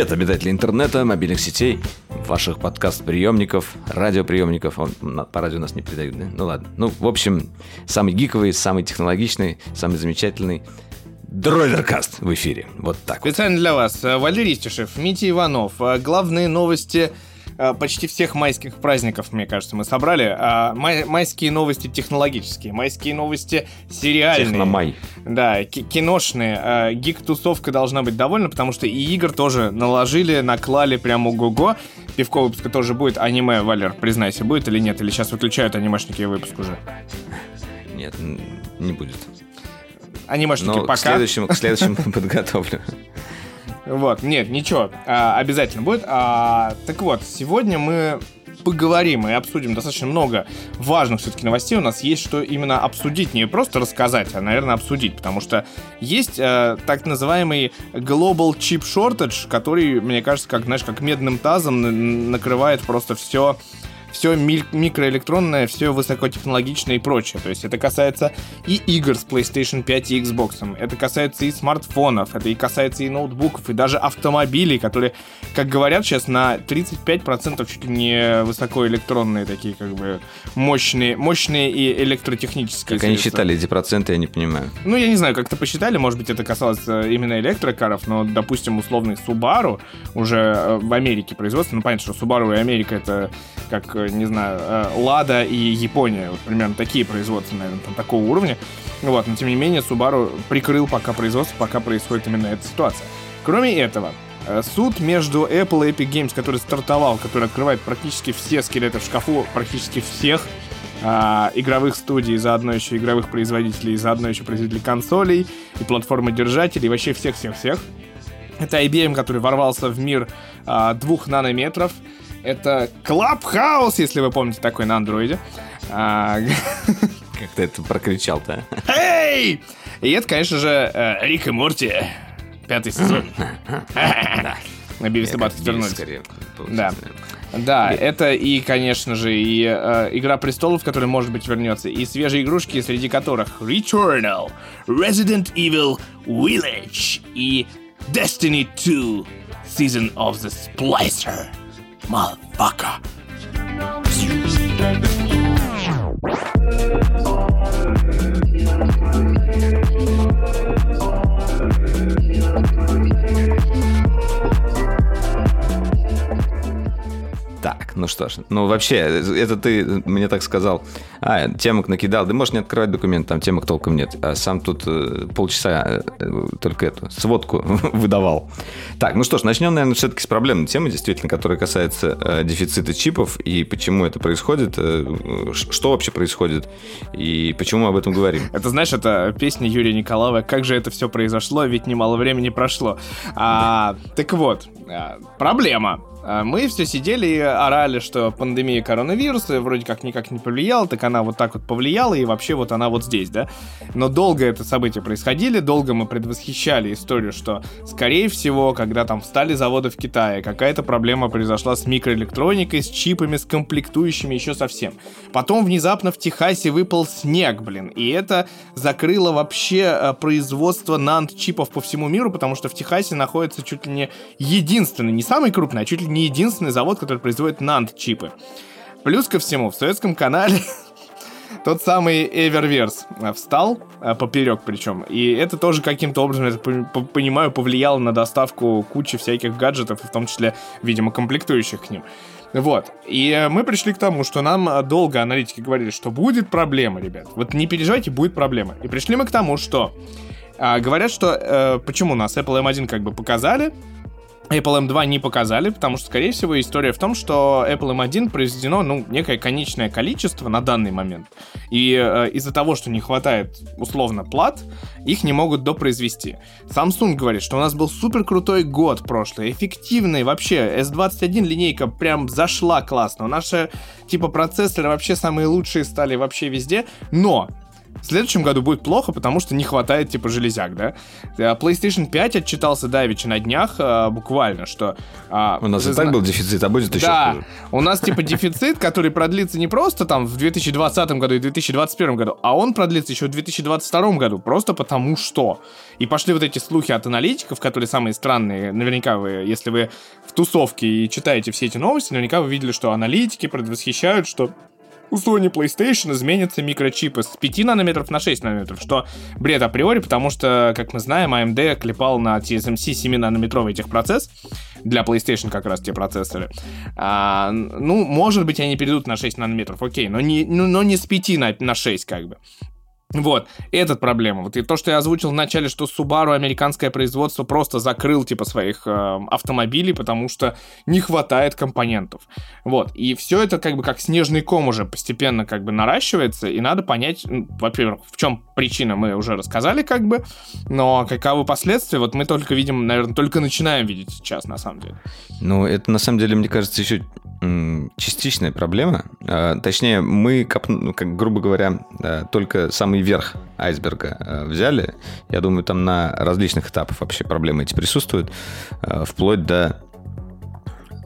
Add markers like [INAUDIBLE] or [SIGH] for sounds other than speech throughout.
Привет, обитатели интернета, мобильных сетей, ваших подкаст-приемников, радиоприемников. Он, по радио нас не передают, да? Ну ладно. Ну, в общем, самый гиковый, самый технологичный, самый замечательный Дроидеркаст в эфире. Вот так Специально вот. для вас. Валерий Стишев, Митя Иванов. Главные новости Э, почти всех майских праздников, мне кажется, мы собрали. А май, майские новости технологические, майские новости сериальные. Техномай. Да, киношные. А, гик-тусовка должна быть довольна, потому что и игр тоже наложили, наклали прямо ого-го. Пивко выпуска тоже будет. Аниме, Валер, признайся, будет или нет? Или сейчас выключают анимешники выпуск уже? Нет, не будет. Анимешники Но пока. К следующему, к следующему [LAUGHS] подготовлю. Вот, нет, ничего, а, обязательно будет. А, так вот, сегодня мы поговорим и обсудим достаточно много важных все-таки новостей. У нас есть что именно обсудить, не просто рассказать, а, наверное, обсудить, потому что есть э, так называемый Global Chip Shortage, который, мне кажется, как, знаешь, как медным тазом накрывает просто все все микроэлектронное, все высокотехнологичное и прочее. То есть это касается и игр с PlayStation 5 и Xbox, это касается и смартфонов, это и касается и ноутбуков, и даже автомобилей, которые, как говорят сейчас, на 35% чуть ли не высокоэлектронные такие, как бы, мощные, мощные и электротехнические Как средства. они считали эти проценты, я не понимаю. Ну, я не знаю, как-то посчитали, может быть, это касалось э, именно электрокаров, но, допустим, условный Subaru уже э, в Америке производство, ну, понятно, что Subaru и Америка это как не знаю, э, Лада и Япония. Вот примерно такие производства, наверное, там такого уровня. Вот, но тем не менее, Subaru прикрыл пока производство, пока происходит именно эта ситуация. Кроме этого, э, суд между Apple и Epic Games, который стартовал, который открывает практически все скелеты в шкафу, практически всех а, игровых студий, заодно еще игровых производителей, заодно еще производителей консолей и платформы держателей, вообще всех-всех-всех. Это IBM, который ворвался в мир а, двух нанометров, это Clubhouse, если вы помните, такой на андроиде. А... Как ты это прокричал-то? Эй! И это, конечно же, э, Рик и Морти. Пятый сезон. На Бивис и вернулись. Да. Да, это и, конечно же, и э, Игра престолов, которая, может быть, вернется, и свежие игрушки, среди которых Returnal, Resident Evil Village и Destiny 2 Season of the Splicer motherfucker. Ну что ж, ну вообще, это ты мне так сказал, а, темок накидал, да можешь не открывать документ, там темок толком нет, а сам тут э, полчаса э, только эту сводку [LAUGHS] выдавал. Так, ну что ж, начнем, наверное, все-таки с проблемной темы, действительно, которая касается э, дефицита чипов и почему это происходит, э, что вообще происходит и почему мы об этом говорим. Это, знаешь, это песня Юрия Николаева «Как же это все произошло, ведь немало времени прошло». А, так вот, а, проблема мы все сидели и орали, что пандемия коронавируса вроде как никак не повлияла, так она вот так вот повлияла, и вообще вот она вот здесь, да? Но долго это событие происходили, долго мы предвосхищали историю, что, скорее всего, когда там встали заводы в Китае, какая-то проблема произошла с микроэлектроникой, с чипами, с комплектующими, еще совсем. Потом внезапно в Техасе выпал снег, блин, и это закрыло вообще э, производство нант-чипов по всему миру, потому что в Техасе находится чуть ли не единственный, не самый крупный, а чуть ли не единственный завод, который производит NAND-чипы. Плюс ко всему, в советском канале [LAUGHS] тот самый Eververse э, встал, э, поперек причем, и это тоже каким-то образом, я понимаю, повлияло на доставку кучи всяких гаджетов, в том числе, видимо, комплектующих к ним. Вот. И мы пришли к тому, что нам долго аналитики говорили, что будет проблема, ребят. Вот не переживайте, будет проблема. И пришли мы к тому, что а, говорят, что э, почему нас Apple M1 как бы показали, Apple M2 не показали, потому что, скорее всего, история в том, что Apple M1 произведено, ну, некое конечное количество на данный момент. И э, из-за того, что не хватает, условно, плат, их не могут допроизвести. Samsung говорит, что у нас был супер крутой год прошлый, эффективный, вообще, S21 линейка прям зашла классно. Наши, типа, процессоры вообще самые лучшие стали вообще везде, но В следующем году будет плохо, потому что не хватает, типа, железяк, да? Э, PlayStation 5 отчитался Давича на днях э, буквально, что... Э, у нас и так был дефицит, а будет еще Да, хуже. у нас, типа, [LAUGHS] дефицит, который продлится не просто там в 2020 году и 2021 году, а он продлится еще в 2022 году, просто потому что. И пошли вот эти слухи от аналитиков, которые самые странные. Наверняка вы, если вы в тусовке и читаете все эти новости, наверняка вы видели, что аналитики предвосхищают, что у Sony PlayStation изменятся микрочипы с 5 нанометров на 6 нанометров, что бред априори, потому что, как мы знаем, AMD клепал на TSMC 7-нанометровый техпроцесс, для PlayStation как раз те процессоры. А, ну, может быть, они перейдут на 6 нанометров, окей, но не, ну, но не с 5 на, на 6, как бы. Вот, этот проблема. Вот и то, что я озвучил в начале, что Subaru американское производство просто закрыл типа своих э, автомобилей, потому что не хватает компонентов. Вот, и все это как бы как снежный ком уже постепенно как бы наращивается, и надо понять, ну, во-первых, в чем причина, мы уже рассказали как бы, но каковы последствия, вот мы только видим, наверное, только начинаем видеть сейчас на самом деле. Ну, это на самом деле, мне кажется, еще частичная проблема. А, точнее, мы, как грубо говоря, только самый верх айсберга а, взяли. Я думаю, там на различных этапах вообще проблемы эти присутствуют, а, вплоть до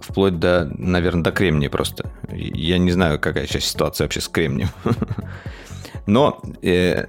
вплоть до, наверное, до кремния просто. Я не знаю, какая сейчас ситуация вообще с кремнием. [LAUGHS] Но э,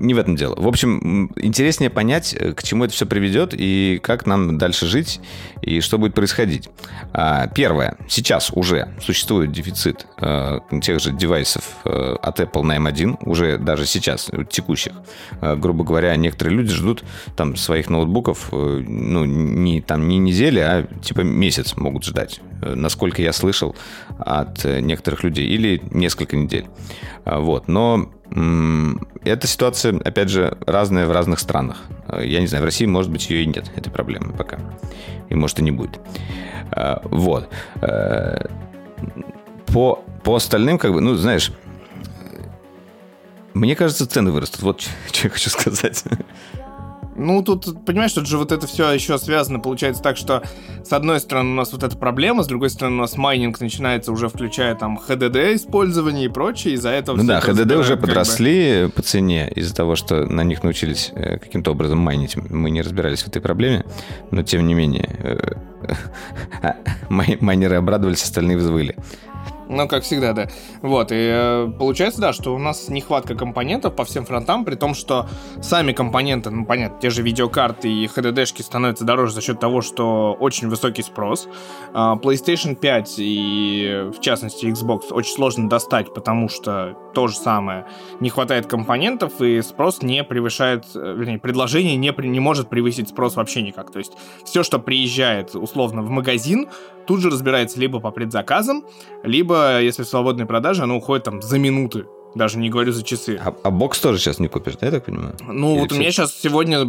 не в этом дело. В общем, интереснее понять, э, к чему это все приведет и как нам дальше жить и что будет происходить. А, первое. Сейчас уже существует дефицит э, тех же девайсов э, от Apple на M1, уже даже сейчас, текущих. Грубо говоря, некоторые люди ждут там своих ноутбуков, ну, не, там, не недели, а типа месяц могут ждать, насколько я слышал от некоторых людей, или несколько недель. Вот. Но эта ситуация, опять же, разная в разных странах. Я не знаю, в России, может быть, ее и нет, этой проблемы пока. И может, и не будет. А, вот. Э, по, по остальным, как бы, ну, знаешь, мне кажется, цены вырастут. Вот что [LAUGHS] я хочу сказать. Ну, тут, понимаешь, тут же вот это все еще связано, получается так, что с одной стороны у нас вот эта проблема, с другой стороны у нас майнинг начинается уже включая там HDD использование и прочее, из-за этого... Ну да, HDD уже подросли бы... по цене из-за того, что на них научились э, каким-то образом майнить. Мы не разбирались в этой проблеме, но тем не менее э, [LAUGHS] майнеры обрадовались, остальные взвыли. Ну, как всегда, да. Вот, и э, получается, да, что у нас нехватка компонентов по всем фронтам, при том, что сами компоненты, ну, понятно, те же видеокарты и HDD-шки становятся дороже за счет того, что очень высокий спрос. Э, PlayStation 5 и, в частности, Xbox очень сложно достать, потому что то же самое. Не хватает компонентов, и спрос не превышает, э, вернее, предложение не, не может превысить спрос вообще никак. То есть все, что приезжает, условно, в магазин, тут же разбирается либо по предзаказам, либо, если в свободной продаже, оно уходит там за минуты. Даже не говорю за часы. А, а бокс тоже сейчас не купишь, да, я так понимаю? Ну, Или вот все... у меня сейчас сегодня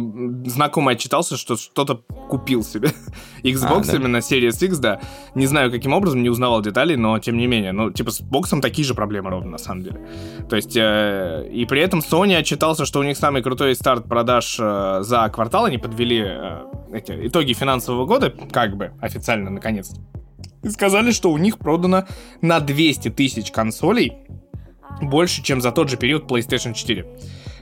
знакомый отчитался, что что-то купил себе. [LAUGHS] Xbox а, да? именно Series X, да. Не знаю, каким образом, не узнавал деталей, но тем не менее. Ну, типа, с боксом такие же проблемы ровно, на самом деле. То есть, э, и при этом Sony отчитался, что у них самый крутой старт продаж э, за квартал. Они подвели э, эти итоги финансового года, как бы, официально, наконец и сказали, что у них продано на 200 тысяч консолей больше, чем за тот же период PlayStation 4.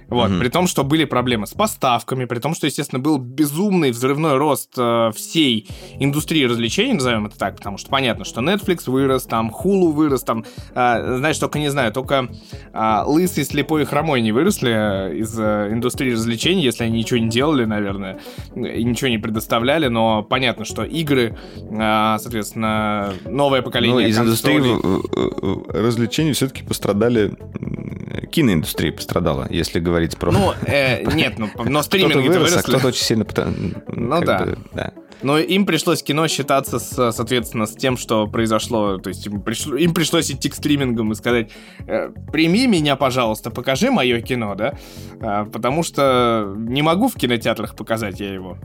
Вот, mm-hmm. при том, что были проблемы с поставками, при том, что, естественно, был безумный взрывной рост э, всей индустрии развлечений, назовем это так, потому что понятно, что Netflix вырос, там Hulu вырос, там, э, знаешь, только не знаю, только э, лысый, слепой и хромой не выросли э, из э, индустрии развлечений, если они ничего не делали, наверное, и ничего не предоставляли, но понятно, что игры, э, соответственно, новое поколение Ну, из консолей... индустрии развлечений все-таки пострадали, киноиндустрия пострадала, если говорить говорить про... Ну, э, нет, ну, но стриминги вырос, выросли. А кто-то очень сильно... Ну да. Бы, да. Но им пришлось кино считаться, с, соответственно, с тем, что произошло. То есть им, пришло, им пришлось идти к стримингам и сказать, э, прими меня, пожалуйста, покажи мое кино, да? А, потому что не могу в кинотеатрах показать я его.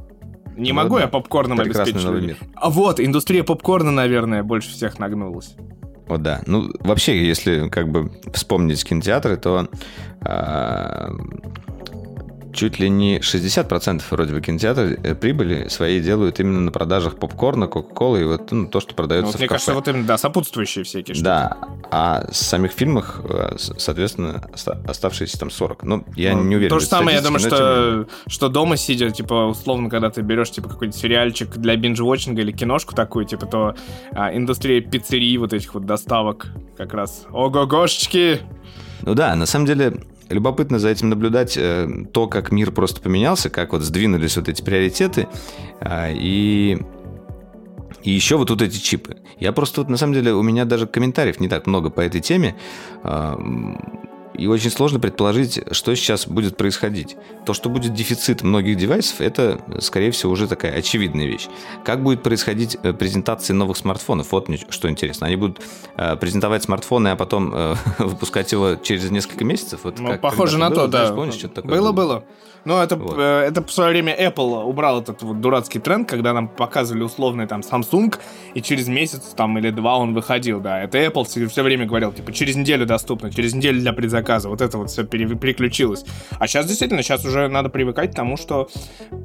Не ну, могу я попкорном обеспечивать. А вот, индустрия попкорна, наверное, больше всех нагнулась. О, да. Ну, вообще, если как бы вспомнить кинотеатры, то э, чуть ли не 60% вроде бы кинотеатры э, прибыли свои делают именно на продажах попкорна, кока-колы и вот ну, то, что продается ну, вот, в Мне кафе. кажется, вот именно, да, сопутствующие всякие штуки. Да, а в самих фильмах, э, соответственно, оставшиеся там 40. Ну, я ну, не уверен. То же самое, я думаю, что, что дома сидя, типа, условно, когда ты берешь, типа, какой-нибудь сериальчик для бинж-вотчинга или киношку такую, типа, то а, индустрия пиццерий, вот этих вот доставок как раз. Ого-гошечки! Ну да, на самом деле любопытно за этим наблюдать э, то, как мир просто поменялся, как вот сдвинулись вот эти приоритеты. Э, и и еще вот тут эти чипы. Я просто вот, на самом деле, у меня даже комментариев не так много по этой теме. И очень сложно предположить, что сейчас будет происходить. То, что будет дефицит многих девайсов, это, скорее всего, уже такая очевидная вещь. Как будет происходить э, презентация новых смартфонов? Вот мне что интересно. Они будут э, презентовать смартфоны, а потом э, [LAUGHS] выпускать его через несколько месяцев? Вот ну, похоже на было, то, да. Помнишь, что такое было, было. было. Ну, это, вот. это в свое время Apple убрал этот вот дурацкий тренд, когда нам показывали условный там Samsung, и через месяц там или два он выходил, да. Это Apple все время говорил, типа, через неделю доступно, через неделю для предзаказа. Вот это вот все пере, переключилось. А сейчас действительно, сейчас уже надо привыкать к тому, что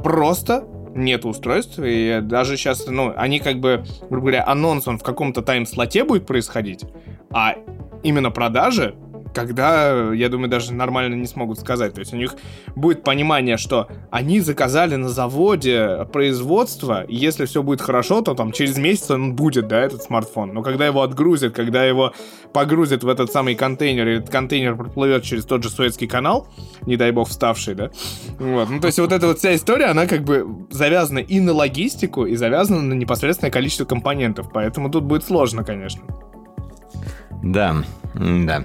просто нет устройств, и даже сейчас, ну, они как бы, грубо говоря, анонс он в каком-то тайм-слоте будет происходить, а именно продажи когда, я думаю, даже нормально не смогут сказать. То есть у них будет понимание, что они заказали на заводе производство, и если все будет хорошо, то там через месяц он будет, да, этот смартфон. Но когда его отгрузят, когда его погрузят в этот самый контейнер, и этот контейнер проплывет через тот же Суэцкий канал, не дай бог вставший, да, вот. Ну, то есть вот эта вот вся история, она как бы завязана и на логистику, и завязана на непосредственное количество компонентов, поэтому тут будет сложно, конечно. Да, да.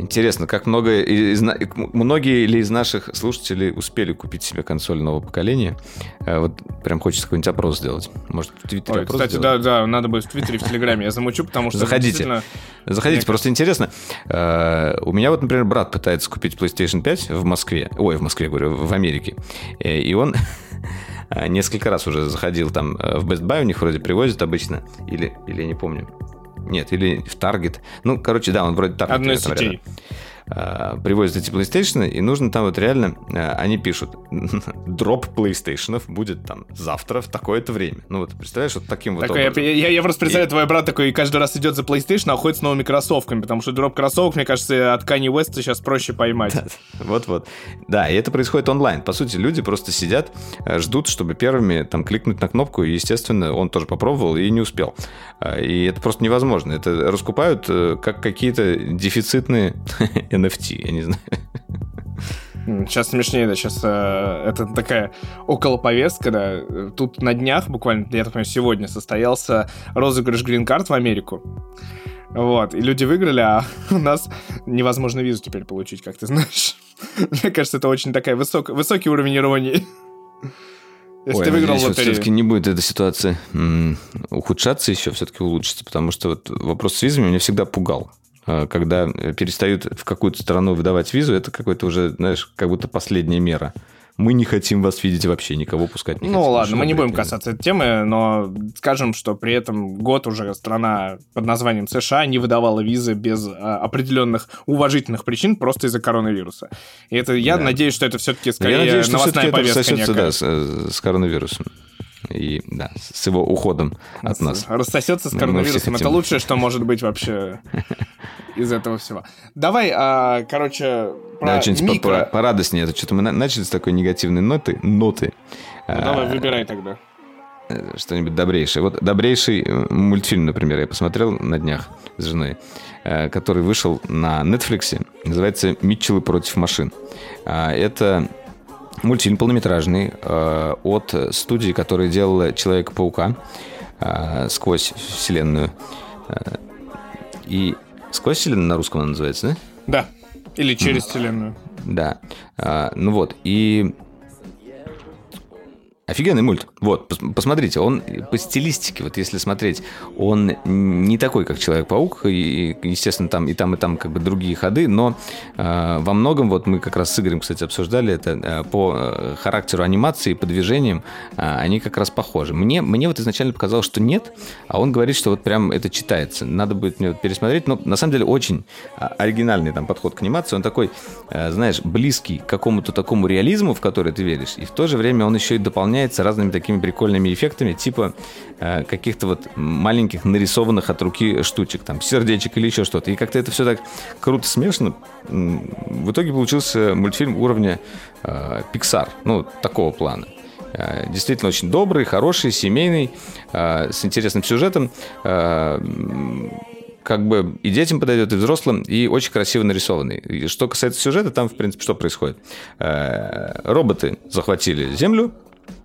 Интересно, как много из, многие ли из наших слушателей успели купить себе консоль нового поколения? Э, вот прям хочется какой-нибудь опрос сделать. Может, в Твиттере Ой, опрос Кстати, сделать? да, да, надо будет в Твиттере, в Телеграме. Я замучу, потому что... Заходите. Действительно... Заходите, просто интересно. Э, у меня вот, например, брат пытается купить PlayStation 5 в Москве. Ой, в Москве, говорю, в Америке. Э, и он [LAUGHS] несколько раз уже заходил там в Best Buy, у них вроде привозят обычно. Или, или я не помню. Нет, или в Target. Ну, короче, да, он вроде Target. Одной сетей. Э, привозят эти PlayStation, и нужно там вот реально, э, они пишут, [LAUGHS] дроп PlayStation будет там завтра в такое-то время. Ну вот, представляешь, вот таким вот Такой, я, я, я просто представляю, и... твой брат такой каждый раз идет за PlayStation, а уходит с новыми кроссовками, потому что дроп кроссовок, мне кажется, от Kanye West сейчас проще поймать. Вот-вот. Да, и это происходит онлайн. По сути, люди просто сидят, э, ждут, чтобы первыми там кликнуть на кнопку, и, естественно, он тоже попробовал и не успел. И это просто невозможно. Это раскупают как какие-то дефицитные [LAUGHS] NFT, я не знаю. Сейчас смешнее, да, сейчас э, это такая около повестка, да. Тут на днях, буквально, я так понимаю, сегодня состоялся розыгрыш грин-карт в Америку. Вот, и люди выиграли, а [LAUGHS] у нас невозможно визу теперь получить, как ты знаешь. [LAUGHS] Мне кажется, это очень такая высок, высокий уровень иронии. Если Ой, ты выиграл лотерею. все-таки не будет эта ситуация ухудшаться еще, все-таки улучшится, потому что вот вопрос с визами меня всегда пугал. А, когда перестают в какую-то страну выдавать визу, это какой-то уже, знаешь, как будто последняя мера. Мы не хотим вас видеть вообще, никого пускать не Ну хотим, ладно, мы не будем касаться этой темы, но скажем, что при этом год уже страна под названием США не выдавала визы без а, определенных уважительных причин просто из-за коронавируса. И это я да. надеюсь, что это все-таки скорее я надеюсь, что новостная повестка это. Да, с, с коронавирусом и да, с его уходом от нас. Рассосется с коронавирусом. Это лучшее, что может быть вообще [LAUGHS] из этого всего. Давай, а, короче, про да, что-нибудь микро... по, по, порадостнее. Это что-то мы начали с такой негативной ноты. ноты. Ну, а, давай, выбирай тогда. Э, что-нибудь добрейшее. Вот добрейший э, мультфильм, например, я посмотрел на днях с женой, э, который вышел на Netflix. Называется «Митчеллы против машин». А, это мультфильм полнометражный э, от студии, которая делала Человека-паука э, сквозь вселенную. Э, и сквозь вселенную на русском она называется, да? Да. Или через mm. вселенную. Да. Э, ну вот. И Офигенный мульт. Вот, посмотрите, он по стилистике, вот если смотреть, он не такой, как Человек-паук, и, естественно, там и там, и там как бы другие ходы, но э, во многом, вот мы как раз с Игорем, кстати, обсуждали это, э, по э, характеру анимации, по движениям, э, они как раз похожи. Мне, мне вот изначально показалось, что нет, а он говорит, что вот прям это читается. Надо будет мне вот пересмотреть, но на самом деле очень а, оригинальный там подход к анимации, он такой, э, знаешь, близкий к какому-то такому реализму, в который ты веришь, и в то же время он еще и дополняет дополняется разными такими прикольными эффектами, типа э, каких-то вот маленьких нарисованных от руки штучек, там, сердечек или еще что-то. И как-то это все так круто смешано. В итоге получился мультфильм уровня э, Pixar, ну, такого плана. Э, действительно очень добрый, хороший, семейный, э, с интересным сюжетом. Э, как бы и детям подойдет, и взрослым, и очень красиво нарисованный. И что касается сюжета, там, в принципе, что происходит? Роботы захватили Землю,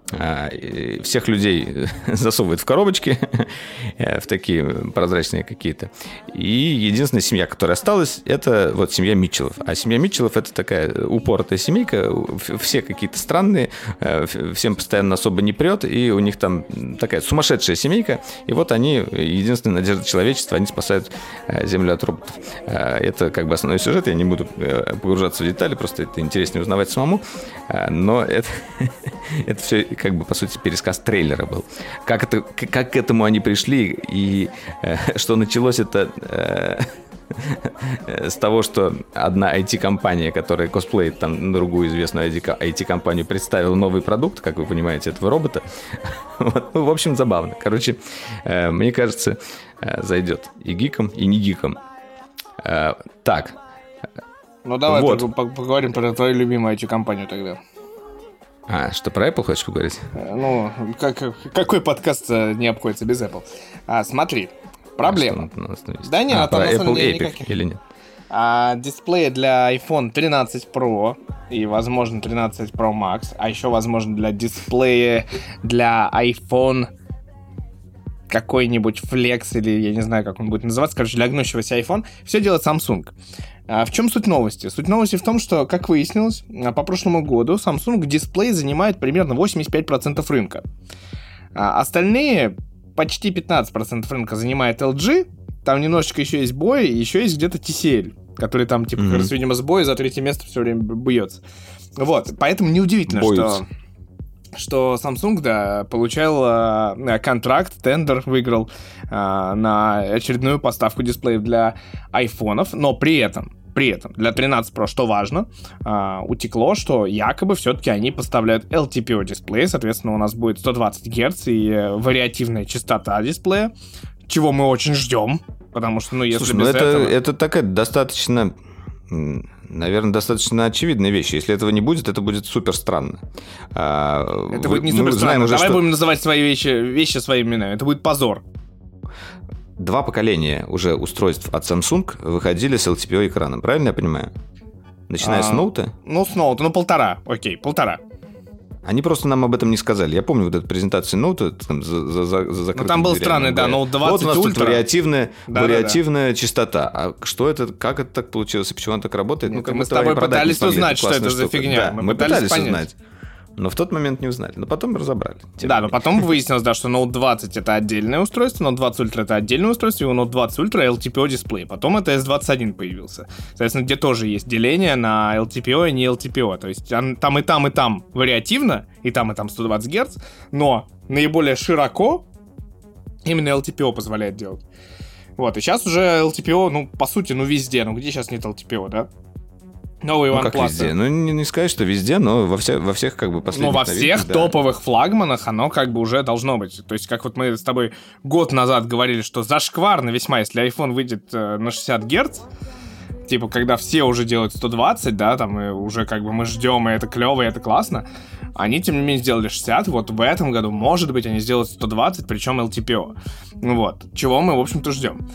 всех людей [LAUGHS] засовывают в коробочки, [LAUGHS] э, в такие прозрачные какие-то. И единственная семья, которая осталась, это вот семья Митчеллов. А семья Митчеллов это такая упоротая семейка, все какие-то странные, э, всем постоянно особо не прет, и у них там такая сумасшедшая семейка, и вот они, единственная надежда человечества, они спасают э, Землю от роботов. Это как бы основной сюжет, я не буду погружаться в детали, просто это интереснее узнавать самому, но это, [LAUGHS] это все как бы, по сути, пересказ трейлера был. Как, это, как к этому они пришли, и э, [LAUGHS] что началось это... Э, [LAUGHS] с того, что одна IT-компания, которая косплеит там другую известную IT-компанию, представила новый продукт, как вы понимаете, этого робота. [LAUGHS] Вот, ну, в общем, забавно. Короче, э, мне кажется, э, зайдет и гиком, и не гиком. Э, так. Ну, давай вот. поговорим про твою любимую IT-компанию тогда. А, что про Apple хочешь поговорить? Э, ну, как, какой подкаст э, не обходится без Apple? А, смотри, проблема. А, что, да нет, а, там на самом деле Epic никаких. или нет? А, дисплей для iPhone 13 Pro и, возможно, 13 Pro Max, а еще, возможно, для дисплея для iPhone какой-нибудь Flex или я не знаю, как он будет называться, короче, для гнущегося iPhone, все делает Samsung. А в чем суть новости? Суть новости в том, что, как выяснилось, а, по прошлому году Samsung дисплей занимает примерно 85% рынка. А остальные почти 15% рынка занимает LG, там немножечко еще есть бой, еще есть где-то TCL, который там, типа, mm-hmm. как раз, видимо, с боя за третье место все время бьется. Вот, поэтому неудивительно, Боются. что что Samsung, да, получал э, контракт, тендер выиграл э, на очередную поставку дисплеев для айфонов, но при этом при этом для 13 Pro, что важно, э, утекло, что якобы все-таки они поставляют LTPO дисплей, соответственно, у нас будет 120 Гц и э, вариативная частота дисплея, чего мы очень ждем, потому что, ну, если Слушай, ну без ну это, этого... это такая достаточно наверное, достаточно очевидная вещь. Если этого не будет, это будет супер странно. А, это будет не супер странно. Давай что... будем называть свои вещи, вещи своими именами. Это будет позор. Два поколения уже устройств от Samsung выходили с LTPO экраном, правильно я понимаю? Начиная а, с ноута? Ну, с ноута, ну полтора, окей, полтора. Они просто нам об этом не сказали. Я помню вот эту презентацию ноута там, за, за, за Ну, там был странный, да, ноут 20 Вот у нас ультра. тут вариативная, да, вариативная да, да. частота. А что это, как это так получилось, и почему она так работает? Нет, ну, как мы с тобой пытались узнать, что это за фигня. Да, мы, мы пытались, пытались узнать. Но в тот момент не узнали. Но потом разобрали. Да, но потом выяснилось, да, что Note 20 это отдельное устройство, Note 20 Ultra это отдельное устройство, и у Note 20 Ultra LTPO дисплей. Потом это S21 появился. Соответственно, где тоже есть деление на LTPO и не LTPO. То есть там и там, и там вариативно, и там, и там 120 Гц, но наиболее широко именно LTPO позволяет делать. Вот, и сейчас уже LTPO, ну, по сути, ну, везде. Ну, где сейчас нет LTPO, да? Новый ну, как везде. Ну, не, не сказать, что везде, но во, все, во всех как бы последних Ну, во всех да. топовых флагманах оно как бы уже должно быть. То есть, как вот мы с тобой год назад говорили, что зашкварно весьма, если iPhone выйдет э, на 60 Гц, типа, когда все уже делают 120, да, там, и уже как бы мы ждем, и это клево, и это классно, они, тем не менее, сделали 60, вот в этом году, может быть, они сделают 120, причем LTPO. Вот, чего мы, в общем-то, ждем.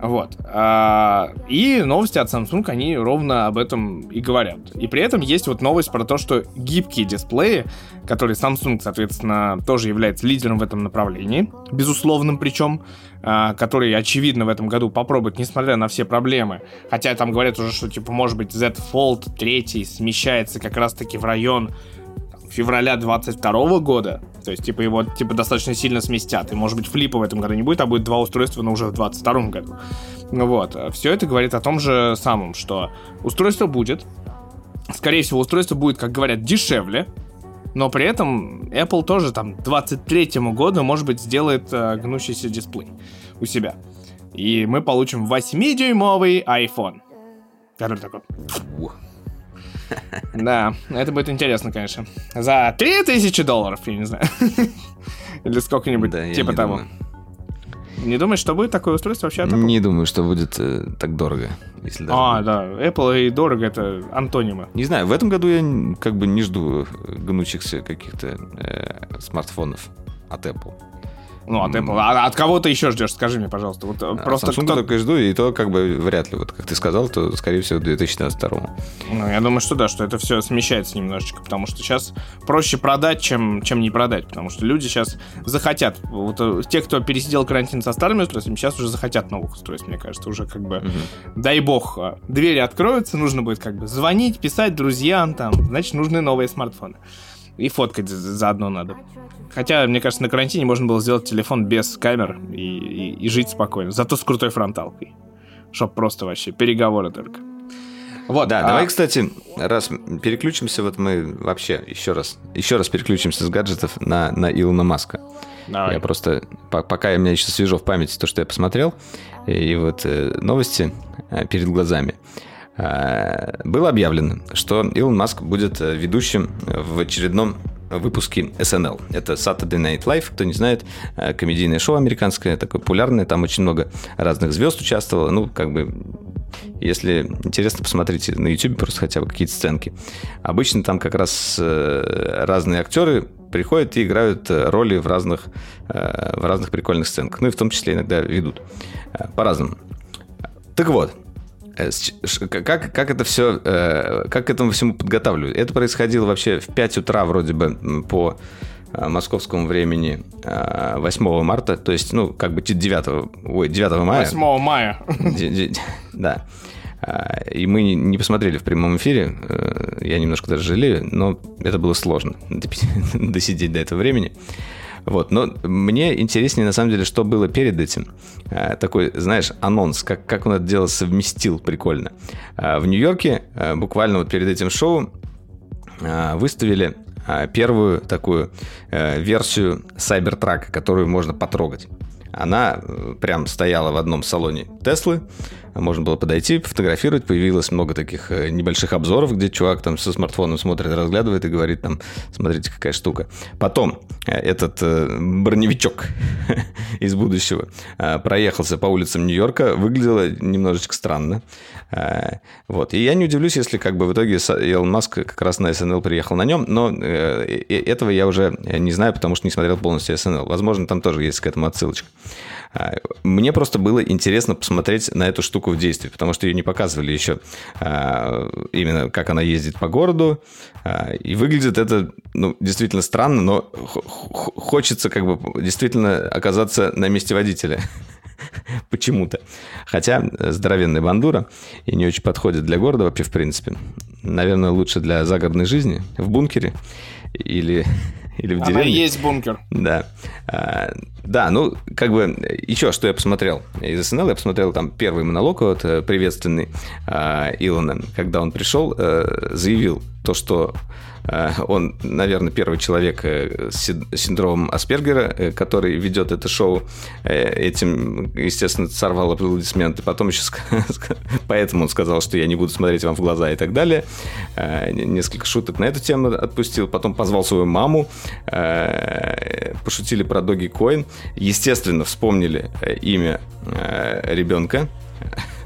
Вот. А, и новости от Samsung, они ровно об этом и говорят. И при этом есть вот новость про то, что гибкие дисплеи, которые Samsung, соответственно, тоже является лидером в этом направлении, безусловным причем, а, который, очевидно, в этом году попробует, несмотря на все проблемы. Хотя там говорят уже, что, типа, может быть, Z Fold 3 смещается как раз-таки в район февраля 22 года, то есть, типа, его, типа, достаточно сильно сместят, и, может быть, флипа в этом году не будет, а будет два устройства, но уже в 22 году. Вот. Все это говорит о том же самом, что устройство будет, скорее всего, устройство будет, как говорят, дешевле, но при этом Apple тоже там к 23 году, может быть, сделает э, гнущийся дисплей у себя. И мы получим 8-дюймовый iPhone. Который такой... Да, это будет интересно, конечно. За 3000 долларов, я не знаю. Или сколько-нибудь, да, типа того. Думаю. Не думаешь, что будет такое устройство вообще от Apple? Не думаю, что будет э, так дорого. Если даже а, будет. да. Apple и дорого это антонимы. Не знаю, в этом году я как бы не жду гнущихся каких-то э, смартфонов от Apple. Ну, от Apple. А от кого ты еще ждешь? Скажи мне, пожалуйста. Вот а просто Samsung кто... только и жду, и то как бы вряд ли. Вот как ты сказал, то, скорее всего, 2022. Ну, я думаю, что да, что это все смещается немножечко, потому что сейчас проще продать, чем, чем не продать, потому что люди сейчас захотят. Вот э, те, кто пересидел карантин со старыми устройствами, сейчас уже захотят новых устройств, мне кажется. Уже как бы, угу. дай бог, а, двери откроются, нужно будет как бы звонить, писать друзьям, там, значит, нужны новые смартфоны. И фоткать заодно надо. Хотя, мне кажется, на карантине можно было сделать телефон без камер и, и, и жить спокойно. Зато с крутой фронталкой. Чтоб просто вообще переговоры только. Вот, да, а... давай, кстати, раз переключимся, вот мы вообще еще раз, еще раз переключимся с гаджетов на, на Илона Маска. Давай. Я просто, по, пока у меня еще свежо в памяти то, что я посмотрел, и, и вот э, новости э, перед глазами. Э, было объявлено, что Илон Маск будет э, ведущим в очередном выпуски SNL. Это Saturday Night Live, кто не знает, э, комедийное шоу американское, такое популярное, там очень много разных звезд участвовало, ну, как бы, если интересно, посмотрите на YouTube просто хотя бы какие-то сценки. Обычно там как раз э, разные актеры приходят и играют э, роли в разных, в разных прикольных сценках, ну и в том числе иногда ведут по-разному. Так вот, как, как это все, э, как к этому всему подготавливают? Это происходило вообще в 5 утра вроде бы по э, московскому времени 8 марта, то есть, ну, как бы 9, ой, 9 мая. 8 мая. Да. И мы не посмотрели в прямом эфире, я немножко даже жалею, но это было сложно [LAUGHS] досидеть до этого времени. Вот, но мне интереснее, на самом деле, что было перед этим. А, такой, знаешь, анонс, как, как он это дело совместил прикольно. А, в Нью-Йорке а, буквально вот перед этим шоу выставили первую такую версию Cybertruck, которую можно потрогать. Она э, прям стояла в одном салоне Теслы, можно было подойти, фотографировать. Появилось много таких э, небольших обзоров, где чувак там со смартфоном смотрит, разглядывает и говорит там, смотрите, какая штука. Потом э, этот э, броневичок [LAUGHS] из будущего проехался по улицам Нью-Йорка, выглядело немножечко странно. Вот. И я не удивлюсь, если как бы в итоге Илон Маск как раз на SNL приехал на нем, но этого я уже не знаю, потому что не смотрел полностью SNL. Возможно, там тоже есть к этому отсылочка. А, мне просто было интересно посмотреть на эту штуку в действии, потому что ее не показывали еще а, именно как она ездит по городу. А, и выглядит это ну, действительно странно, но хочется как бы действительно оказаться на месте водителя. [LAUGHS] Почему-то. Хотя здоровенная бандура и не очень подходит для города вообще, в принципе. Наверное, лучше для загородной жизни в бункере или или в деревне. Она есть бункер. Да. А, да, ну, как бы, еще что я посмотрел из СНЛ, я посмотрел там первый монолог вот, э, приветственный а, Илона, когда он пришел, а, заявил то, что Э, он, наверное, первый человек э, с синдромом Аспергера, э, который ведет это шоу. Этим, естественно, сорвал аплодисменты. Потом еще [LAUGHS] поэтому он сказал, что я не буду смотреть вам в глаза и так далее. Несколько шуток на эту тему отпустил. Потом позвал свою маму. Пошутили про Доги Коин. Естественно, вспомнили имя ребенка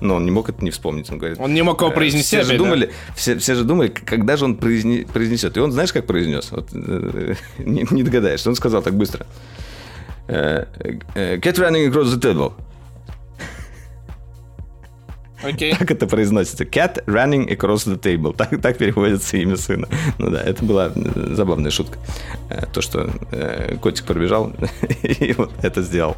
но он не мог это не вспомнить. Он говорит. Он не мог его «Э, произнести. Все же думали, все, все же думали, когда же он произне, произнесет. И он, знаешь, как произнес? Вот, э, [LAUGHS] не, не догадаешься. Он сказал так быстро. Get э, running across the table. Okay. Как это произносится? Cat running across the table. Так, так переводится имя сына. Ну да, это была забавная шутка. то, что котик пробежал [LAUGHS] и вот это сделал.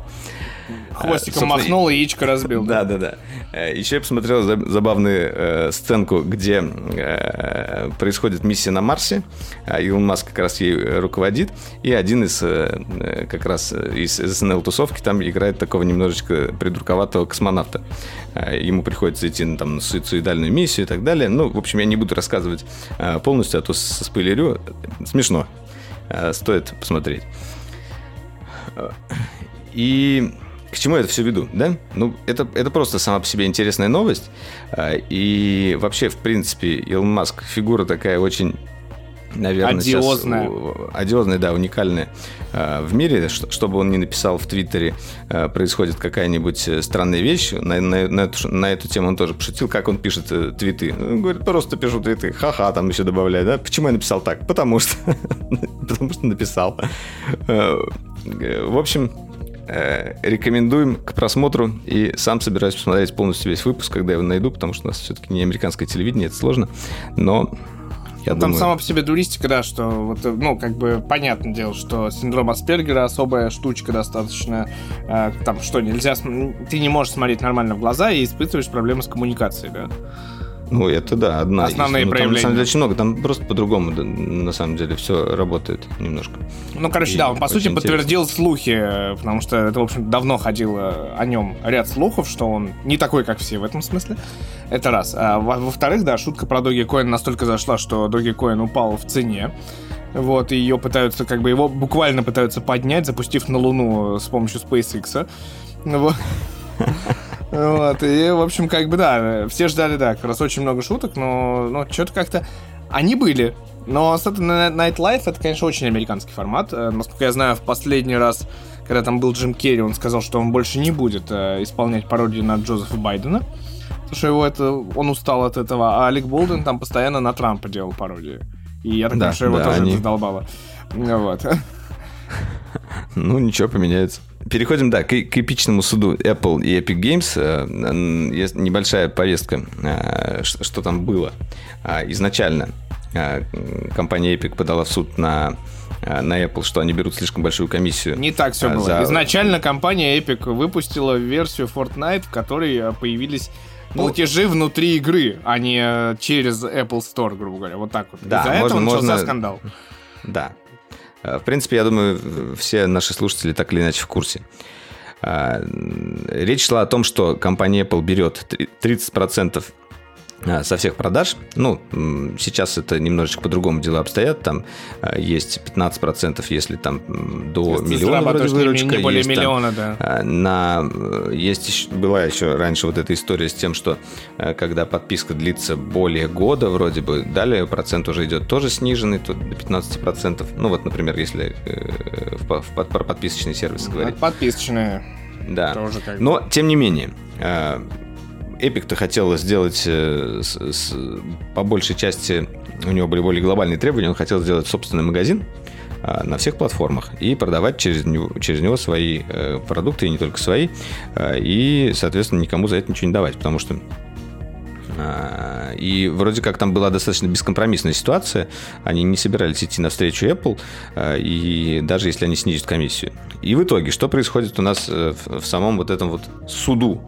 Хвостиком махнул и яичко разбил. Да, да, да. Э, Еще я посмотрел забавную э, сценку, где э, происходит миссия на Марсе. А Илон Маск как раз ей руководит. И один из как раз из СНЛ-тусовки там играет такого немножечко придурковатого космонавта. Ему приходится идти ну, там, на суицидальную миссию и так далее. Ну, в общем, я не буду рассказывать полностью, а то спойлерю. Смешно. Стоит посмотреть. И к чему я это все веду, да? Ну, это, это просто сама по себе интересная новость. А, и вообще, в принципе, Илон Маск фигура такая очень наверное, одиозная. сейчас одиозная, да, уникальная а, в мире. Что бы он ни написал в Твиттере, а, происходит какая-нибудь э, странная вещь. На, на, на, эту, на эту тему он тоже пошутил, как он пишет э, твиты. Он говорит, просто пишу твиты, ха-ха, там еще добавляет, да? Почему я написал так? [LAUGHS] Потому что, [LAUGHS] потому что написал. Э, в общем, Э, рекомендуем к просмотру. И сам собираюсь посмотреть полностью весь выпуск, когда я его найду, потому что у нас все-таки не американское телевидение, это сложно. Но я ну, думаю... Там сама по себе дуристика, да, что вот, ну, как бы понятное дело, что синдром Аспергера особая штучка достаточно. Э, там что, нельзя, ты не можешь смотреть нормально в глаза и испытываешь проблемы с коммуникацией, да. Ну, это да, одна Основные из. проявления. Ну, там, на самом деле, очень много. Там просто по-другому, на самом деле, все работает немножко. Ну, короче, и да, он, по сути, подтвердил интересно. слухи, потому что это, в общем давно ходило о нем ряд слухов, что он не такой, как все в этом смысле. Это раз. А, во-вторых, да, шутка про Коин настолько зашла, что Коин упал в цене. Вот, и ее пытаются, как бы, его буквально пытаются поднять, запустив на Луну с помощью SpaceX. Вот. [LAUGHS] Вот, и, в общем, как бы, да, все ждали, да, как раз очень много шуток, но, но что-то как-то... Они были, но Saturday Night Live это, конечно, очень американский формат. Э, насколько я знаю, в последний раз, когда там был Джим Керри, он сказал, что он больше не будет э, исполнять пародию на Джозефа Байдена. Потому что его это, он устал от этого. А Алек Болден там постоянно на Трампа делал пародию. И я так да, понимаю, что его да, тоже они... это задолбало. Вот. Ну, ничего, поменяется. Переходим, да, к, к эпичному суду Apple и Epic Games. Э, есть небольшая повестка, э, что там было. А, изначально э, компания Epic подала в суд на на Apple, что они берут слишком большую комиссию. Не так все было. За... Изначально компания Epic выпустила версию Fortnite, в которой появились ну, платежи внутри игры, а не через Apple Store, грубо говоря. Вот так вот. Да, Из-за можно, этого начался можно... скандал. Да, в принципе, я думаю, все наши слушатели так или иначе в курсе. Э, речь шла о том, что компания Apple берет 30% Э, со всех продаж. Ну, сейчас это немножечко по-другому дела обстоят. Там э, есть 15%, если там до миллиона вроде выручка. Не, не более есть, миллиона, там, да. Э, на, есть, была еще раньше вот эта история с тем, что когда подписка длится более года, вроде бы, далее процент уже идет тоже сниженный, тут до 15%. Ну, вот, например, если в, в, про подписочные сервисы говорить. Подписочные. Да. Тоже как Но, тем не менее, Epic-то хотел сделать э, с, с, по большей части, у него были более глобальные требования, он хотел сделать собственный магазин а, на всех платформах и продавать через него, через него свои э, продукты, и не только свои, а, и, соответственно, никому за это ничего не давать, потому что а, и вроде как там была достаточно бескомпромиссная ситуация. Они не собирались идти навстречу Apple, и даже если они снизят комиссию. И в итоге, что происходит у нас э, в самом вот этом вот суду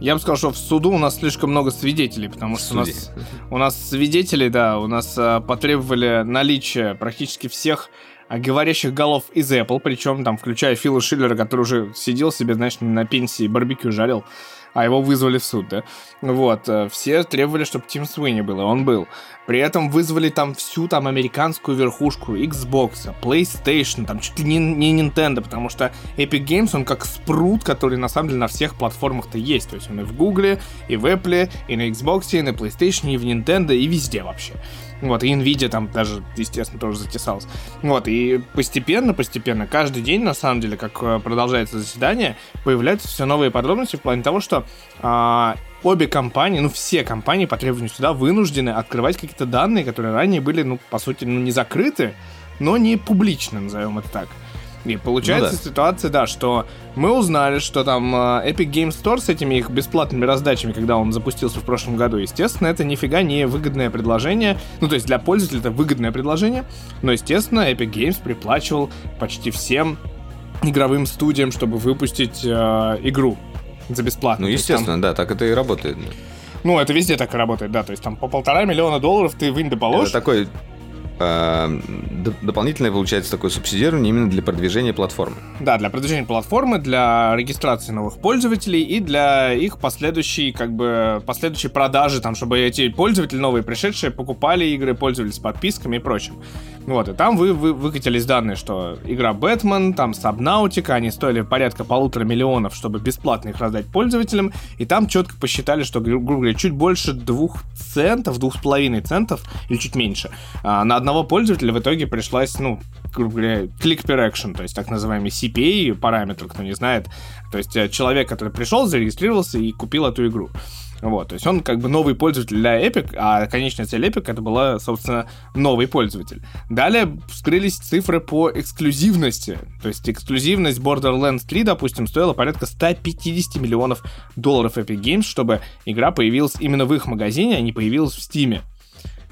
я бы сказал, что в суду у нас слишком много свидетелей, потому что у нас, у нас свидетели, да, у нас а, потребовали наличие практически всех а, говорящих голов из Apple, причем там, включая Фила Шиллера, который уже сидел себе, знаешь, на пенсии, барбекю жарил а его вызвали в суд, да. Вот, э, все требовали, чтобы Тим Суини был, и он был. При этом вызвали там всю там американскую верхушку Xbox, PlayStation, там чуть ли не, не Nintendo, потому что Epic Games, он как спрут, который на самом деле на всех платформах-то есть. То есть он и в Google, и в Apple, и на Xbox, и на PlayStation, и в Nintendo, и везде вообще. Вот, и Nvidia там даже, естественно, тоже затесалась. Вот, и постепенно, постепенно, каждый день, на самом деле, как э, продолжается заседание, появляются все новые подробности в плане того, что а, обе компании, ну, все компании по требованию сюда вынуждены открывать какие-то данные, которые ранее были, ну, по сути, ну, не закрыты, но не публично, назовем это так. И получается ну, да. ситуация, да, что мы узнали, что там э, Epic Game Store с этими их бесплатными раздачами, когда он запустился в прошлом году, естественно, это нифига не выгодное предложение. Ну, то есть для пользователя это выгодное предложение, но, естественно, Epic Games приплачивал почти всем игровым студиям, чтобы выпустить э, игру за бесплатно. Ну, естественно, там... да, так это и работает. Ну, это везде так и работает, да. То есть там по полтора миллиона долларов ты вынь да положь. Это такой дополнительное получается такое субсидирование именно для продвижения платформы. Да, для продвижения платформы, для регистрации новых пользователей и для их последующей, как бы, последующей продажи, там, чтобы эти пользователи новые пришедшие покупали игры, пользовались подписками и прочим. Вот, и там вы, вы выкатились данные, что игра Бэтмен, там Сабнаутика, они стоили порядка полутора миллионов, чтобы бесплатно их раздать пользователям, и там четко посчитали, что, грубо говоря, чуть больше двух центов, двух с половиной центов, или чуть меньше, а, на одного пользователя в итоге пришлась, ну, грубо говоря, click per action, то есть так называемый CPA параметр, кто не знает, то есть э, человек, который пришел, зарегистрировался и купил эту игру. Вот, то есть он как бы новый пользователь для Epic, а конечная цель Epic это была, собственно, новый пользователь. Далее вскрылись цифры по эксклюзивности. То есть эксклюзивность Borderlands 3, допустим, стоила порядка 150 миллионов долларов Epic Games, чтобы игра появилась именно в их магазине, а не появилась в Steam.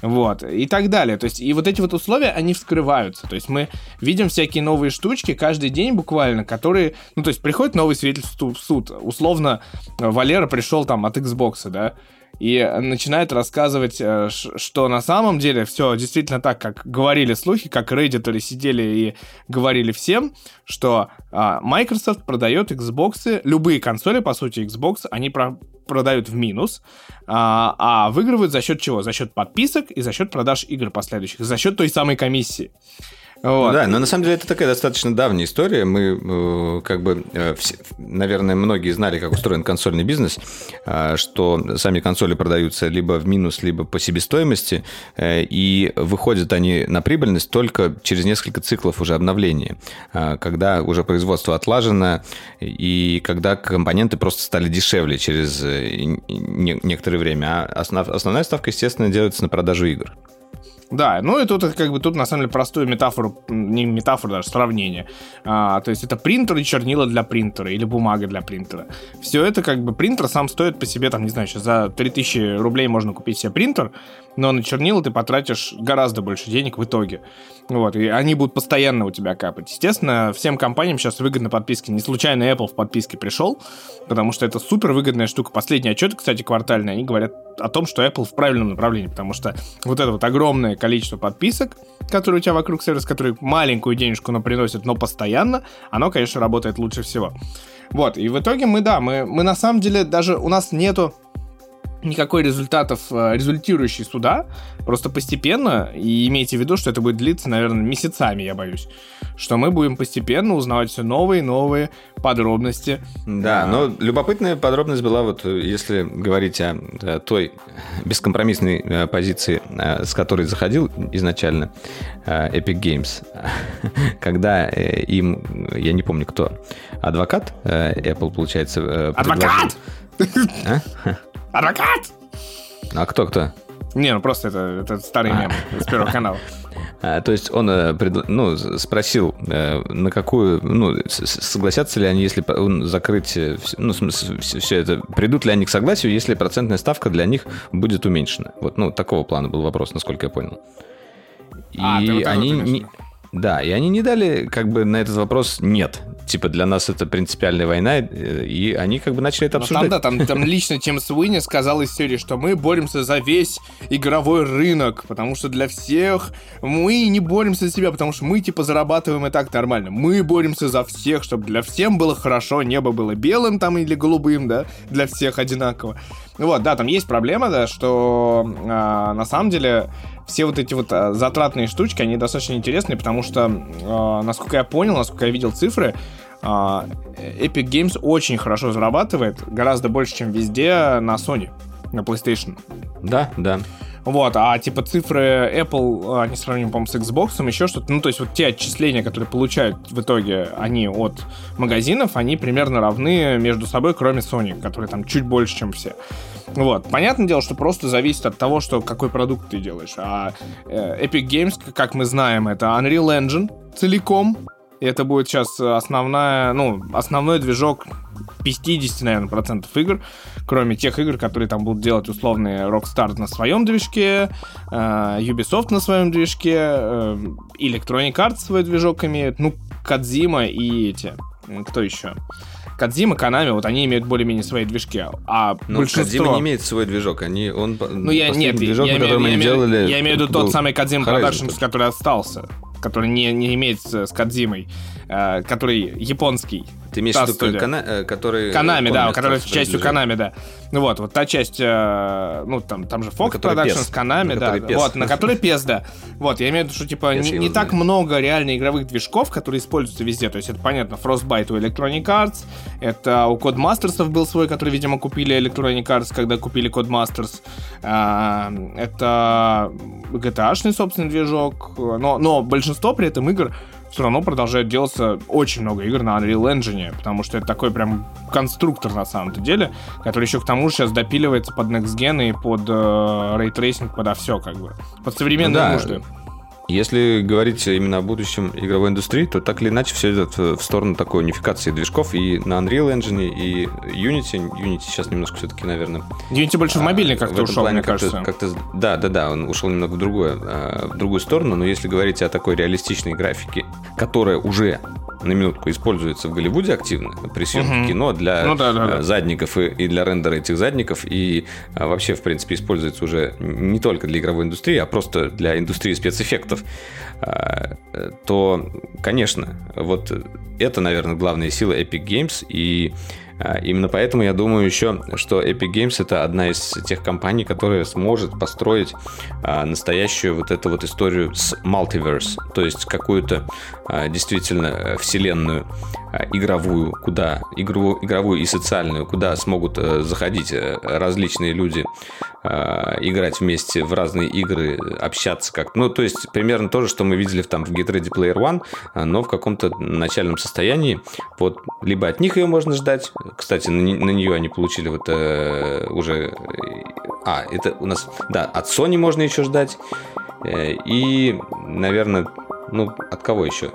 Вот, и так далее. То есть, и вот эти вот условия, они вскрываются. То есть, мы видим всякие новые штучки каждый день буквально, которые, ну, то есть, приходит новый свидетельство в суд. Условно, Валера пришел там от Xbox, да, и начинает рассказывать, э, что на самом деле все действительно так, как говорили слухи, как Reddit сидели и говорили всем, что а, Microsoft продает Xbox, любые консоли, по сути, Xbox, они про продают в минус, а, а выигрывают за счет чего? За счет подписок и за счет продаж игр последующих, за счет той самой комиссии. Вот. Да, но на самом деле это такая достаточно давняя история. Мы э, как бы, э, все, наверное, многие знали, как устроен консольный бизнес, э, что сами консоли продаются либо в минус, либо по себестоимости, и выходят они на прибыльность только через несколько циклов уже обновления, когда уже производство отлажено, и когда компоненты просто стали дешевле через не, некоторое время. А основ, основная ставка, естественно, делается на продажу игр. Да, ну и тут как бы тут на самом деле простую метафору, не метафору даже, сравнение. А, то есть это принтер и чернила для принтера или бумага для принтера. Все это как бы принтер сам стоит по себе, там, не знаю, сейчас за 3000 рублей можно купить себе принтер, но на чернила ты потратишь гораздо больше денег в итоге. Вот, и они будут постоянно у тебя капать. Естественно, всем компаниям сейчас выгодно подписки. Не случайно Apple в подписке пришел, потому что это супер выгодная штука. Последние отчеты, кстати, квартальные, они говорят о том, что Apple в правильном направлении, потому что вот это вот огромное количество подписок, которые у тебя вокруг сервиса, которые маленькую денежку, но приносят, но постоянно, оно, конечно, работает лучше всего. Вот, и в итоге мы, да, мы, мы на самом деле даже, у нас нету никакой результатов, э, результирующий суда, просто постепенно, и имейте в виду, что это будет длиться, наверное, месяцами, я боюсь, что мы будем постепенно узнавать все новые и новые подробности. Да, а... но любопытная подробность была вот, если говорить о, о той бескомпромиссной э, позиции, э, с которой заходил изначально Epic Games, [LAUGHS] когда им, я не помню кто, адвокат Apple, получается, Адвокат! А? Адвокат! А кто кто? Не, ну просто это, это старый мем с Первого канала. А, то есть он э, ну, спросил, э, на какую, ну, согласятся ли они, если закрыть, э, ну, все это, придут ли они к согласию, если процентная ставка для них будет уменьшена. Вот, ну, такого плана был вопрос, насколько я понял. А, И вот они не, да, и они не дали как бы на этот вопрос нет. Типа для нас это принципиальная война, э, и они как бы начали это обсуждать. там, да, там, там лично Тим Суини сказал из серии, что мы боремся за весь игровой рынок, потому что для всех мы не боремся за себя, потому что мы типа зарабатываем и так нормально. Мы боремся за всех, чтобы для всем было хорошо, небо было белым там или голубым, да, для всех одинаково. Вот, да, там есть проблема, да, что э, на самом деле все вот эти вот э, затратные штучки, они достаточно интересные, потому что, э, насколько я понял, насколько я видел цифры, э, Epic Games очень хорошо зарабатывает, гораздо больше, чем везде на Sony, на PlayStation. Да, да. Вот, а типа цифры Apple, они сравним, по-моему, с Xbox, еще что-то. Ну, то есть вот те отчисления, которые получают в итоге они от магазинов, они примерно равны между собой, кроме Sony, которые там чуть больше, чем все. Вот. Понятное дело, что просто зависит от того, что какой продукт ты делаешь. А э, Epic Games, как мы знаем, это Unreal Engine целиком, это будет сейчас основная, ну, основной движок 50, наверное, процентов игр, кроме тех игр, которые там будут делать условные Rockstar на своем движке, э, Ubisoft на своем движке, э, Electronic Arts свой движок имеет, ну, Кадзима и эти, кто еще? Кадзима, Канами, вот они имеют более-менее свои движки, а Но большинство... Кадзима не имеет свой движок, они, он... Ну, я, нет, движок, я, имею, я, делали, я имею в виду тот самый Кадзима Productions, который остался который не, не имеет с Кадзимой, э, который японский. Ты имеешь в виду, кана, э, который... Канами, да, который частью Канами, да. Ну вот, вот та часть, э, ну там, там же Fox Productions, Канами, да. Вот, на которой PES, да. Вот, я имею в виду, что типа не, не так много реально игровых движков, которые используются везде. То есть это понятно, Frostbite у Electronic Arts, это у Codemasters был свой, который, видимо, купили Electronic Arts, когда купили Codemasters. Э, это GTA-шный собственный движок, но, но большинство при этом игр все равно продолжает делаться очень много игр на Unreal Engine, потому что это такой прям конструктор на самом-то деле, который еще к тому же сейчас допиливается под Next Gen и под э, Ray Tracing, подо все как бы, под современные ну, да. нужды. Если говорить именно о будущем игровой индустрии, то так или иначе все идет в сторону такой унификации движков и на Unreal Engine, и Unity. Unity сейчас немножко все-таки, наверное... Unity больше в мобильный а, как-то ушел, мне как кажется. Как-то, да, да, да, он ушел немного в, другое, а, в другую сторону, но если говорить о такой реалистичной графике, которая уже на минутку используется в Голливуде активно при съемке угу. кино для ну, да, да, да. задников и, и для рендера этих задников и а, вообще в принципе используется уже не только для игровой индустрии, а просто для индустрии спецэффектов, а, то, конечно, вот это, наверное, главная сила Epic Games. И Именно поэтому я думаю еще, что Epic Games это одна из тех компаний, которая сможет построить а, настоящую вот эту вот историю с Multiverse, то есть какую-то а, действительно э, вселенную игровую, куда игру, игровую и социальную, куда смогут э, заходить э, различные люди, играть вместе в разные игры, общаться как, ну то есть примерно то же, что мы видели там в Get Ready Player One, но в каком-то начальном состоянии. Вот либо от них ее можно ждать, кстати, на, на нее они получили вот э, уже... А, это у нас... Да, от Sony можно еще ждать. Э, и, наверное, ну, от кого еще?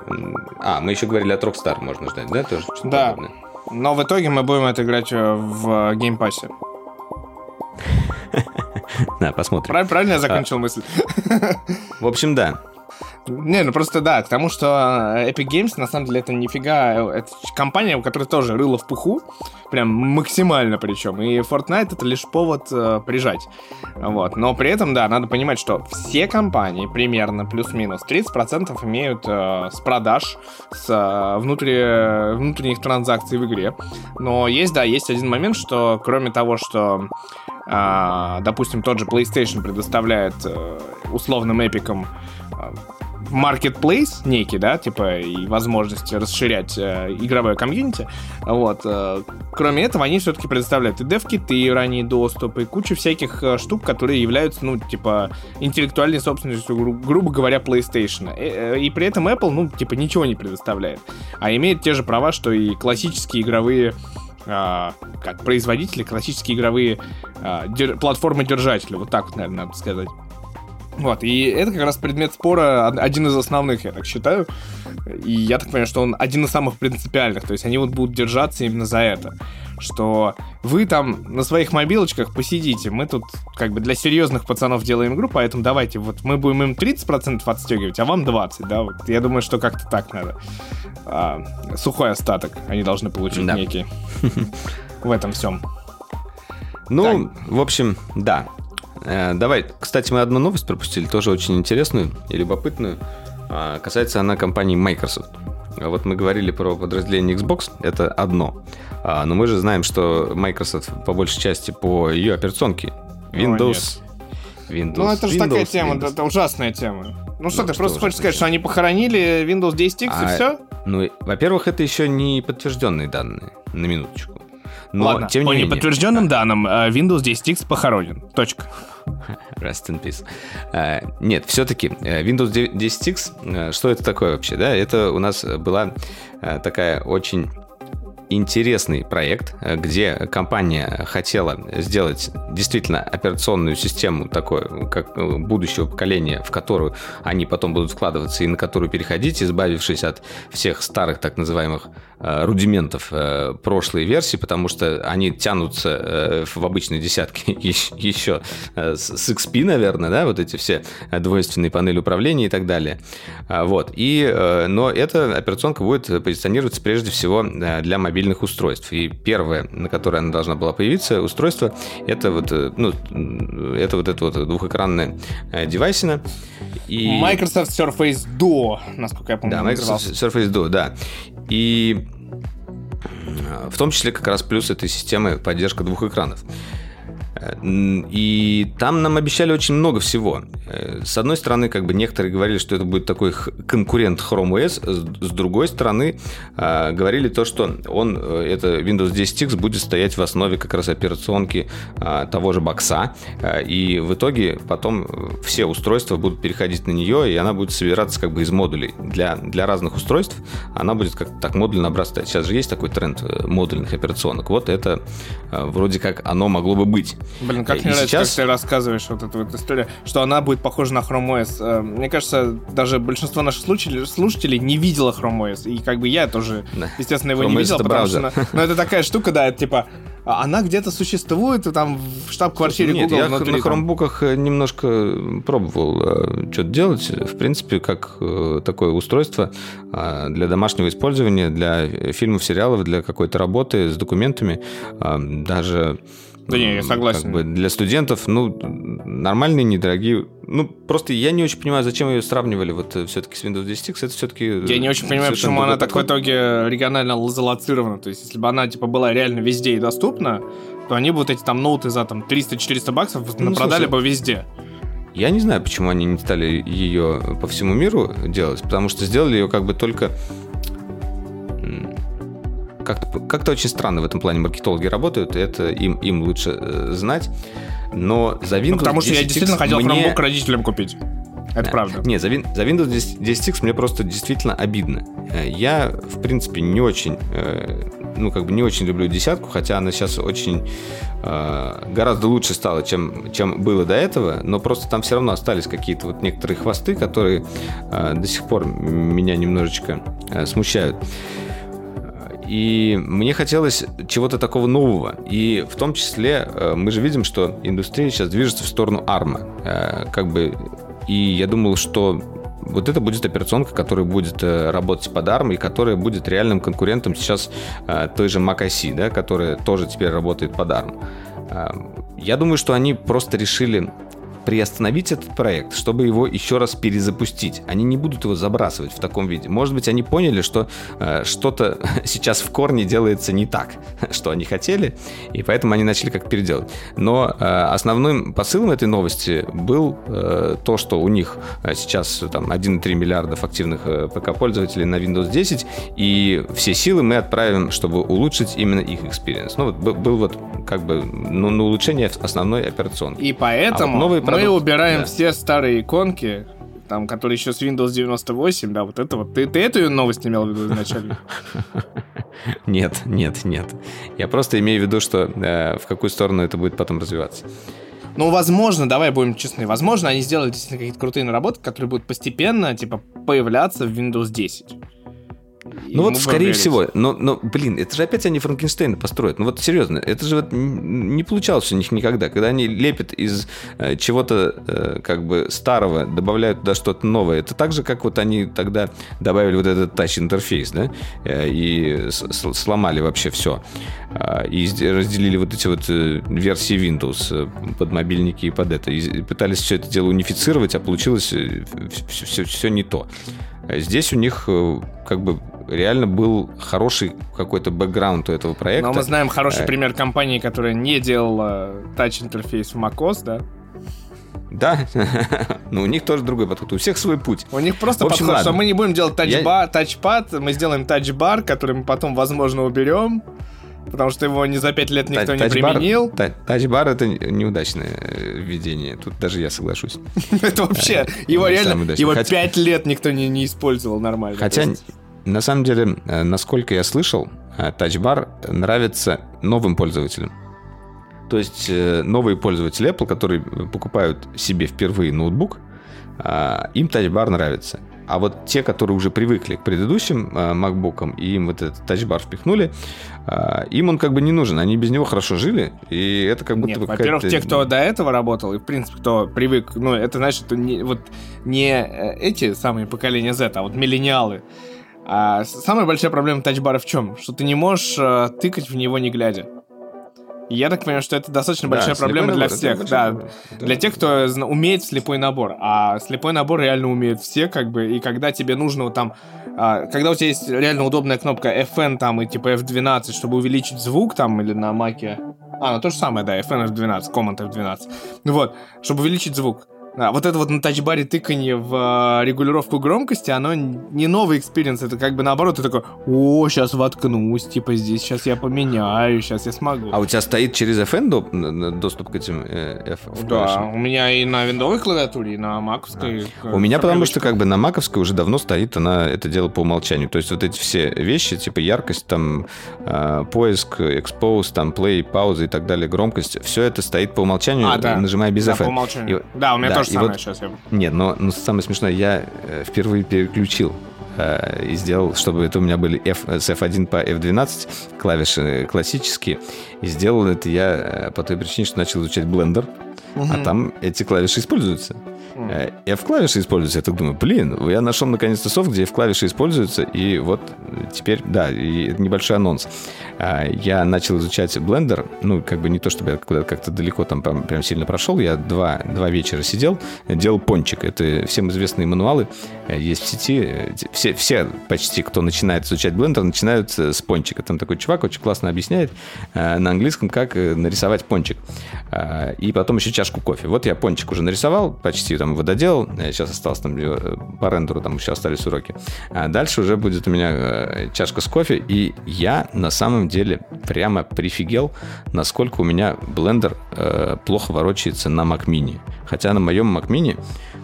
А, мы еще говорили от Rockstar можно ждать, да? Тоже да. Подобное. Но в итоге мы будем это играть э, в Game Pass е. [LAUGHS] Да, посмотрим. Правильно я закончил мысль? В общем, да. Не, ну просто да, к тому, что э, Epic Games, на самом деле, это нифига... Э, это компания, у которой тоже рыло в пуху, прям максимально причем. И Fortnite это лишь повод э, прижать. Вот. Но при этом, да, надо понимать, что все компании, примерно плюс-минус, 30% имеют э, с продаж, с э, внутри, внутренних транзакций в игре. Но есть, да, есть один момент, что кроме того, что э, допустим, тот же PlayStation предоставляет э, условным эпикам marketplace некий, да, типа, и возможность расширять э, игровое комьюнити. Вот. Э, кроме этого, они все-таки предоставляют и дев-киты, и ранний доступ, и кучу всяких э, штук, которые являются, ну, типа, интеллектуальной собственностью, гру- грубо говоря, PlayStation. И, э, и при этом Apple, ну, типа, ничего не предоставляет. А имеет те же права, что и классические игровые как производители, классические игровые а, дер- платформы-держатели. Вот так вот, наверное, надо сказать. Вот, и это как раз предмет спора, один из основных, я так считаю. И я так понимаю, что он один из самых принципиальных. То есть они вот будут держаться именно за это. Что вы там на своих мобилочках посидите. Мы тут как бы для серьезных пацанов делаем игру, поэтому давайте вот мы будем им 30% отстегивать, а вам 20, да? Вот я думаю, что как-то так надо. А, сухой остаток они должны получить да. некий в этом всем. Ну, так. в общем, да. Э, давай, кстати, мы одну новость пропустили, тоже очень интересную и любопытную. А, касается она компании Microsoft. Вот мы говорили про подразделение Xbox, это одно. А, но мы же знаем, что Microsoft по большей части по ее операционке Windows, Windows. Ну, это же Windows, такая тема, Windows. это ужасная тема. Ну что, ну, ты что просто хочешь сказать, что они похоронили Windows 10X а, и все? Ну, во-первых, это еще не подтвержденные данные, на минуточку. Но, Ладно, тем не по менее, неподтвержденным да. данным, э, Windows 10X похоронен. Точка. [LAUGHS] Rest in peace. Uh, нет, все-таки э, Windows 10X, что это такое вообще? Да, это у нас была такая очень интересный проект, э, где компания хотела сделать действительно операционную систему такой, как э, будущего поколения, в которую они потом будут вкладываться и на которую переходить, избавившись от всех старых так называемых Э, рудиментов э, прошлой версии, потому что они тянутся э, в обычной десятке [LAUGHS] еще с XP, наверное, да, вот эти все двойственные панели управления и так далее. А, вот. И, но эта операционка будет позиционироваться прежде всего для мобильных устройств. И первое, на которое она должна была появиться, устройство, это вот, ну, это вот это вот двухэкранная девайсина. И... Microsoft Surface Duo, насколько я помню. Да, Microsoft Surface Duo, да. И в том числе как раз плюс этой системы поддержка двух экранов. И там нам обещали очень много всего. Э, с одной стороны, как бы некоторые говорили, что это будет такой конкурент Chrome OS, с другой стороны, а, говорили то, что он, э, это Windows 10 X будет стоять в основе как раз операционки а, того же бокса, и в итоге потом все устройства будут переходить на нее, и она будет собираться как бы из модулей. Для, для разных устройств она будет как так модульно обрастать. Сейчас же есть такой тренд э, модульных операционок. Вот это вроде как оно могло бы быть. Блин, как мне нравится, сейчас... как ты рассказываешь вот эту вот историю, что она будет похожа на Chrome OS. Э, мне кажется, даже большинство наших слушателей, слушателей не видело Chrome OS. И как бы я тоже, да. естественно, его Chrome не видел, потому браузер. что... Ну, это такая штука, да, это типа она где-то существует там в штаб-квартире Нет, Google. я внутри, на хромбуках там... Э, немножко пробовал э, что-то делать. В принципе, как такое устройство для домашнего использования, для фильмов, сериалов, для какой-то работы с документами. Даже да не, я согласен. Как бы для студентов, ну, нормальные, недорогие. Ну, просто я не очень понимаю, зачем ее сравнивали вот э, все-таки с Windows 10 X. Это все-таки... Я не очень понимаю, почему она так в итоге регионально залоцирована. То есть, если бы она, типа, была реально везде и доступна, то они бы вот эти там ноуты за там 300-400 баксов ну, продали слушай, бы везде. Я не знаю, почему они не стали ее по всему миру делать, потому что сделали ее как бы только как-то, как-то очень странно в этом плане маркетологи работают, это им, им лучше э, знать. Но за Windows ну, Потому что я действительно хотел мне... Chromebook родителям купить. Это да. правда. Не, за, за Windows 10, 10X мне просто действительно обидно. Э, я, в принципе, не очень, э, ну, как бы не очень люблю десятку, хотя она сейчас очень э, гораздо лучше стала, чем, чем было до этого, но просто там все равно остались какие-то вот некоторые хвосты, которые до сих пор меня немножечко смущают. И мне хотелось чего-то такого нового. И в том числе э, мы же видим, что индустрия сейчас движется в сторону ARM. Э, как бы, и я думал, что вот это будет операционка, которая будет э, работать под ARM и которая будет реальным конкурентом сейчас той же Mac OS, да, которая тоже теперь работает под ARM. Я думаю, что они просто решили приостановить этот проект, чтобы его еще раз перезапустить. Они не будут его забрасывать в таком виде. Может быть, они поняли, что э, что-то [LAUGHS] сейчас в корне делается не так, [LAUGHS] что они хотели, и поэтому они начали как переделать. Но э, основным посылом этой новости был э, то, что у них э, сейчас там 1,3 миллиардов активных э, ПК-пользователей на Windows 10, и все силы мы отправим, чтобы улучшить именно их experience. Ну, вот был вот как бы ну, на улучшение основной операционки. И поэтому а вот новые продукты, мы убираем да. все старые иконки, там, которые еще с Windows 98, да, вот это вот. Ты, ты эту новость имел в виду изначально? [LAUGHS] Нет, нет, нет. Я просто имею в виду, что э, в какую сторону это будет потом развиваться. Ну, возможно, давай будем честны, возможно, они сделали действительно какие-то крутые наработки, которые будут постепенно, типа, появляться в Windows 10. Ну вот, скорее верить. всего. Но, но, блин, это же опять они Франкенштейна построят. Ну вот серьезно, это же вот не получалось у них никогда. Когда они лепят из э, чего-то э, как бы старого, добавляют туда что-то новое. Это так же, как вот они тогда добавили вот этот тач-интерфейс, да, э, и с- сломали вообще все. Э, и разделили вот эти вот э, версии Windows э, под мобильники и под это. И пытались все это дело унифицировать, а получилось все, все, все не то. Здесь у них как бы реально был хороший какой-то бэкграунд у этого проекта. Но мы знаем хороший э, пример компании, которая не делала тач-интерфейс в macOS, да? Да, [LAUGHS] но у них тоже другой подход. У всех свой путь. У них просто общем, подход, ладно. что мы не будем делать тачба, Я... тачпад, мы сделаем тачбар, который мы потом, возможно, уберем. Потому что его не за пять лет никто не применил. Тачбар это неудачное э, введение. Тут даже я соглашусь. [LAUGHS] Это вообще, его реально, его пять лет никто не использовал нормально. Хотя на самом деле, э, насколько я слышал, тачбар нравится новым пользователям. То есть э, новые пользователи Apple, которые покупают себе впервые ноутбук, им тачбар нравится. А вот те, которые уже привыкли к предыдущим э, MacBook, и им вот этот тачбар впихнули, э, им он как бы не нужен. Они без него хорошо жили, и это как будто Нет, во-первых, те, кто до этого работал, и, в принципе, кто привык, ну, это значит, что не, вот не эти самые поколения Z, а вот миллениалы. А самая большая проблема тачбара в чем? Что ты не можешь э, тыкать в него не глядя. Я так понимаю, что это достаточно да, большая проблема для всех. Да, для тех, кто умеет слепой набор. А слепой набор реально умеют все, как бы, и когда тебе нужно вот там... А, когда у тебя есть реально удобная кнопка FN там и типа F12, чтобы увеличить звук там или на маке... А, ну то же самое, да, FN F12, Command F12. Ну вот, чтобы увеличить звук. А, вот это вот на Touch Bar е тыканье в а, регулировку громкости, оно не новый experience, это как бы наоборот, ты такой, о, сейчас воткнусь, типа здесь, сейчас я поменяю, сейчас я смогу. А у тебя стоит через FN доступ к этим э, F? Да, у меня и на виндовой клавиатуре, и на маковской. А. У меня потому что как бы на маковской уже давно стоит она это дело по умолчанию, то есть вот эти все вещи, типа яркость, там, э, поиск, expose, там, play, пауза и так далее, громкость, все это стоит по умолчанию, а, да. нажимая без да, FN. по умолчанию. И, да, у меня да, же самое вот, сейчас. Я... Нет, но, но самое смешное, я э, впервые переключил э, и сделал, чтобы это у меня были F, с F1 по F12 клавиши классические. И сделал это я э, по той причине, что начал изучать Blender, угу. а там эти клавиши используются. F-клавиши используются. Я так думаю, блин, я нашел наконец-то софт, где F-клавиши используются, и вот теперь, да, и небольшой анонс. А, я начал изучать Blender, ну, как бы не то, чтобы я куда-то как-то далеко там прям, прям сильно прошел, я два, два вечера сидел, делал пончик. Это всем известные мануалы э, есть в сети. Все, все почти, кто начинает изучать Blender, начинают с пончика. Там такой чувак очень классно объясняет э, на английском, как э, нарисовать пончик. А, и потом еще чашку кофе. Вот я пончик уже нарисовал, почти там вододелал. Сейчас осталось там по рендеру, там еще остались уроки. А дальше уже будет у меня чашка с кофе, и я на самом деле прямо прифигел, насколько у меня блендер э, плохо ворочается на Mac Mini. Хотя на моем Mac Mini,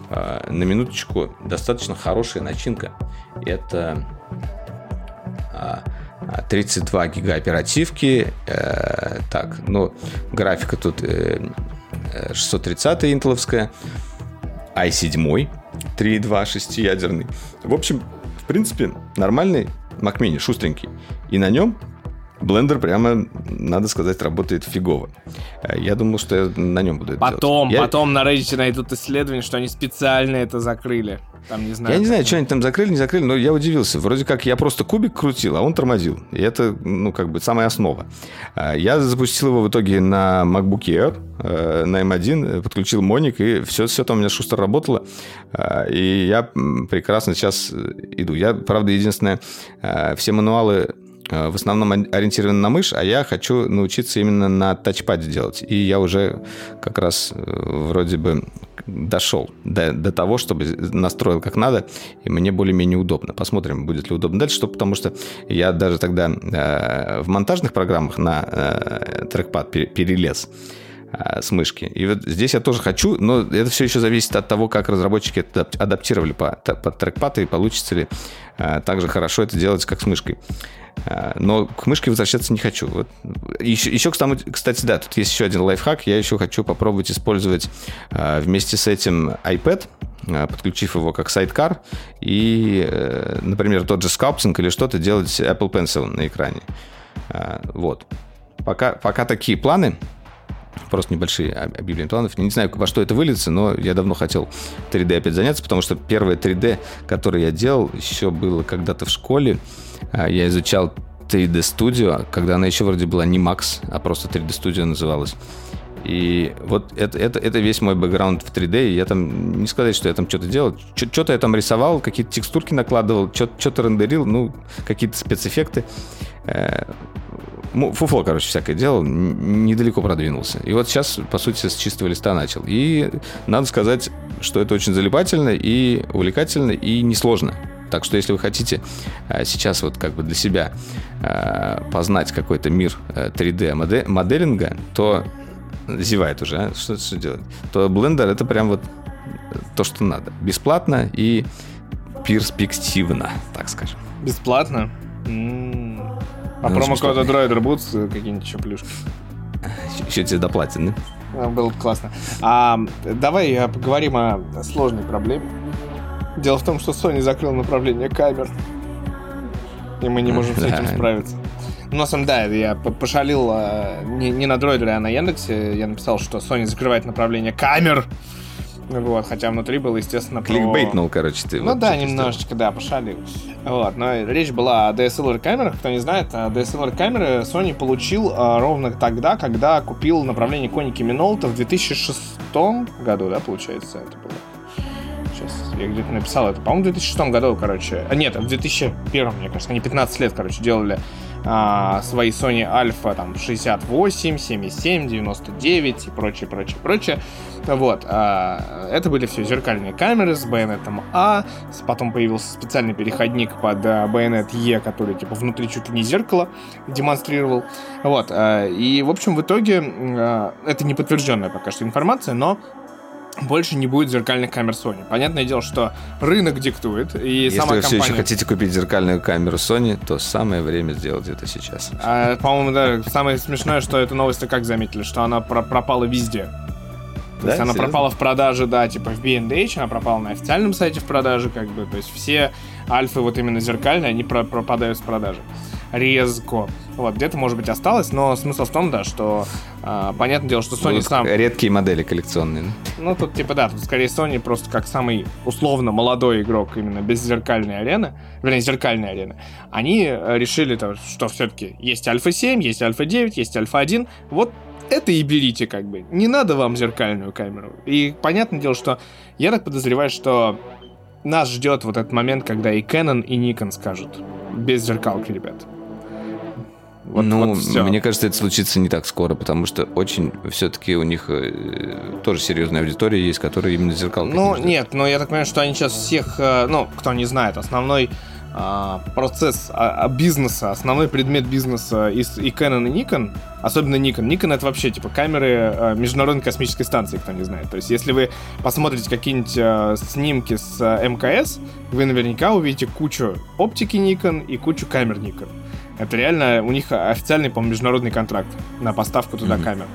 э, на минуточку, достаточно хорошая начинка. Это э, 32 гига оперативки. Э, так, ну, графика тут э, 630 интеловская, i7 3.2 6-ядерный. В общем, в принципе, нормальный Mac Mini, шустренький. И на нем Блендер прямо, надо сказать, работает фигово. Э, я думал, что я на нем буду потом, делать. Потом я... на Reddit найдут исследование, что они специально это закрыли. Там, не знаю, я не знаю, что они там закрыли, не закрыли, но я удивился. Вроде как я просто кубик крутил, а он тормозил. И это, ну, как бы самая основа. Э, я запустил его в итоге на MacBook Air, э, на M1, подключил Моник, и все, все там у меня шустро работало. И я прекрасно сейчас иду. Я, правда, единственное, все мануалы Э, в основном ориентирован на мышь, а я хочу научиться именно на тачпаде делать. И я уже как раз э, вроде бы дошел до, до того, чтобы настроил как надо, и мне более-менее удобно. Посмотрим, будет ли удобно дальше, что, потому что я даже тогда э, в монтажных программах на э, трекпад перелез с мышки. И вот здесь я тоже хочу, но это все еще зависит от того, как разработчики это адаптировали по, по трекпад и получится ли э, так же хорошо это делать, как с мышкой. А, но к мышке возвращаться не хочу. Вот. Еще, еще, кстати, да, тут есть еще один лайфхак. Я еще хочу попробовать использовать а, вместе с этим iPad, а, подключив его как сайдкар, и, э, например, тот же скалптинг или что-то делать Apple Pencil на экране. Вот. Пока, пока такие планы просто небольшие объявления планов. Не знаю, во что это выльется, но я давно хотел 3D опять заняться, потому что первое 3D, которое я делал, еще было когда-то в школе. А, я изучал 3D Studio, когда она еще вроде была не Max, а просто 3D Studio называлась. И вот это, это, это весь мой бэкграунд в 3D. И я там, не сказать, что я там что-то делал. Что-то я там рисовал, какие-то текстурки накладывал, что-то рендерил, ну, какие-то спецэффекты. Фуфло, короче, всякое делал, недалеко продвинулся. И вот сейчас, по сути, с чистого листа начал. И надо сказать, что это очень залипательно и увлекательно, и несложно. Так что, если вы хотите э, сейчас вот как бы для себя э, познать какой-то мир 3D моделинга, то зевает уже, а? что, что делать? То Blender это прям вот то, что надо. Бесплатно и перспективно, так скажем. Бесплатно? М-м-м. А ну, промокода Дроидер будут какие-нибудь еще плюшки? Еще тебе доплатят, да? А, было бы классно. А, давай а, поговорим о сложной проблеме. Дело в том, что Sony закрыл направление камер. И мы не можем с этим [LAUGHS] справиться. Ну, на самом деле, да, я пошалил а, не, не на дроидере, а на Яндексе. Я написал, что Sony закрывает направление камер. Вот, хотя внутри было, естественно, Кликбейтнул, про... короче, ты. Ну вот да, немножечко, да, пошалил. Вот, но речь была о DSLR-камерах. Кто не знает, DSLR-камеры Sony получил а, ровно тогда, когда купил направление коники Минолта в 2006 году, да, получается, это было. Сейчас, я где-то написал это, по-моему, в 2006 году, короче. А, нет, в 2001, мне кажется, они 15 лет, короче, делали а, свои Sony Alpha там 68, 77, 99 и прочее, прочее, прочее. Вот, а, это были все зеркальные камеры с байонетом А, потом появился специальный переходник под а, байонет Е, который типа внутри чуть ли не зеркало демонстрировал. Вот, а, и в общем в итоге а, это не подтвержденная пока что информация, но больше не будет зеркальных камер Sony. Понятное дело, что рынок диктует, и Если сама вы компания... все еще хотите купить зеркальную камеру Sony, то самое время сделать это сейчас. А, по-моему, да, самое смешное, что эту новость как заметили, что она про пропала везде. То да? есть она Серьезно? пропала в продаже, да, типа в B&H, она пропала на официальном сайте в продаже, как бы, то есть все альфы вот именно зеркальные, они про пропадают с продажи резко. Вот, где-то, может быть, осталось, но смысл в том, да, что а, понятное дело, что Sony ну, сам... Редкие модели коллекционные. Ну, тут, типа, да, тут скорее Sony просто как самый условно молодой игрок именно без зеркальной арены, вернее, зеркальной арены, они э, решили, то, что все-таки есть Альфа 7, есть Альфа 9, есть Альфа 1, вот это и берите, как бы. Не надо вам зеркальную камеру. И понятное дело, что я так подозреваю, что нас ждет вот этот момент, когда и Canon, и Nikon скажут. Без зеркалки, ребят. Вот, ну, вот мне кажется, это случится не так скоро, потому что очень все-таки у них э, тоже серьезная аудитория есть, которая именно зеркалки. Ну, нет, но я так понимаю, что они сейчас всех, э, ну, кто не знает, основной а, процесс а, а, бизнеса, основной предмет бизнеса и, и Canon, и Nikon, особенно Nikon. Nikon это вообще типа камеры а, Международной космической станции, кто не знает. То есть, если вы посмотрите какие-нибудь а, снимки с а, МКС, вы наверняка увидите кучу оптики Nikon и кучу камер Nikon. Это реально у них официальный, по международный контракт на поставку туда mm-hmm. камер.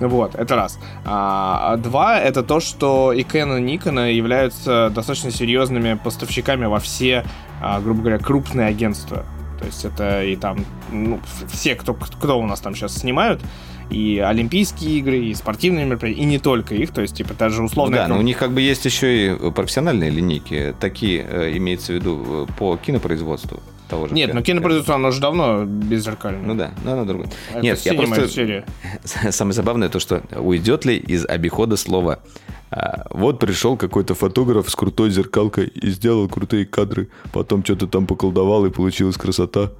Вот, это раз. А, два, это то, что и Canon, и Nikon являются достаточно серьезными поставщиками во все, а, грубо говоря, крупные агентства. То есть это и там, ну, все, кто, кто у нас там сейчас снимают, и Олимпийские игры, и спортивные мероприятия, и не только их, то есть, типа, даже условно... Ну, да, но у них как бы есть еще и профессиональные линейки, такие, э, имеется в виду, э, по кинопроизводству того же. Нет, но кинопроизводство, оно же давно беззеркальное. Ну да, но оно другое. Это Нет, я просто... Серия. [LAUGHS] Самое забавное то, что уйдет ли из обихода слова а, вот пришел какой-то фотограф с крутой зеркалкой и сделал крутые кадры, потом что-то там поколдовал и получилась красота.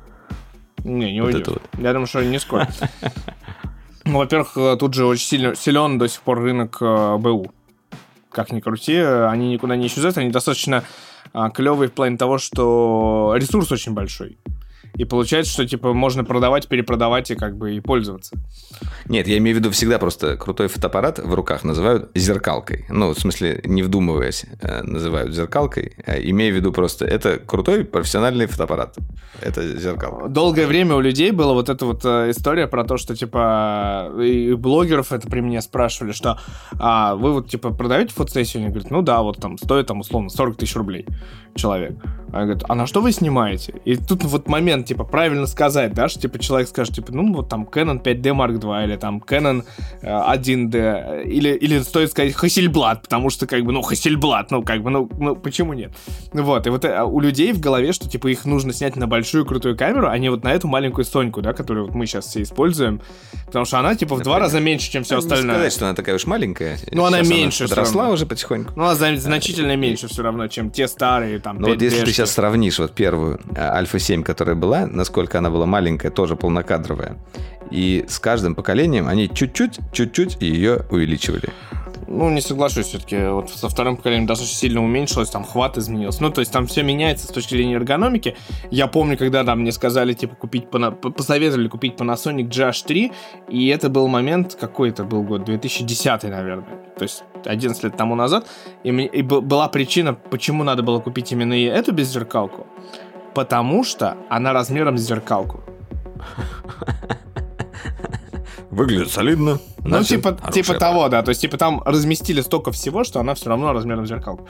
Не, не вот уйдет. Вот. Я думаю, что не скоро. [LAUGHS] Ну, во-первых, тут же очень сильно, силен до сих пор рынок э, БУ. Как ни крути, они никуда не исчезают, они достаточно а, клевый в плане того, что ресурс очень большой. И получается, что типа можно продавать, перепродавать и как бы и пользоваться. Нет, я имею в виду всегда просто крутой фотоаппарат в руках называют зеркалкой. Ну, в смысле, не вдумываясь, э, называют зеркалкой, а имея в виду просто, это крутой профессиональный фотоаппарат. Это зеркалка. Долгое время у людей была вот эта вот э, история про то, что типа и блогеров это при мне спрашивали, что а, вы вот типа продаете фотосессию? Они говорят, ну да, вот там стоит там условно 40 тысяч рублей человек. Она говорит, а на что вы снимаете? И тут вот момент, типа, правильно сказать, да, что, типа, человек скажет, типа, ну, вот там Canon 5D Mark II или там Canon 1D, э, или, или стоит сказать Hasselblad, потому что, как бы, ну, Hasselblad, ну, как бы, ну, ну, почему нет? Вот, и вот э, у людей в голове, что, типа, их нужно снять на большую крутую камеру, а не вот на эту маленькую Соньку, да, которую вот мы сейчас все используем, потому что она, типа, в два раза меньше, чем все ну, остальное. Не сказать, что она такая уж маленькая. Ну, она меньше. Она подросла уже потихоньку. Ну, она значительно меньше все равно, чем те старые, там, Ну, вот если ты сейчас сравнишь вот первую Альфа 7, которая была, насколько она была маленькая, тоже полнокадровая, и с каждым поколением они чуть-чуть, чуть-чуть ее увеличивали. Ну, не соглашусь все-таки. Вот со вторым поколением достаточно сильно уменьшилось, там хват изменился. Ну, то есть там все меняется с точки зрения эргономики. Я помню, когда там мне сказали, типа, купить, посоветовали купить Panasonic GH3, и это был момент, какой это был год, 2010, наверное. То есть 11 лет тому назад. И, мне, и была причина, почему надо было купить именно эту беззеркалку. Потому что она размером с зеркалку. Выглядит солидно. Ну, типа, типа того, да. То есть, типа, там разместили столько всего, что она все равно размером зеркал.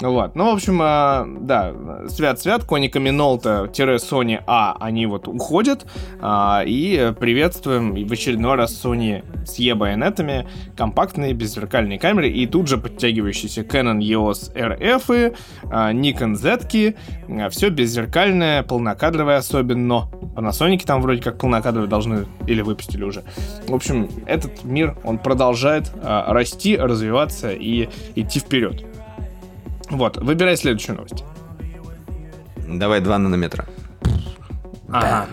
Вот. Ну, в общем, э, да, свят-свят, Коника Минолта-Sony A, они вот уходят. Э, и приветствуем в очередной раз Sony с E-байонетами, компактные беззеркальные камеры, и тут же подтягивающиеся Canon EOS RF, э, Nikon Z, э, все беззеркальное, полнокадровое особенно. Panasonic там вроде как полнокадровые должны, или выпустили уже. В общем, этот мир, он продолжает а, расти, развиваться и идти вперед. Вот, выбирай следующую новость. Давай 2 нанометра. Ага.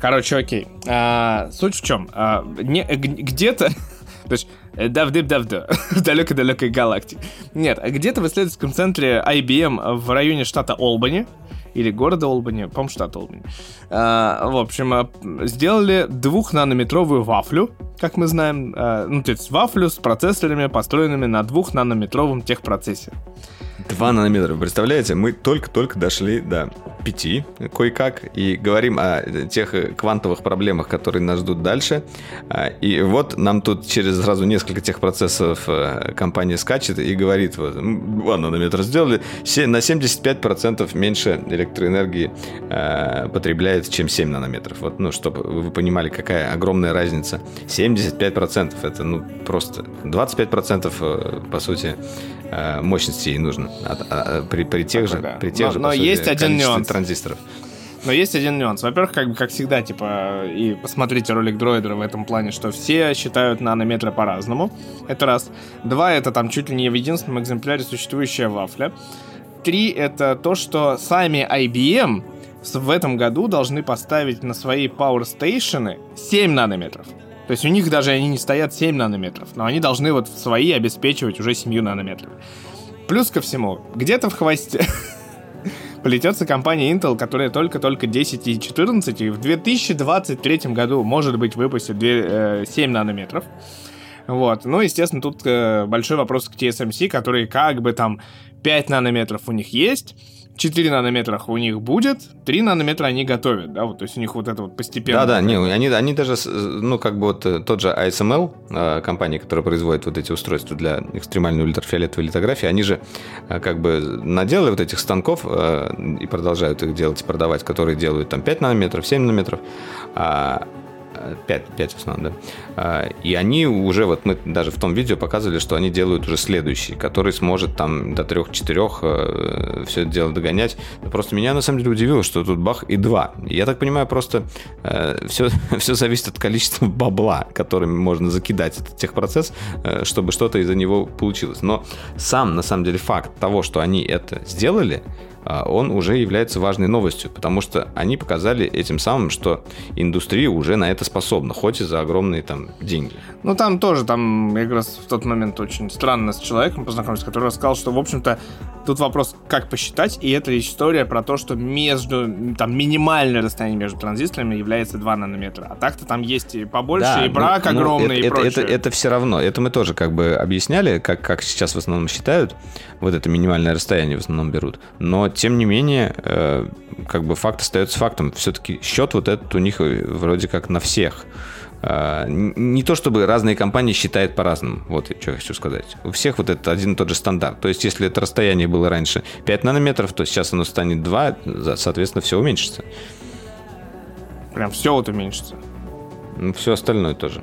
Короче, окей. А, суть в чем? А, не, где-то... [LAUGHS] То есть, дав-дып-дав-да, [LAUGHS] в далекой-далекой галактике. Нет, где-то в исследовательском центре IBM в районе штата Олбани, или города Олбани, по-моему, штат Олбани. А, в общем, а, сделали двухнанометровую вафлю, как мы знаем, а, ну, то есть вафлю с процессорами, построенными на двухнанометровом техпроцессе. 2 нанометра, представляете? Мы только-только дошли до 5 кое-как и говорим о тех квантовых проблемах, которые нас ждут дальше. А, и вот нам тут через сразу несколько тех процессов э, компания скачет и говорит, вот, 2 нанометра сделали, на 75% меньше электроэнергии э, потребляет, чем 7 нанометров. Вот, ну, чтобы вы понимали, какая огромная разница. 75% это, ну, просто 25% э, по сути мощности ей нужно а, а, при, при тех же, да. при тех но, же но сути, есть один нюанс. транзисторов. Но есть один нюанс. Во-первых, как, как всегда, типа, и посмотрите ролик дроидера в этом плане, что все считают нанометры по-разному. Это раз. Два, это там чуть ли не в единственном экземпляре существующая вафля. Три, это то, что сами IBM в этом году должны поставить на свои Power Station 7 нанометров. То есть у них даже они не стоят 7 нанометров, но они должны вот свои обеспечивать уже 7 нанометрами. Плюс ко всему, где-то в хвосте [LAUGHS] плетется компания Intel, которая только-только 10 и 14, и в 2023 году, может быть, выпустит 2, э, 7 нанометров. Вот. Ну, естественно, тут э, большой вопрос к TSMC, которые как бы там 5 нанометров у них есть, 4 нанометра у них будет, 3 нанометра они готовят, да, вот, то есть у них вот это вот постепенно. Да-да, не, они, они даже, ну, как бы вот э, тот же ASML, э, компания, которая производит вот эти устройства для экстремальной ультрафиолетовой литографии, они же э, как бы наделали вот этих станков и продолжают их делать и продавать, которые делают там 5 нанометров, 7 нанометров, а 5, 5 в основном, да. А, и они уже, вот мы даже в том видео показывали, что они делают уже следующий, который сможет там до 3-4 э, все это дело догонять. Просто меня на самом деле удивило, что тут бах и 2. Я так понимаю, просто все, э, все [LAUGHS] зависит от количества бабла, которым можно закидать этот техпроцесс, э, чтобы что-то из-за него получилось. Но сам, на самом деле, факт того, что они это сделали, он уже является важной новостью, потому что они показали этим самым, что индустрия уже на это способна, хоть и за огромные там деньги. Ну, там тоже, там я как раз в тот момент очень странно с человеком познакомился, который рассказал, что, в общем-то, тут вопрос, как посчитать, и это история про то, что между, там, минимальное расстояние между транзисторами является 2 нанометра, а так-то там есть и побольше, да, и брак ну, огромный, ну, это, и это, прочее. Это, это все равно, это мы тоже как бы объясняли, как, как сейчас в основном считают, вот это минимальное расстояние в основном берут, но тем не менее, э, как бы факт остается фактом. Все-таки счет вот этот у них вроде как на всех. Э, не то чтобы разные компании считают по-разному. Вот что я хочу сказать. У всех вот это один и тот же стандарт. То есть, если это расстояние было раньше 5 нанометров, то сейчас оно станет 2, соответственно, все уменьшится. Прям все вот уменьшится. Ну, все остальное тоже.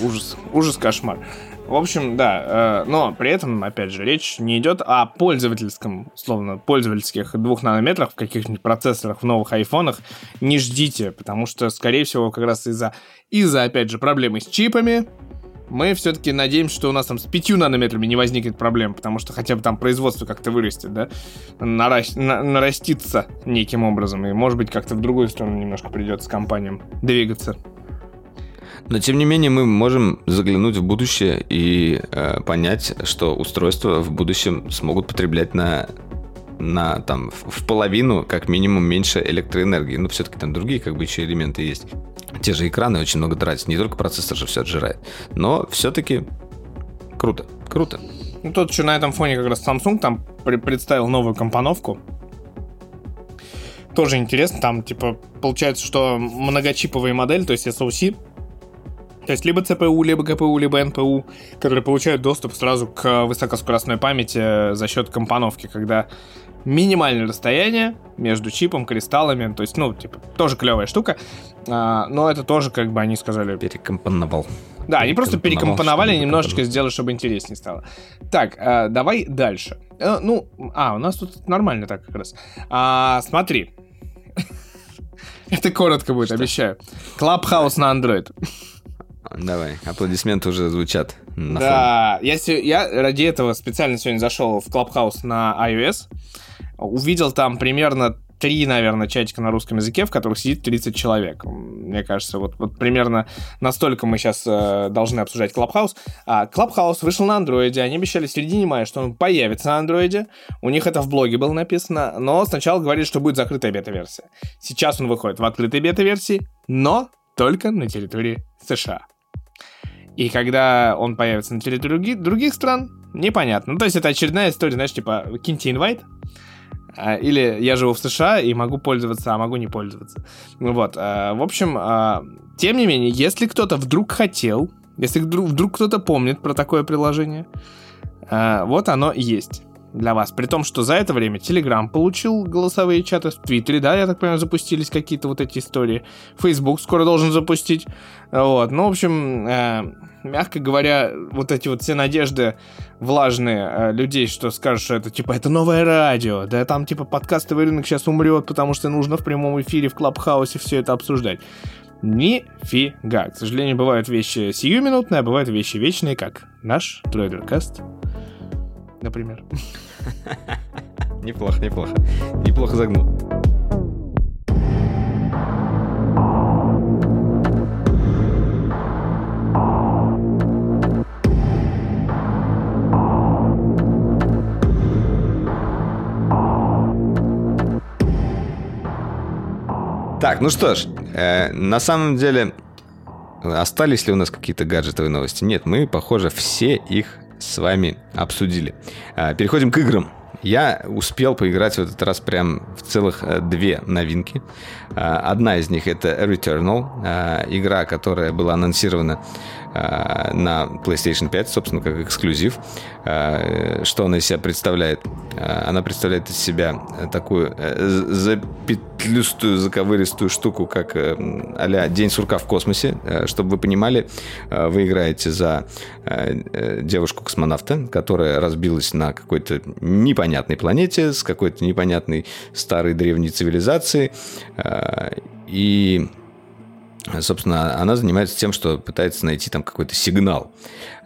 Ужас, ужас, кошмар. В общем, да, э, но при этом, опять же, речь не идет о пользовательском, условно, пользовательских двух нанометрах в каких-нибудь процессорах в новых айфонах. Не ждите, потому что, скорее всего, как раз из-за, из-за опять же, проблемы с чипами, мы все-таки надеемся, что у нас там с 5 нанометрами не возникнет проблем, потому что хотя бы там производство как-то вырастет, да, Наращ... на... нарастится неким образом, и, может быть, как-то в другую сторону немножко придется компаниям двигаться. Но тем не менее мы можем заглянуть в будущее и э, понять, что устройства в будущем смогут потреблять на на там в половину как минимум меньше электроэнергии. Но все-таки там другие как бы еще элементы есть. Те же экраны очень много тратят, не только процессор же все отжирает. Но все-таки круто, круто. Ну, тут еще на этом фоне как раз Samsung там представил новую компоновку. тоже интересно. Там, типа, получается, что многочиповые модели, то есть SOC, то есть либо ЦПУ, либо ГПУ, либо НПУ, которые получают доступ сразу к высокоскоростной памяти за счет компоновки, когда минимальное расстояние между чипом, кристаллами, то есть, ну, типа, тоже клевая штука, а, но это тоже, как бы они сказали... Перекомпоновал. Да, они просто перекомпоновали немножечко, сделали, чтобы интереснее стало. Так, а, давай дальше. А, ну, а, у нас тут нормально так как раз. А, смотри. [LAUGHS] Это коротко будет, обещаю. Clubhouse на Android. Давай, аплодисменты уже звучат. да, я, я ради этого специально сегодня зашел в Clubhouse на iOS. Увидел там примерно три, наверное, чатика на русском языке, в которых сидит 30 человек. Мне кажется, вот, вот примерно настолько мы сейчас э, должны обсуждать Clubhouse. А Clubhouse вышел на андроиде, они обещали в середине мая, что он появится на андроиде. У них это в блоге было написано, но сначала говорили, что будет закрытая бета-версия. Сейчас он выходит в открытой бета-версии, но только на территории США. И когда он появится на территории других стран, непонятно. Ну, то есть это очередная история, знаешь, типа, киньте инвайт, а, или я живу в США и могу пользоваться, а могу не пользоваться. Вот. А, в общем, а, тем не менее, если кто-то вдруг хотел, если вдруг, вдруг кто-то помнит про такое приложение, вот оно есть для вас. При том, что за это время Telegram получил голосовые чаты в Твиттере, да, я так понимаю, запустились какие-то вот эти истории. Facebook скоро должен запустить. Вот, ну, в общем, э, мягко говоря, вот эти вот все надежды влажные э, людей, что скажут, что это типа это новое радио, да там типа подкастовый рынок сейчас умрет, потому что нужно в прямом эфире в Клабхаусе все это обсуждать. Нифига. К сожалению, бывают вещи сиюминутные, а бывают вещи вечные, как наш Трейдеркаст например. Неплохо, неплохо. Неплохо загнул. Так, ну что ж, э, на самом деле, остались ли у нас какие-то гаджетовые новости? Нет, мы, похоже, все их с вами обсудили. А, переходим к играм. Я успел поиграть в этот раз прям в целых э, две новинки. А, одна из них это Returnal, а, игра, которая была анонсирована на PlayStation 5, собственно, как эксклюзив. Что она из себя представляет? Она представляет из себя такую э, запетлюстую, заковыристую штуку, как э, а День сурка в космосе. Чтобы вы понимали, вы играете за девушку-космонавта, которая разбилась на какой-то непонятной планете с какой-то непонятной старой древней цивилизацией. И собственно, она занимается тем, что пытается найти там какой-то сигнал.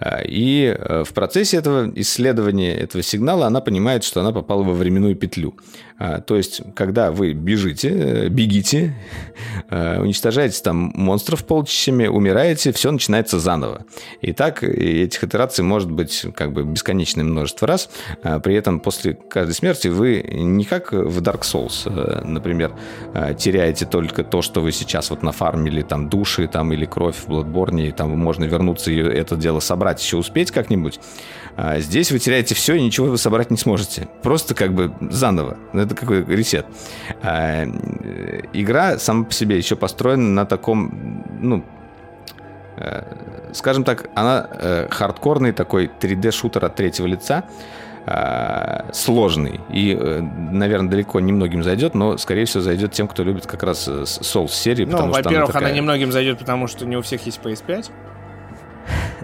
А, и э, в процессе этого исследования этого сигнала она понимает, что она попала во временную петлю. А, то есть, когда вы бежите, э, бегите, э, [LAUGHS] уничтожаете там монстров полчищами, умираете, все начинается заново. И так этих итераций может быть как бы бесконечное множество раз. А, при этом после каждой смерти вы не как в Dark Souls, например, теряете только то, что вы сейчас вот нафармили там души там, или кровь в Bloodborne, и там можно вернуться и это дело собрать еще успеть как-нибудь. А здесь вы теряете все, и ничего вы собрать не сможете. Просто как бы заново. Это какой ресет. А, э, игра сама по себе еще построена на таком, ну, э, скажем так, она э, хардкорный такой 3D-шутер от третьего лица, сложный и, наверное, далеко немногим зайдет, но, скорее всего, зайдет тем, кто любит как раз Souls серии. Ну, во-первых, она, такая... она немногим зайдет, потому что не у всех есть PS5.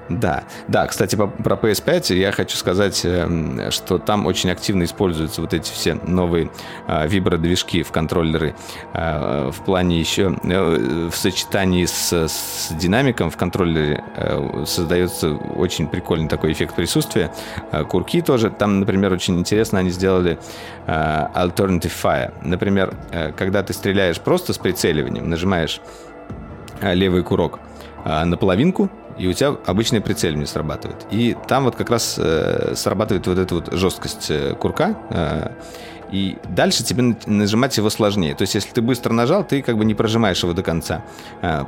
Да, да, кстати, про PS5 я хочу сказать, эм, что там очень активно используются вот эти все новые э, вибродвижки в контроллеры э, в плане еще э, в сочетании с, с динамиком в контроллере э, создается очень прикольный такой эффект присутствия. Э, курки тоже, там, например, очень интересно они сделали э, Alternative Fire. Например, э, когда ты стреляешь просто с прицеливанием, нажимаешь э, левый курок э, на половинку, и у тебя обычный прицель не срабатывает. И там вот как раз э, срабатывает вот эта вот жесткость э, курка, э, И дальше тебе нажимать его сложнее. То есть, если ты быстро нажал, ты как бы не прожимаешь его до конца. А,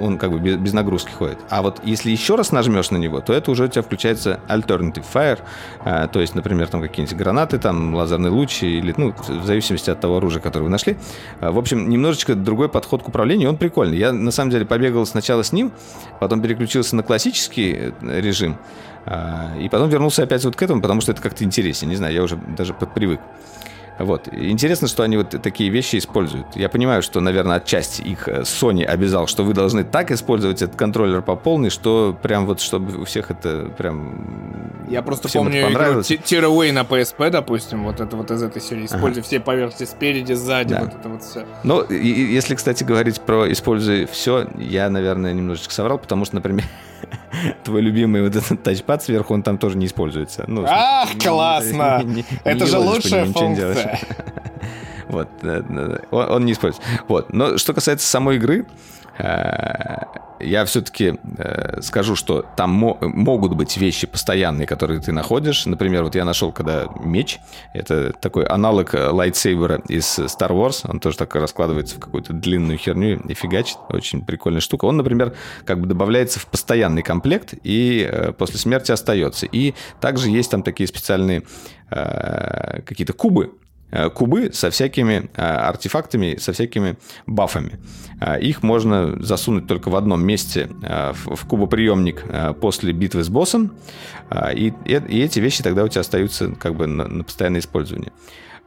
он как бы без нагрузки ходит. А вот если еще раз нажмешь на него, то это уже у тебя включается Alternative Fire. А, то есть, например, там какие-нибудь гранаты, там лазерные лучи, или, ну, в зависимости от того оружия, которое вы нашли. А, в общем, немножечко другой подход к управлению, он прикольный. Я, на самом деле, побегал сначала с ним, потом переключился на классический э, режим, и потом вернулся опять вот к этому, потому что это как-то интереснее. Не знаю, я уже даже подпривык. Вот. Интересно, что они вот такие вещи используют. Я понимаю, что, наверное, отчасти их э, Sony обязал, что вы должны так использовать этот контроллер по полной, что прям вот, чтобы у всех это прям... Я просто помню игру Tearaway на PSP, допустим, вот это вот из этой серии. Используя ага. все поверхности спереди, сзади, да. вот это вот все. Ну, если, кстати, говорить про «используй все», я, наверное, немножечко соврал, потому что, например, [LAUGHS] [LAUGHS] твой любимый вот этот тачпад сверху, он там тоже не используется. Ну, Ах, [LAUGHS] классно! Не, не, Это не же лучшая функция. [LAUGHS] Вот, он, он не используется. Вот, но что касается самой игры, Э, я все-таки э, скажу, что там могут быть вещи постоянные, которые ты находишь. Например, вот я нашел, когда меч, это такой аналог лайтсейбера из Star Wars, он тоже так раскладывается в какую-то длинную херню и фигачит. Очень прикольная штука. Он, например, как бы добавляется в постоянный комплект и э, после смерти остается. И также есть там такие специальные какие-то кубы, Э, кубы со всякими э, артефактами, со всякими бафами. Э, их можно засунуть только в одном месте в кубоприемник после битвы с боссом, и эти вещи тогда у тебя остаются как бы на постоянное использование.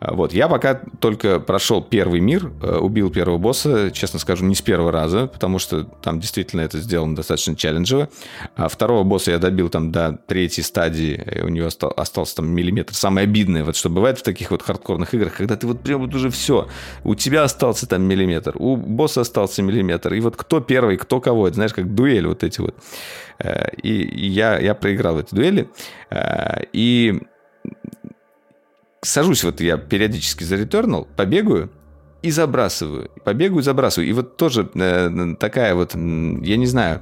А, вот, я пока только прошел первый мир, э, убил первого босса, честно скажу, не с первого раза, потому что там действительно это сделано достаточно челленджево. А второго босса я добил там до третьей стадии, у него остался, там миллиметр. Самое обидное, вот что бывает в таких вот хардкорных играх, когда ты вот прям вот уже все, у тебя остался там миллиметр, у босса остался миллиметр, и вот кто первый, кто кого, это знаешь, как дуэль вот эти вот. Э, и, и я, я проиграл эти дуэли, э, и сажусь вот я периодически за Returnal, побегаю и забрасываю. Побегаю, забрасываю. И вот тоже э, такая вот, я не знаю,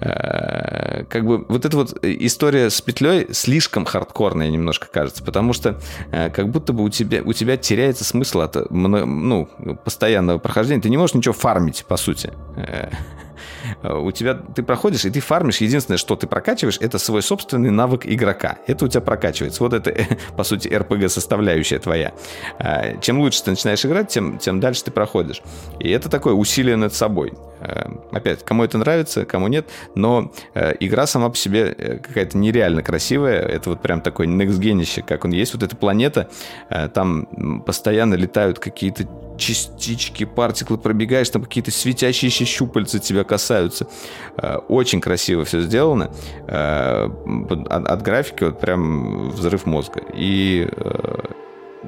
э, как бы вот эта вот история с петлей слишком хардкорная немножко кажется, потому что э, как будто бы у тебя, у тебя теряется смысл от ну, постоянного прохождения. Ты не можешь ничего фармить, по сути. Э, у тебя ты проходишь, и ты фармишь. Единственное, что ты прокачиваешь, это свой собственный навык игрока. Это у тебя прокачивается. Вот это, [LAUGHS] по сути, RPG-составляющая твоя. А, чем лучше ты начинаешь играть, тем, тем дальше ты проходишь. И это такое усилие над собой. А, опять, кому это нравится, кому нет, но э, игра сама по себе э, какая-то нереально красивая. Это вот прям такой next генище, как он есть. Вот эта планета, э, там постоянно летают какие-то частички, партиклы, пробегаешь, там какие-то светящиеся щупальца тебя касаются. Очень красиво все сделано. От, от графики вот прям взрыв мозга. И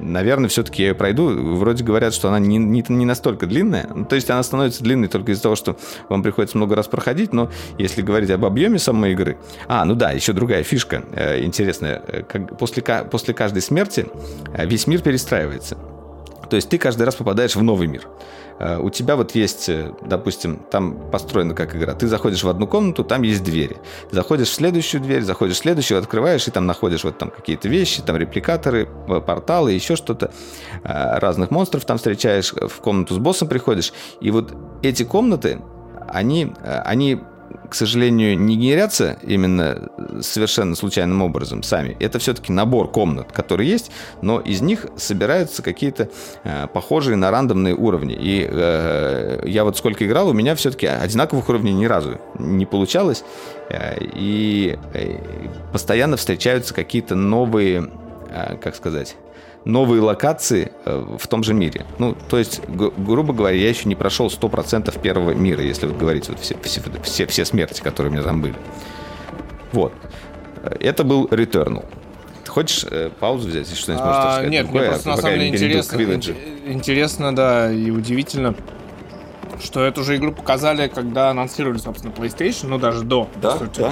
наверное, все-таки я ее пройду. Вроде говорят, что она не, не, не настолько длинная. Ну, то есть она становится длинной только из-за того, что вам приходится много раз проходить. Но если говорить об объеме самой игры... А, ну да, еще другая фишка э, интересная. Как, после, после каждой смерти весь мир перестраивается. То есть ты каждый раз попадаешь в новый мир. Э, у тебя вот есть, э, допустим, там построена как игра. Ты заходишь в одну комнату, там есть двери. Заходишь в следующую дверь, заходишь в следующую, открываешь, и там находишь вот там какие-то вещи, там репликаторы, э, порталы, еще что-то. Разных монстров там встречаешь, в комнату с боссом приходишь. И вот эти комнаты, они, они к сожалению, не генерятся именно совершенно случайным образом сами. Это все-таки набор комнат, которые есть, но из них собираются какие-то э, похожие на рандомные уровни. И э, я вот сколько играл, у меня все-таки одинаковых уровней ни разу не получалось. Э, и э, постоянно встречаются какие-то новые, э, как сказать, новые локации э, в том же мире. Ну, то есть, гру- грубо говоря, я еще не прошел 100% первого мира, если вот говорить вот все, все, все, все смерти, которые у меня там были. Вот. Это был Returnal. Ты хочешь э, паузу взять и что-нибудь а, сказать? Нет, Другое, мне просто на самом деле интересно, интересно, да, и удивительно что эту же игру показали, когда анонсировали, собственно, PlayStation, ну даже до. Да, да.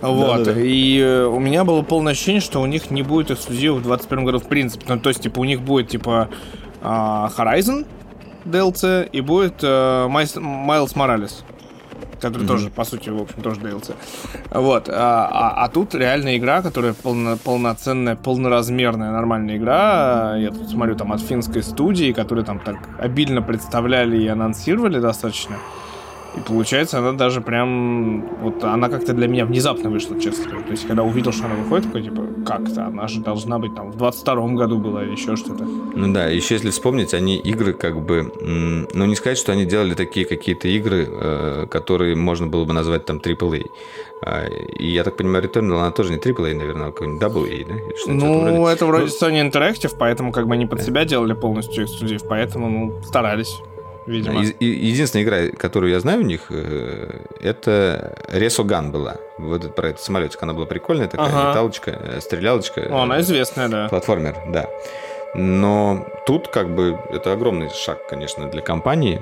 Вот. Да, да, да. И э, у меня было полное ощущение, что у них не будет эксклюзивов в 2021 году в принципе. Ну, то есть, типа, у них будет, типа, а, Horizon DLC и будет Miles Morales. Который mm-hmm. тоже, по сути, в общем, тоже DLC. Вот. А, а, а тут реальная игра, которая полно, полноценная, полноразмерная, нормальная игра. Я тут смотрю там от финской студии, которые там так обильно представляли и анонсировали достаточно. И получается, она даже прям... Вот она как-то для меня внезапно вышла, честно скажу. То есть, когда увидел, что она выходит, такой, типа, как-то, она же должна быть там в 22-м году была или еще что-то. Ну да, еще если вспомнить, они игры как бы... Ну, не сказать, что они делали такие какие-то игры, э, которые можно было бы назвать там AAA. А, и я так понимаю, Returnal, она тоже не AAA, наверное, а какой-нибудь AA, да? ну, это вроде ну... Sony Interactive, поэтому как бы они под себя делали полностью эксклюзив, поэтому, ну, старались видимо. И, единственная игра, которую я знаю у них, э, это Ресоган была. Вот про этот самолетик. Она была прикольная такая, ага. леталочка, э, стрелялочка. О, она известная, да. Платформер, да. Но тут как бы это огромный шаг, конечно, для компании,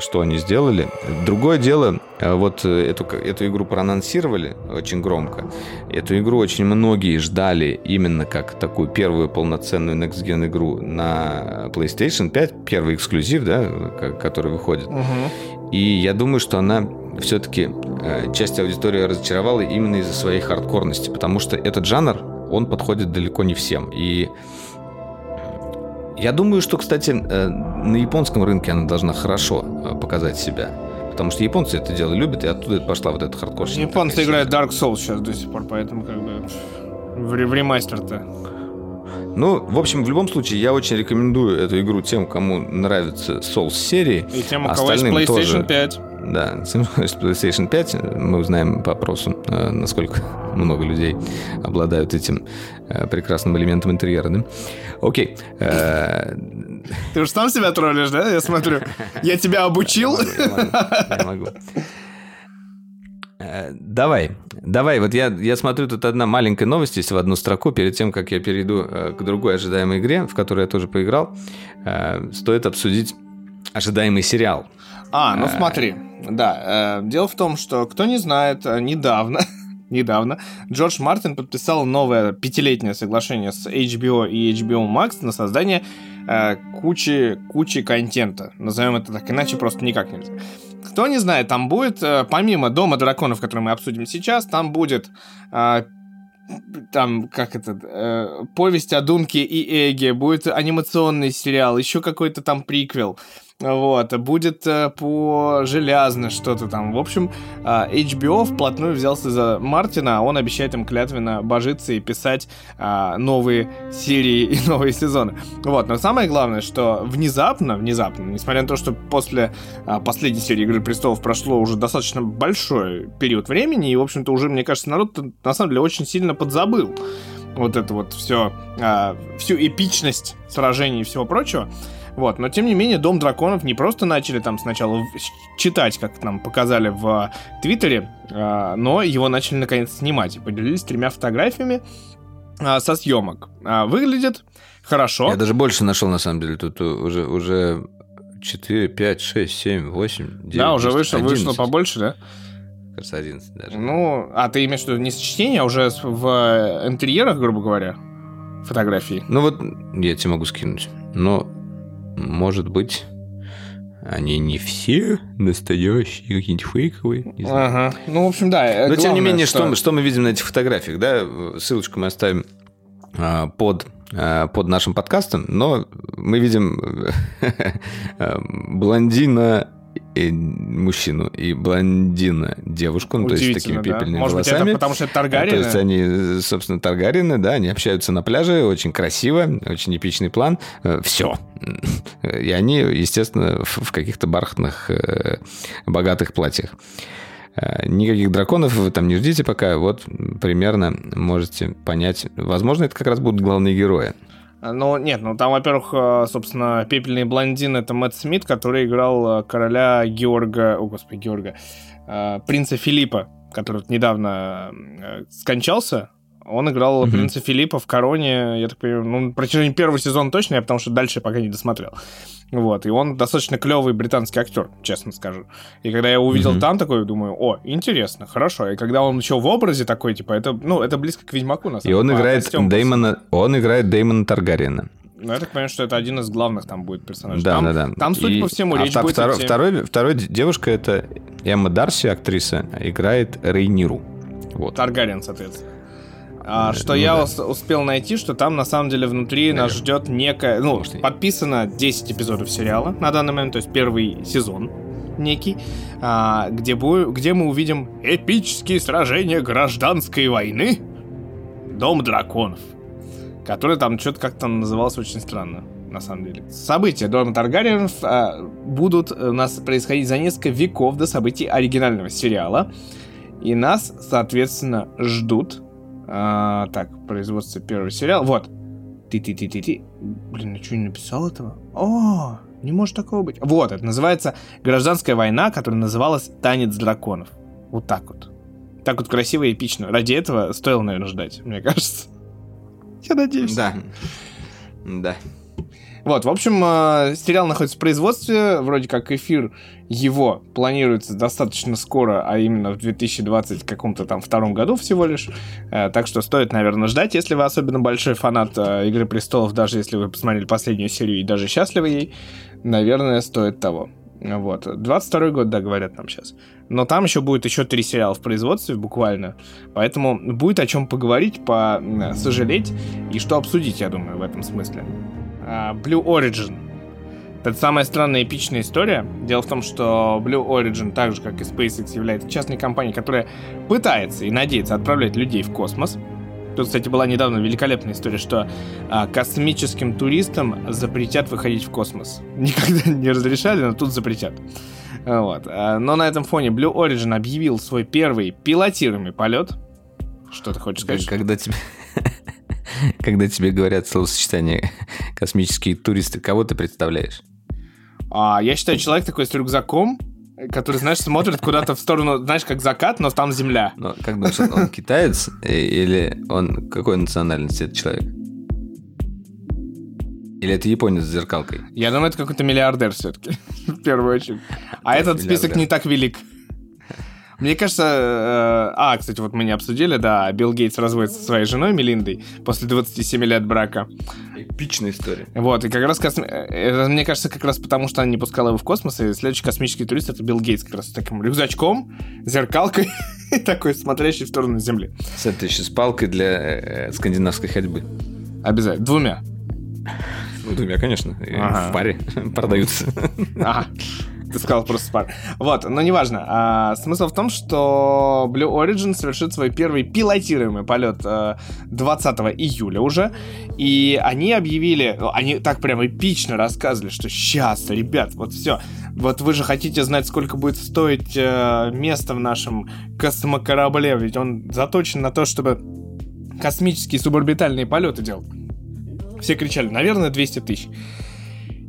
что они сделали. Другое дело, э, вот э, эту, эту игру проанонсировали очень громко. Эту игру очень многие ждали именно как такую первую полноценную Next Gen игру на PlayStation 5, первый эксклюзив, да, который выходит. Угу. И я думаю, что она все-таки э, часть аудитории разочаровала именно из-за своей хардкорности, потому что этот жанр, он подходит далеко не всем. И я думаю, что, кстати, э, на японском рынке она должна хорошо э, показать себя. Потому что японцы это дело любят, и оттуда пошла вот эта хардкорщина. Японцы играют Dark Souls сейчас до сих пор, поэтому как бы в, в ремастер-то. Ну, в общем, в любом случае, я очень рекомендую эту игру тем, кому нравится Souls серии. И тем, у кого есть PlayStation тоже... 5. Да, [LAUGHS] PlayStation 5 мы узнаем по опросу, э, насколько [LAUGHS] много людей обладают этим э, прекрасным элементом интерьера, да? Окей. Э, Ты уж сам себя троллишь, да? Я смотрю. Я тебя обучил? Я могу. Давай, давай, вот я, я смотрю, тут одна маленькая новость есть в одну строку, перед тем, как я перейду к другой ожидаемой игре, в которой я тоже поиграл, стоит обсудить ожидаемый сериал. А, ну смотри, да. Э, дело в том, что, кто не знает, э, недавно, [LAUGHS] недавно Джордж Мартин подписал новое пятилетнее соглашение с HBO и HBO Max на создание э, кучи, кучи контента. Назовем это так, иначе просто никак нельзя. Кто не знает, там будет, э, помимо Дома драконов, который мы обсудим сейчас, там будет э, там, как это, э, повесть о Дунке и Эге, будет анимационный сериал, еще какой-то там приквел. Вот, будет э, по железно что-то там. В общем, э, HBO вплотную взялся за Мартина, а он обещает им клятвенно божиться и писать э, новые серии и [LAUGHS] новые сезоны. Вот, но самое главное, что внезапно, внезапно, несмотря на то, что после последней серии Игры Престолов прошло уже достаточно большой период времени, и, в общем-то, уже, мне кажется, народ на самом деле очень сильно подзабыл вот это вот все, всю эпичность сражений и всего прочего. Вот, но тем не менее, Дом драконов не просто начали там сначала читать, как нам показали в Твиттере, а, но его начали наконец снимать поделились тремя фотографиями а, со съемок. А, выглядит хорошо. Я даже больше нашел, на самом деле, тут уже, уже 4, 5, 6, 7, 8, 9, Да, уже 10, вышло, 11. вышло побольше, да? Кажется, 11 даже. Ну, а ты имеешь в виду не с чтения, а уже в интерьерах, грубо говоря, фотографии? Ну вот, я тебе могу скинуть. Но может быть, они не все настоящие, какие-нибудь фейковые. Ага. Ну, в общем, да. Но, главное, тем не менее, что... Что, что мы видим на этих фотографиях, да? Ссылочку мы оставим а, под, а, под нашим подкастом, но мы видим [LAUGHS] блондина и мужчину и блондина девушку, ну, то есть такими да? пепельными Может волосами. Быть, это потому что это Таргарины? То есть они, собственно, Таргарины, да, они общаются на пляже, очень красиво, очень эпичный план. Э, Все. И они, естественно, в каких-то бархатных, э, богатых платьях. Э, никаких драконов вы там не ждите пока. Вот примерно можете понять. Возможно, это как раз будут главные герои. Ну, нет, ну там, во-первых, э, собственно, пепельный блондин это Мэтт Смит, который играл э, короля Георга, о господи, Георга, э, принца Филиппа, который недавно скончался. Он играл mm-hmm. принца Филиппа в Короне, я так понимаю, ну, на протяжении первого сезона точно, я потому что дальше пока не досмотрел. Вот, и он достаточно клевый британский актер, честно скажу. И когда я увидел mm-hmm. там такой, думаю, о, интересно, хорошо. И когда он еще в образе такой, типа, это, ну, это близко к Ведьмаку, на самом деле. И он играет Дэймона, он играет Дэймона Таргариена. Ну, я так понимаю, что это один из главных там будет персонажей. Да, там, да, да. Там, судя и... по всему, а речь а будет... Второй, второй, второй девушка это Эмма Дарси, актриса, играет Рейниру. Вот. Таргариен, соответственно. А, что ну, я да. ус- успел найти, что там на самом деле внутри Наверное. нас ждет некая... Ну, Может, подписано 10 эпизодов сериала на данный момент, то есть первый сезон некий, а, где, бу- где мы увидим эпические сражения гражданской войны Дом драконов, который там что-то как-то назывался очень странно на самом деле. События Дома Таргариенов а, будут у нас происходить за несколько веков до событий оригинального сериала. И нас, соответственно, ждут а, так, производство первого сериала. Вот. Ты-ты-ты-ты-ты. Блин, я что, не написал этого? О, не может такого быть. Вот, это называется «Гражданская война», которая называлась «Танец драконов». Вот так вот. Так вот красиво и эпично. Ради этого стоило, наверное, ждать, мне кажется. [LAUGHS] Я надеюсь. Да. Да. Вот, в общем, э, сериал находится в производстве, вроде как эфир его планируется достаточно скоро, а именно в 2020 каком-то там втором году всего лишь. Э, так что стоит, наверное, ждать, если вы особенно большой фанат э, Игры Престолов, даже если вы посмотрели последнюю серию и даже счастливы ей, наверное, стоит того. Вот. 22 год, да, говорят нам сейчас. Но там еще будет еще три сериала в производстве, буквально. Поэтому будет о чем поговорить, по сожалеть и что обсудить, я думаю, в этом смысле. А, Blue Origin. Это самая странная эпичная история. Дело в том, что Blue Origin, так же как и SpaceX, является частной компанией, которая пытается и надеется отправлять людей в космос. Тут, кстати, была недавно великолепная история, что а, космическим туристам запретят выходить в космос. [LAUGHS] Никогда не разрешали, но тут запретят. Вот. А, но на этом фоне Blue Origin объявил свой первый пилотируемый полет. Что ты хочешь сказать? Когда тебе... [LAUGHS] [LAUGHS] Когда тебе говорят словосочетание «космические туристы», кого ты представляешь? А, я считаю, человек такой с рюкзаком, который, знаешь, смотрит куда-то в сторону, знаешь, как закат, но там земля. Но как думаешь, он китаец или он какой национальности этот человек? Или это японец с зеркалкой? Я думаю, это какой-то миллиардер все-таки, [LAUGHS] в первую очередь. А этот список не так велик. Мне кажется... Э, а, кстати, вот мы не обсудили, да, Билл Гейтс разводится со своей женой Мелиндой после 27 лет брака. Эпичная история. Вот, и как раз, косми... это, мне кажется, как раз потому, что она не пускала его в космос, и следующий космический турист — это Билл Гейтс как раз с таким рюкзачком, зеркалкой, [LAUGHS] такой смотрящий в сторону Земли. С этой еще с палкой для э, скандинавской ходьбы. Обязательно. Двумя. Ну, двумя, конечно. Ага. В паре [LAUGHS] продаются. Ага. Ты сказал просто пар. Вот, но неважно. А, смысл в том, что Blue Origin совершит свой первый пилотируемый полет а, 20 июля уже. И они объявили, ну, они так прям эпично рассказывали, что сейчас, ребят, вот все. Вот вы же хотите знать, сколько будет стоить а, место в нашем космокорабле, ведь он заточен на то, чтобы космические суборбитальные полеты делал. Все кричали, наверное, 200 тысяч.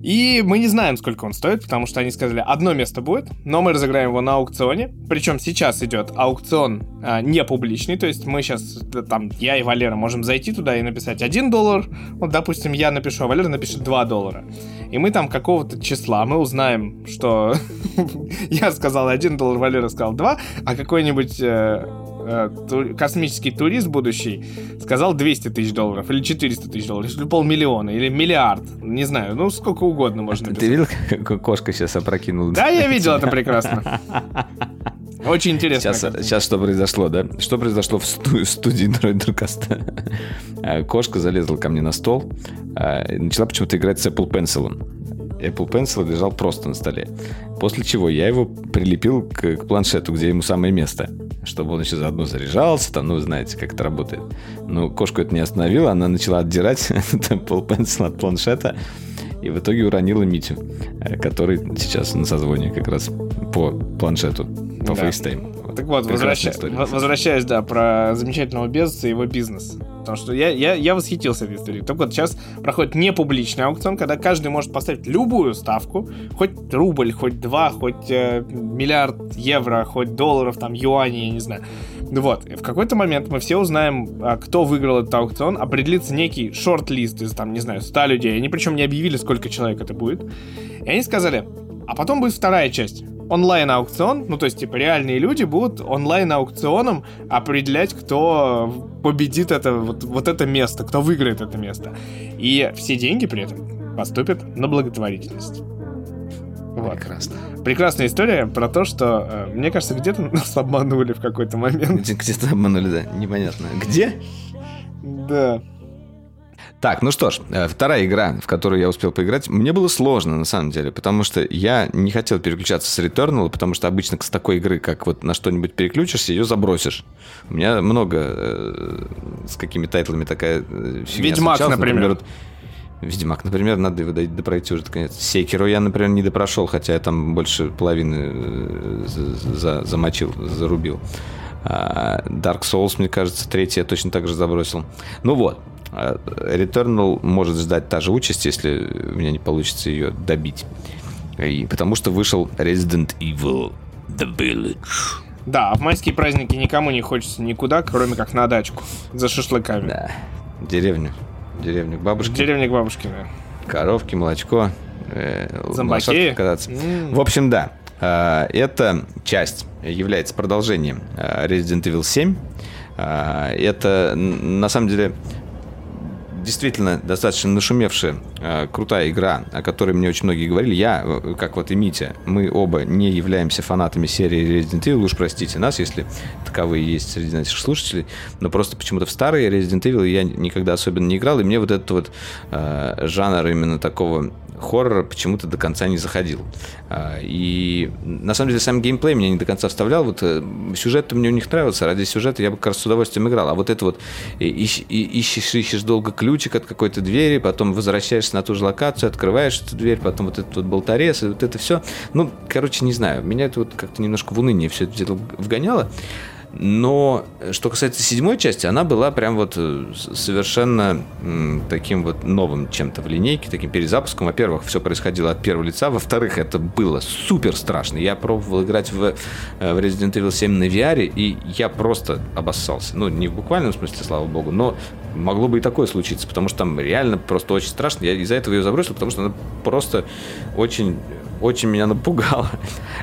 И мы не знаем, сколько он стоит, потому что они сказали, одно место будет, но мы разыграем его на аукционе. Причем сейчас идет аукцион а, не публичный, то есть мы сейчас, там, я и Валера можем зайти туда и написать 1 доллар. Вот, допустим, я напишу, а Валера напишет 2 доллара. И мы там какого-то числа, мы узнаем, что [LAUGHS] я сказал 1 доллар, Валера сказал 2, а какой-нибудь э, э, ту, космический турист будущий сказал 200 тысяч долларов, или 400 тысяч долларов, или полмиллиона, или миллиард, не знаю, ну сколько угодно можно Ты, ты видел, как кошка сейчас опрокинула? Да, я видел это прекрасно. Очень интересно. Сейчас, сейчас что произошло, да? Что произошло в сту- студии Дройдеркаста? А, кошка залезла ко мне на стол а, и начала почему-то играть с Apple Pencil. Apple Pencil лежал просто на столе. После чего я его прилепил к, к планшету, где ему самое место. Чтобы он еще заодно заряжался, там, ну, знаете, как это работает. Но кошку это не остановило, она начала отдирать [LAUGHS] Pencil от планшета и в итоге уронила Митю, э, который сейчас на созвоне как раз по планшету, по да. Так вот, возвраща... возвращаясь, да, про замечательного Безоса и его бизнес. Потому что я, я, я восхитился этой историей. Так вот, сейчас проходит не публичный аукцион, когда каждый может поставить любую ставку, хоть рубль, хоть два, хоть э, миллиард евро, хоть долларов, там, юаней, я не знаю. Ну вот, в какой-то момент мы все узнаем, а, кто выиграл этот аукцион, определится некий шорт-лист из, там, не знаю, 100 людей. Они причем не объявили, сколько человек это будет. И они сказали, а потом будет вторая часть онлайн-аукцион, ну то есть типа реальные люди будут онлайн-аукционом определять, кто победит это вот, вот это место, кто выиграет это место. И все деньги при этом поступят на благотворительность. Вот. Прекрасно. Прекрасная история про то, что, э, мне кажется, где-то [LAUGHS] нас обманули в какой-то момент. Где-то обманули, да, непонятно. Где? Да. Так, ну что ж, э, вторая игра, в которую я успел поиграть, мне было сложно, на самом деле, потому что я не хотел переключаться с Returnal, потому что обычно с такой игры, как вот на что-нибудь переключишься, ее забросишь. У меня много э, с какими тайтлами такая э, фигня Ведьмак, например. например вот, Ведьмак, например, надо его допройти уже наконец. Секеру я, например, не допрошел, хотя я там больше половины э, за, замочил, зарубил. А, Dark Souls, мне кажется, третий я точно так же забросил. Ну вот, Returnal может ждать та же участь, если у меня не получится ее добить. И потому что вышел Resident Evil The Village. Да, а в майские праздники никому не хочется никуда, кроме как на дачку за шашлыками. Да, деревню. Деревню к бабушке. Деревня к бабушке, да. Коровки, молочко. Э, Зомбаки. Кататься. Mm. В общем, да. Э, эта часть является продолжением Resident Evil 7. Э, это, на самом деле, действительно достаточно нашумевшая, э, крутая игра, о которой мне очень многие говорили. Я, э, как вот и Митя, мы оба не являемся фанатами серии Resident Evil, уж простите нас, если таковые есть среди наших слушателей, но просто почему-то в старые Resident Evil я никогда особенно не играл, и мне вот этот вот э, жанр именно такого хоррора почему-то до конца не заходил. А, и на самом деле сам геймплей меня не до конца вставлял. Вот э, сюжет мне у них нравился, ради сюжета я бы как раз с удовольствием играл. А вот это вот ищ, ищешь, ищешь долго ключик от какой-то двери, потом возвращаешься на ту же локацию, открываешь эту дверь, потом вот этот вот болторез, и вот это все. Ну, короче, не знаю, меня это вот как-то немножко в уныние все это вгоняло. Но что касается седьмой части, она была прям вот э, совершенно таким вот новым чем-то в линейке, таким перезапуском. Во-первых, все происходило от первого лица. Во-вторых, это было супер страшно. Я пробовал играть в, э, в Resident Evil 7 на VR, и я просто обоссался. Ну, не в буквальном смысле, слава богу, но могло бы и такое случиться, потому что там реально просто очень страшно. Я из-за этого ее забросил, потому что она просто очень очень меня напугала.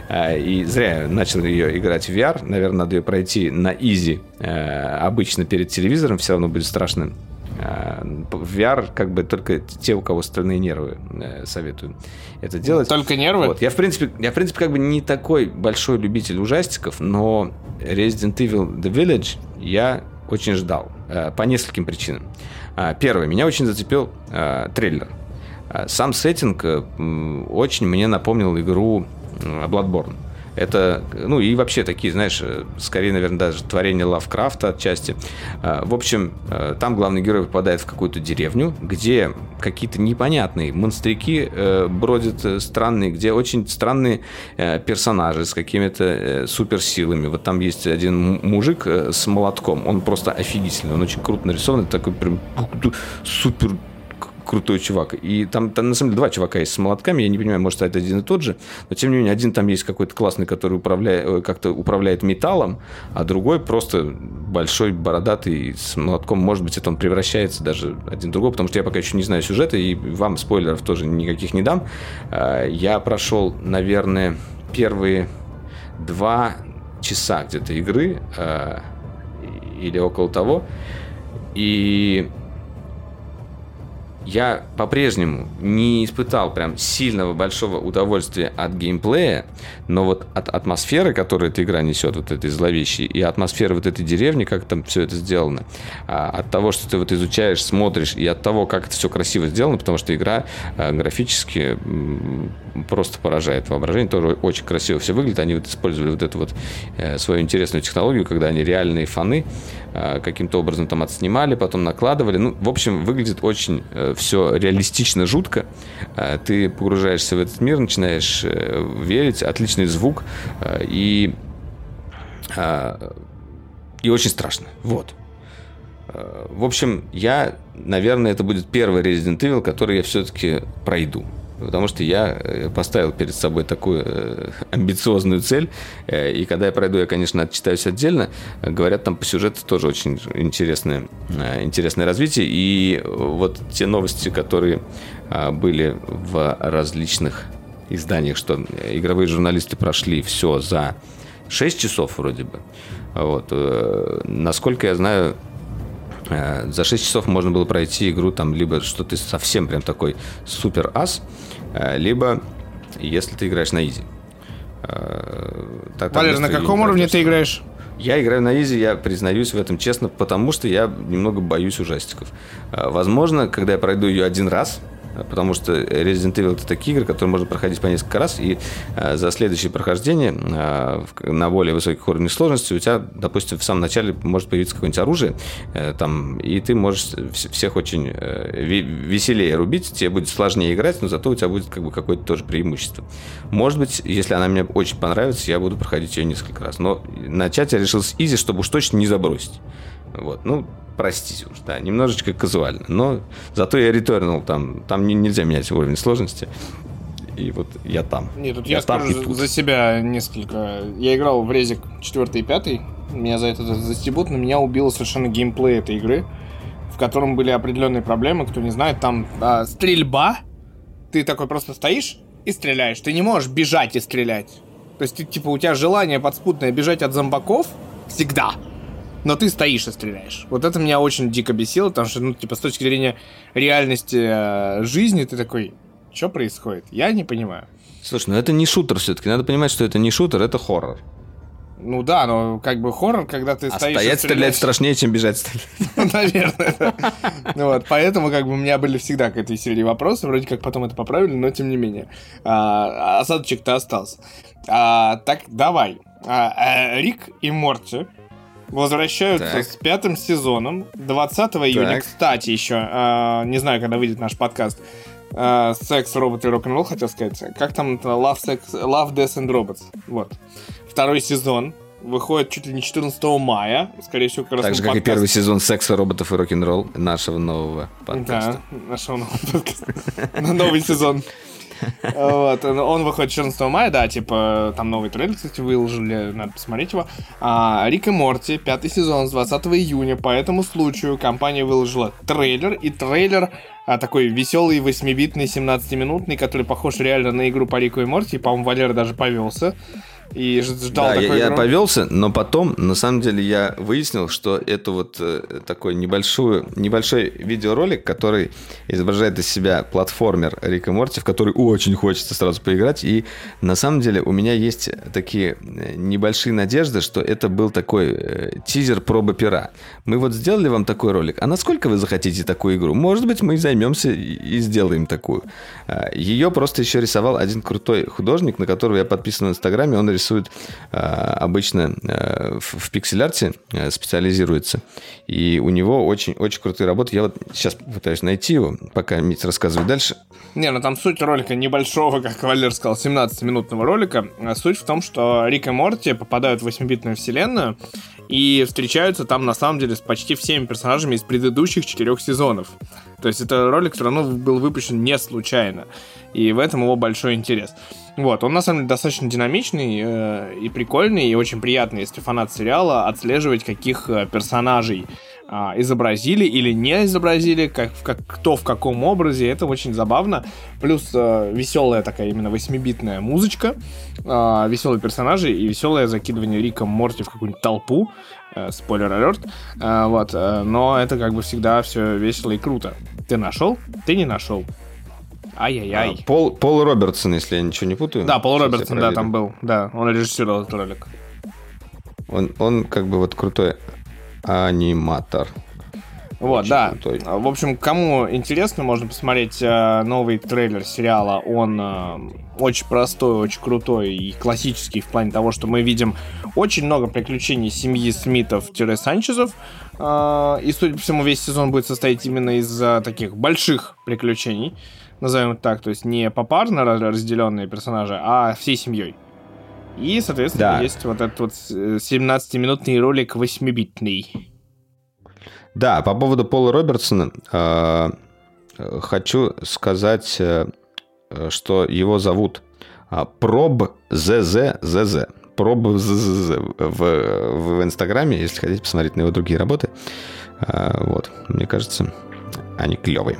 А, и зря я начал ее играть в VR. Наверное, надо ее пройти на изи. Э, обычно перед телевизором все равно будет страшно. В VR как бы только те, у кого стальные нервы, э, советую это делать. Только нервы? Вот. Я, в принципе, я, в принципе, как бы не такой большой любитель ужастиков, но Resident Evil The Village я очень ждал. Э, по нескольким причинам. Первое, меня очень зацепил трейлер. А сам сеттинг э, очень мне напомнил игру Bloodborne. Это, ну и вообще такие, знаешь, э, скорее, наверное, даже творение Лавкрафта отчасти. А, в общем, э, там главный герой попадает в какую-то деревню, где какие-то непонятные монстрики бродят странные, где очень странные персонажи с какими-то суперсилами. Вот там есть один мужик с молотком, он просто офигительный, он очень круто нарисован, такой прям супер крутой чувак. И там, там на самом деле два чувака есть с молотками, я не понимаю, может, это один и тот же, но тем не менее, один там есть какой-то классный, который управляет, э, как-то управляет металлом, а другой просто большой, бородатый с молотком. Может быть, это он превращается даже один другого, потому что я пока еще не знаю сюжета, и вам спойлеров тоже никаких не дам. А, я прошел, наверное, первые два часа где-то игры а, или около того, и я по-прежнему не испытал прям сильного большого удовольствия от геймплея, но вот от атмосферы, которую эта игра несет, вот этой зловещей, и атмосферы вот этой деревни, как там все это сделано, а, от того, что ты вот изучаешь, смотришь, и от того, как это все красиво сделано, потому что игра а, графически просто поражает воображение, тоже очень красиво все выглядит. Они вот использовали вот эту вот э, свою интересную технологию, когда они реальные фоны э, каким-то образом там отснимали, потом накладывали. Ну, в общем, выглядит очень э, все реалистично, жутко. Ты погружаешься в этот мир, начинаешь верить, отличный звук и и очень страшно. Вот. В общем, я, наверное, это будет первый Resident Evil, который я все-таки пройду потому что я э, поставил перед собой такую э, амбициозную цель, э, и когда я пройду, я, конечно, отчитаюсь отдельно. Говорят, там по сюжету тоже очень интересное, интересное развитие, и вот те новости, которые были в различных изданиях, что игровые журналисты прошли все за 6 часов вроде бы. Вот. Насколько я знаю, за 6 часов можно было пройти игру там либо что ты совсем прям такой супер ас, Э, либо если ты играешь на изи. Так, Валер, на каком уровне ты играешь? Я играю на изи, я признаюсь в этом честно, потому что я немного боюсь ужастиков. Возможно, когда я пройду ее один раз, потому что Resident Evil это такие игры, которые можно проходить по несколько раз, и э, за следующее прохождение э, на более высоких уровнях сложности у тебя, допустим, в самом начале может появиться какое-нибудь оружие, э, там, и ты можешь всех очень э, веселее рубить, тебе будет сложнее играть, но зато у тебя будет как бы какое-то тоже преимущество. Может быть, если она мне очень понравится, я буду проходить ее несколько раз. Но начать я решил с изи, чтобы уж точно не забросить. Вот, ну, простите уж, да, немножечко казуально. Но зато я реторнул там, там нельзя менять уровень сложности. И вот я там. Нет, тут я, я скажу там, за себя несколько. Я играл в резик 4 и 5. Меня за это застебут, но меня убило совершенно геймплей этой игры, в котором были определенные проблемы. Кто не знает, там а, стрельба. Ты такой просто стоишь и стреляешь. Ты не можешь бежать и стрелять. То есть, ты, типа, у тебя желание подспутное бежать от зомбаков всегда но ты стоишь и стреляешь. Вот это меня очень дико бесило, потому что, ну, типа, с точки зрения реальности э, жизни, ты такой, что происходит? Я не понимаю. Слушай, ну это не шутер все-таки. Надо понимать, что это не шутер, это хоррор. Ну да, но как бы хоррор, когда ты а стоишь... стоять стрелять страшнее, чем бежать стрелять. [LAUGHS] Наверное. Ну вот, поэтому как бы у меня были всегда к этой серии вопросы, вроде как потом это поправили, но тем не менее. А, осадочек-то остался. А, так, давай. А, а, Рик и Морти возвращаются так. с пятым сезоном 20 июня. Так. Кстати, еще, э, не знаю, когда выйдет наш подкаст, э, секс, роботы и рок-н-ролл, хотел сказать. Как там это? Love, sex, Love, Death and Robots. Вот. Второй сезон выходит чуть ли не 14 мая. Скорее всего, как раз Так же, как подкаст... и первый сезон секса, роботов и рок-н-ролл нашего нового подкаста. Да, нашего нового подкаста. [LAUGHS] Новый сезон. Вот, он выходит 14 мая, да, типа, там новый трейлер, кстати, выложили, надо посмотреть его. А, Рик и Морти, пятый сезон с 20 июня, по этому случаю компания выложила трейлер, и трейлер а, такой веселый 8-битный 17-минутный, который похож реально на игру по Рику и Морти, по-моему, Валера даже повелся и ждал да, такой я, я повелся, но потом, на самом деле, я выяснил, что это вот э, такой небольшой, небольшой видеоролик, который изображает из себя платформер Рика Морти, в который очень хочется сразу поиграть. И на самом деле у меня есть такие э, небольшие надежды, что это был такой э, тизер пробы пера. Мы вот сделали вам такой ролик. А насколько вы захотите такую игру? Может быть, мы займемся и сделаем такую. А, Ее просто еще рисовал один крутой художник, на которого я подписан в Инстаграме. Он рисует а, обычно а, в пиксель-арте, специализируется. И у него очень-очень крутые работы. Я вот сейчас пытаюсь найти его, пока Митя рассказывает дальше. Не, ну там суть ролика небольшого, как Валер сказал, 17-минутного ролика. Суть в том, что Рик и Морти попадают в 8-битную вселенную, и встречаются там на самом деле с почти всеми персонажами из предыдущих четырех сезонов. То есть это ролик все равно был выпущен не случайно. И в этом его большой интерес. Вот, он на самом деле достаточно динамичный э, и прикольный, и очень приятный, если фанат сериала, отслеживать, каких э, персонажей а, изобразили или не изобразили, как, как, кто в каком образе, это очень забавно. Плюс а, веселая такая именно 8-битная музычка, а, веселые персонажи и веселое закидывание Рика Морти в какую-нибудь толпу. А, спойлер алерт. А, вот, а, но это как бы всегда все весело и круто. Ты нашел? Ты не нашел. Ай-яй-яй. А, Пол, Пол Робертсон, если я ничего не путаю. Да, Пол Робертсон, да, там был. Да, он режиссировал этот ролик. Он, он как бы вот крутой аниматор. Вот, Очень да. Крутой. В общем, кому интересно, можно посмотреть э, новый трейлер сериала. Он э, очень простой, очень крутой и классический в плане того, что мы видим очень много приключений семьи Смитов-Санчезов. Э, и, судя по всему, весь сезон будет состоять именно из э, таких больших приключений. Назовем это так, то есть не попарно разделенные персонажи, а всей семьей. И, соответственно, да. есть вот этот вот 17-минутный э, ролик 8-битный. Да, по поводу Пола Робертсона э, хочу сказать, э, что его зовут э, Проб ЗЗЗЗ. Проб ЗЗЗ в, в Инстаграме, если хотите посмотреть на его другие работы. Э, вот, мне кажется, они клевые.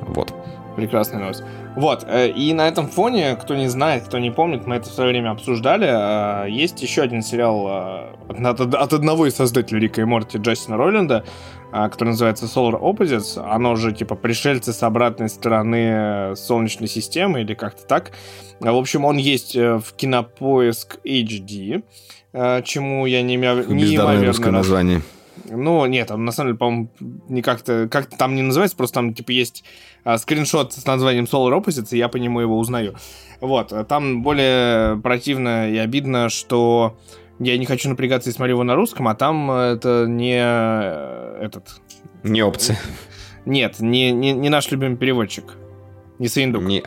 Вот. Прекрасная новость. Вот, э, и на этом фоне, кто не знает, кто не помнит, мы это в свое время обсуждали, э, есть еще один сериал э, от, от одного из создателей Рика и Морти Джастина Роллинда, который называется Solar Opposites. Оно же типа пришельцы с обратной стороны Солнечной системы или как-то так. В общем, он есть в Кинопоиск HD, чему я не неимоверно... русское название. Ну, нет, там на самом деле, по-моему, не как-то, как-то там не называется, просто там, типа, есть а, скриншот с названием Solar Opposites, и я по нему его узнаю. Вот, там более противно и обидно, что я не хочу напрягаться и смотрю его на русском, а там это не э, этот... Не опция. Нет, не, не, не наш любимый переводчик. Не Саиндук. Не,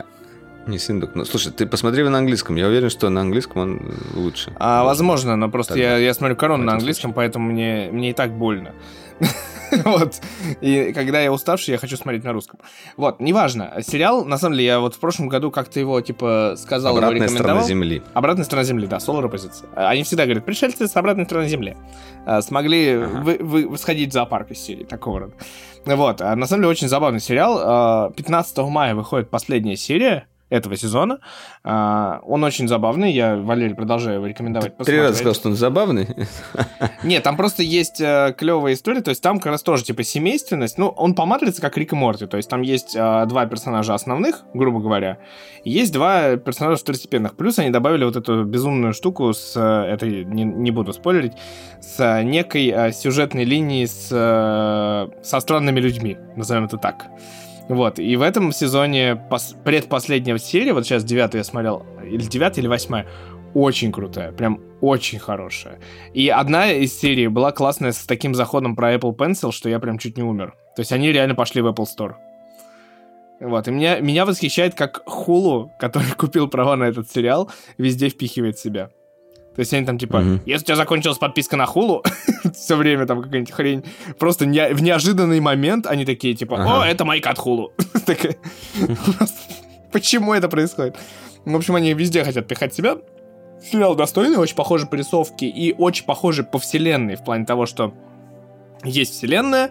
не Синдук. Ну, слушай, ты посмотри его на английском. Я уверен, что на английском он лучше. А, возможно, но просто я, я смотрю корону на английском, случае. поэтому мне, мне и так больно. [LAUGHS] вот. И когда я уставший, я хочу смотреть на русском. Вот, неважно. Сериал, на самом деле, я вот в прошлом году как-то его, типа, сказал, Обратная его сторона Земли. Обратная сторона Земли, да, Solar Opposites. Они всегда говорят, пришельцы с обратной стороны Земли. А, смогли ага. вы, вы, сходить в зоопарк из серии, такого рода. Вот, а на самом деле, очень забавный сериал. 15 а, мая выходит последняя серия, этого сезона. А, он очень забавный, я, Валерий, продолжаю его рекомендовать Три раза сказал, что он забавный? Нет, там просто есть э, клевая история, то есть там как раз тоже типа семейственность, ну, он по матрице как Рик и Морти, то есть там есть э, два персонажа основных, грубо говоря, и есть два персонажа второстепенных, плюс они добавили вот эту безумную штуку с, э, этой, не, не буду спойлерить, с некой сюжетной линией с, со странными людьми, назовем это так. Вот, и в этом сезоне пос- предпоследняя серия, вот сейчас девятую я смотрел, или девятая, или восьмая, очень крутая, прям очень хорошая. И одна из серий была классная с таким заходом про Apple Pencil, что я прям чуть не умер. То есть они реально пошли в Apple Store. Вот, и меня, меня восхищает, как Хулу, который [LAUGHS] купил права на этот сериал, везде впихивает себя. То есть они там типа, угу. если у тебя закончилась подписка на хулу, [LAUGHS] все время там какая-нибудь хрень, просто не, в неожиданный момент они такие типа, о, ага. это майк от хулу. Почему это происходит? В общем, они везде хотят пихать себя. Сериал достойный, очень похожи по рисовке и очень похожи по вселенной, в плане того, что есть вселенная,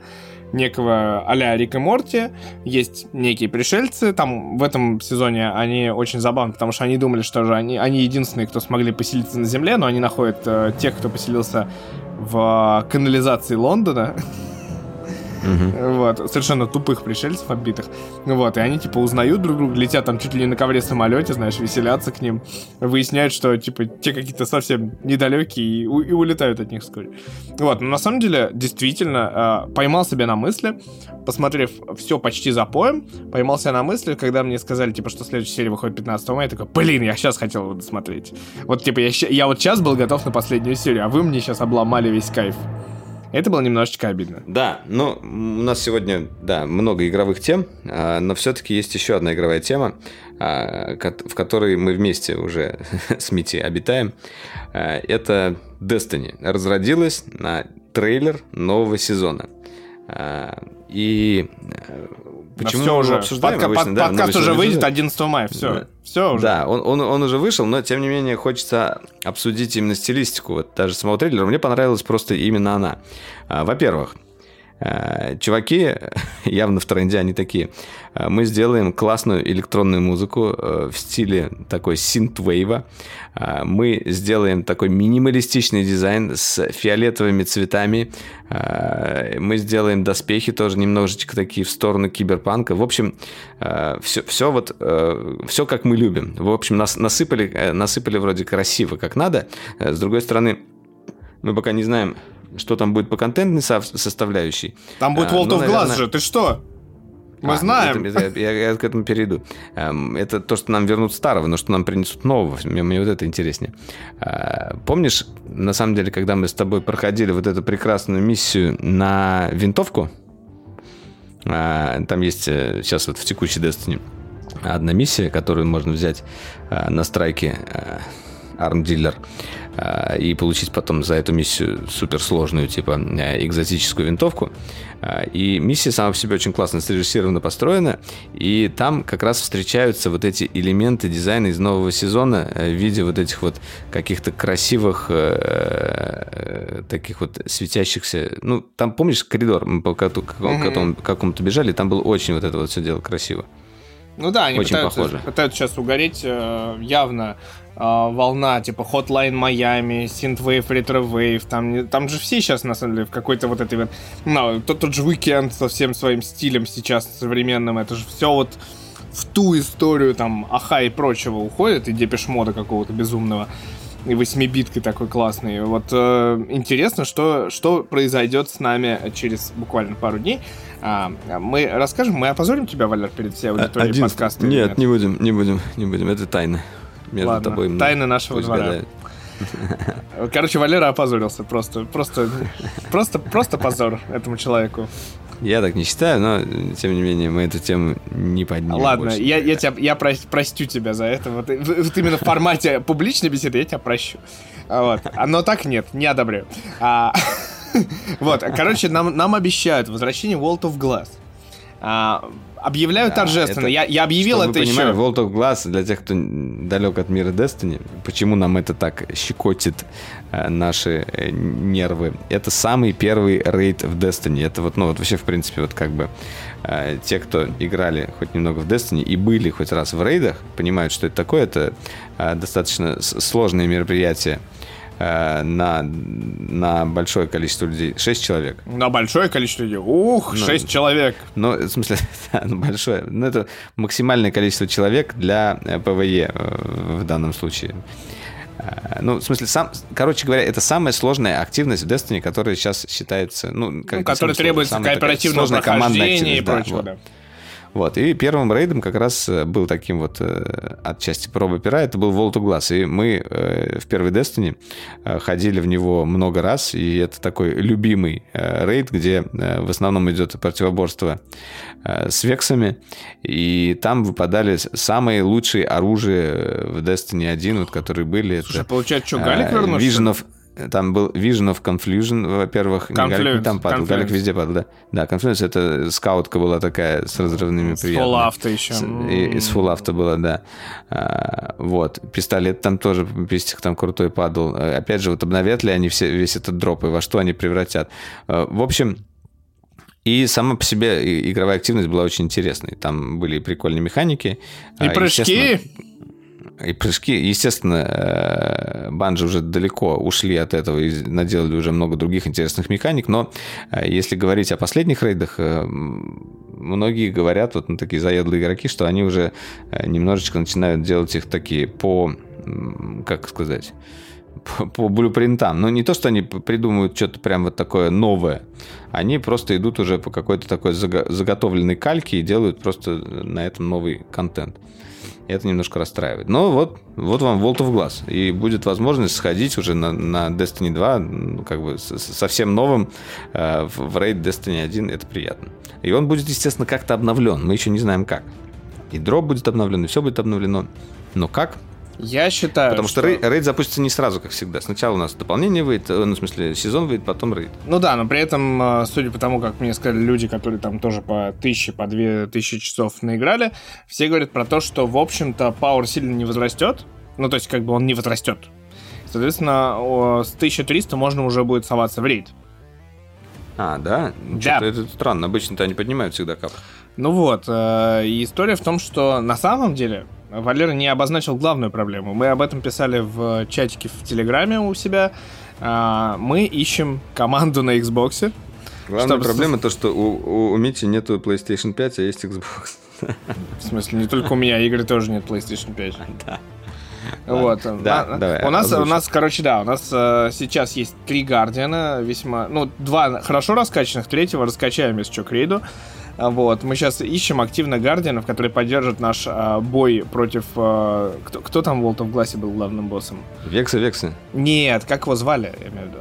некого а-ля Рика Морти, есть некие пришельцы, там в этом сезоне они очень забавны, потому что они думали, что же они, они единственные, кто смогли поселиться на Земле, но они находят э, тех, кто поселился в канализации Лондона, [LAUGHS] Угу. Вот, совершенно тупых пришельцев отбитых. Вот, и они, типа, узнают друг друга, летят там чуть ли не на ковре самолете, знаешь, веселятся к ним, выясняют, что, типа, те какие-то совсем недалекие и, и улетают от них вскоре. Вот, но на самом деле, действительно, э, поймал себя на мысли, посмотрев все почти за поем, поймал себя на мысли, когда мне сказали, типа, что следующая серия выходит 15 мая, я такой, блин, я сейчас хотел его досмотреть. Вот, типа, я, я вот сейчас был готов на последнюю серию, а вы мне сейчас обломали весь кайф. Это было немножечко обидно. Да, ну, у нас сегодня, да, много игровых тем, а, но все-таки есть еще одна игровая тема, а, в которой мы вместе уже [LAUGHS] с Мити обитаем. А, это Destiny. Разродилась на трейлер нового сезона. И э, Почему все уже обсуждаем? Подка- обычно, под, да, подкаст уже выйдет 11 мая, все. Да. Все уже. Да, он, он, он уже вышел, но тем не менее хочется обсудить именно стилистику. Вот даже самого трейлера. Мне понравилась просто именно она. А, во-первых, чуваки, [LAUGHS] явно в тренде они такие, э, мы сделаем классную электронную музыку э, в стиле такой синтвейва, мы сделаем такой минималистичный дизайн с фиолетовыми цветами, мы сделаем доспехи тоже немножечко такие в сторону киберпанка. В общем, все, все вот, все как мы любим. В общем, нас насыпали, насыпали вроде красиво, как надо. С другой стороны, мы пока не знаем, что там будет по контентной составляющей. Там будет World а, ну, of Glass же, ты что? Мы а, знаем. Это, я, я, я к этому перейду. Эм, это то, что нам вернут старого, но что нам принесут нового. Мне, мне вот это интереснее. А, помнишь, на самом деле, когда мы с тобой проходили вот эту прекрасную миссию на винтовку? А, там есть сейчас э, вот в текущей Destiny одна миссия, которую можно взять на страйке э, Arm Dealer. А, и получить потом за эту миссию суперсложную, типа, э, экзотическую винтовку. А, и миссия сама по себе очень классно срежиссирована, построена, и там как раз встречаются вот эти элементы дизайна из нового сезона э, в виде вот этих вот каких-то красивых, э, таких вот светящихся... Ну, там, помнишь, коридор, мы по какому-то бежали, там было очень вот это вот все дело красиво. Ну да, они Очень пытаются, похоже. пытаются сейчас угореть явно волна типа Hotline Miami, Synthwave, Retrowave, там, там же все сейчас на самом деле в какой-то вот этой ну, тот, тот же Weekend со всем своим стилем сейчас современным, это же все вот в ту историю там Аха и прочего уходит, и Депешмода какого-то безумного, и восьмибиткой такой классный. Вот э, интересно, что, что произойдет с нами через буквально пару дней. А, мы расскажем, мы опозорим тебя, Валер, перед всей аудиторией Один- подкаста? или Нет, не будем, не будем, не будем. Это тайна. Между Ладно, тобой и мной. тайны нашего Пусть двора. гадают. [LAUGHS] Короче, Валера опозорился просто, просто, просто, просто позор этому человеку. Я так не считаю, но тем не менее мы эту тему не поднимем. Ладно, больше. я, я, тебя, я прос- простю тебя за это. Вот, вот именно в формате публичной беседы я тебя прощу. А Вот. А, Но так нет, не одобряю. А, [LAUGHS] Вот, короче, нам, нам обещают возвращение World of Glass. А, Объявляют Да, торжественно. это- Я, я объявил это еще. World of Glass, для тех, кто далек от мира Destiny, почему нам это так щекотит э, наши э, нервы, это самый первый рейд в Destiny. Это вот, ну, вот вообще, в принципе, вот как бы э, те, кто играли хоть немного в Destiny и были хоть раз в рейдах, понимают, что это такое. Это э, достаточно сложное мероприятие э, на, на большое количество людей. Шесть человек. На большое количество людей. Ух, Ну, шесть человек. Ну, в смысле, [LAUGHS] да, ну, большое. Ну, это максимальное количество человек для э, PvE э, в данном случае. Ну, в смысле, сам, короче говоря, это самая сложная активность в Destiny, которая сейчас считается, ну, как Ну, не который самая требует сложная, самая такая кооперативного прохождения и да, прочего, вот. да. Вот, и первым рейдом как раз э, был таким вот э, отчасти пробы пера, это был Vault of Glass, и мы э, в первый Destiny ходили в него много раз, и это такой любимый рейд, где в основном идет противоборство с вексами, и там выпадали самые лучшие оружия в Destiny 1, вот, которые были. Слушай, это, получается, что, Галик вернулся? Там был Vision of Confusion, во-первых. Галик не там падал, Галик Confluence. везде падал, да. Да, Confluence это скаутка была такая с разрывными С приятными. Full авто еще. С- И, из фулл авто было, да. А, вот. Пистолет там тоже, пистик там крутой падал. А, Опять же, вот обновят ли они все, весь этот дроп, и во что они превратят. А, в общем, и сама по себе и- игровая активность была очень интересной. Там были прикольные механики. И А, естественно, прыжки. И прыжки. Естественно, банжи уже далеко ушли от этого и наделали уже много других интересных механик, но э, если говорить о последних рейдах, э, многие говорят, вот ну, такие заядлые игроки, что они уже э, немножечко начинают делать их такие по, как сказать, [LAUGHS] по, блюпринтам. Но не то, что они придумывают что-то прям вот такое новое. Они просто идут уже по какой-то такой заго- заготовленной кальке и делают просто на этом новый контент. И это немножко расстраивает. Но вот, вот вам World of Glass. И будет возможность сходить уже на, на Destiny 2, ну, как бы совсем новым э, в, в рейд Destiny 1. Это приятно. И он будет, естественно, как-то обновлен. Мы еще не знаем как. И дроп будет обновлен, и все будет обновлено. Но как? Я считаю, Потому что рейд, рейд запустится не сразу, как всегда. Сначала у нас дополнение выйдет, э, ну, в смысле, сезон выйдет, потом рейд. Ну да, но при этом, э, судя по тому, как мне сказали люди, которые там тоже по тысяче, по две тысячи часов наиграли, все говорят про то, что, в общем-то, пауэр сильно не возрастет. Ну, то есть, как бы он не возрастет. Соответственно, с 1300 можно уже будет соваться в рейд. А, да? Да. Это странно. Обычно-то они поднимают всегда кап. Ну вот, э, и история в том, что на самом деле Валера не обозначил главную проблему. Мы об этом писали в чатике в Телеграме у себя. А, Мы ищем команду на Xbox. Главная Чтобы- проблема то, что у, у, у Мити нету PlayStation 5, а есть Xbox. В смысле, не только у меня, Игоря тоже нет PlayStation 5. [LAUGHS] Да. Вот. Да, На- давай, у нас, у нас, короче, да, у нас э, сейчас есть три Гардиана, весьма, ну, два хорошо раскачанных, третьего раскачаем, если что, к рейду. А, Вот, мы сейчас ищем активно Гардианов, которые поддержат наш а, бой против... а, кто, кто там в World of Glass был главным боссом? Векса, Векса. Нет, как его звали, я имею в виду.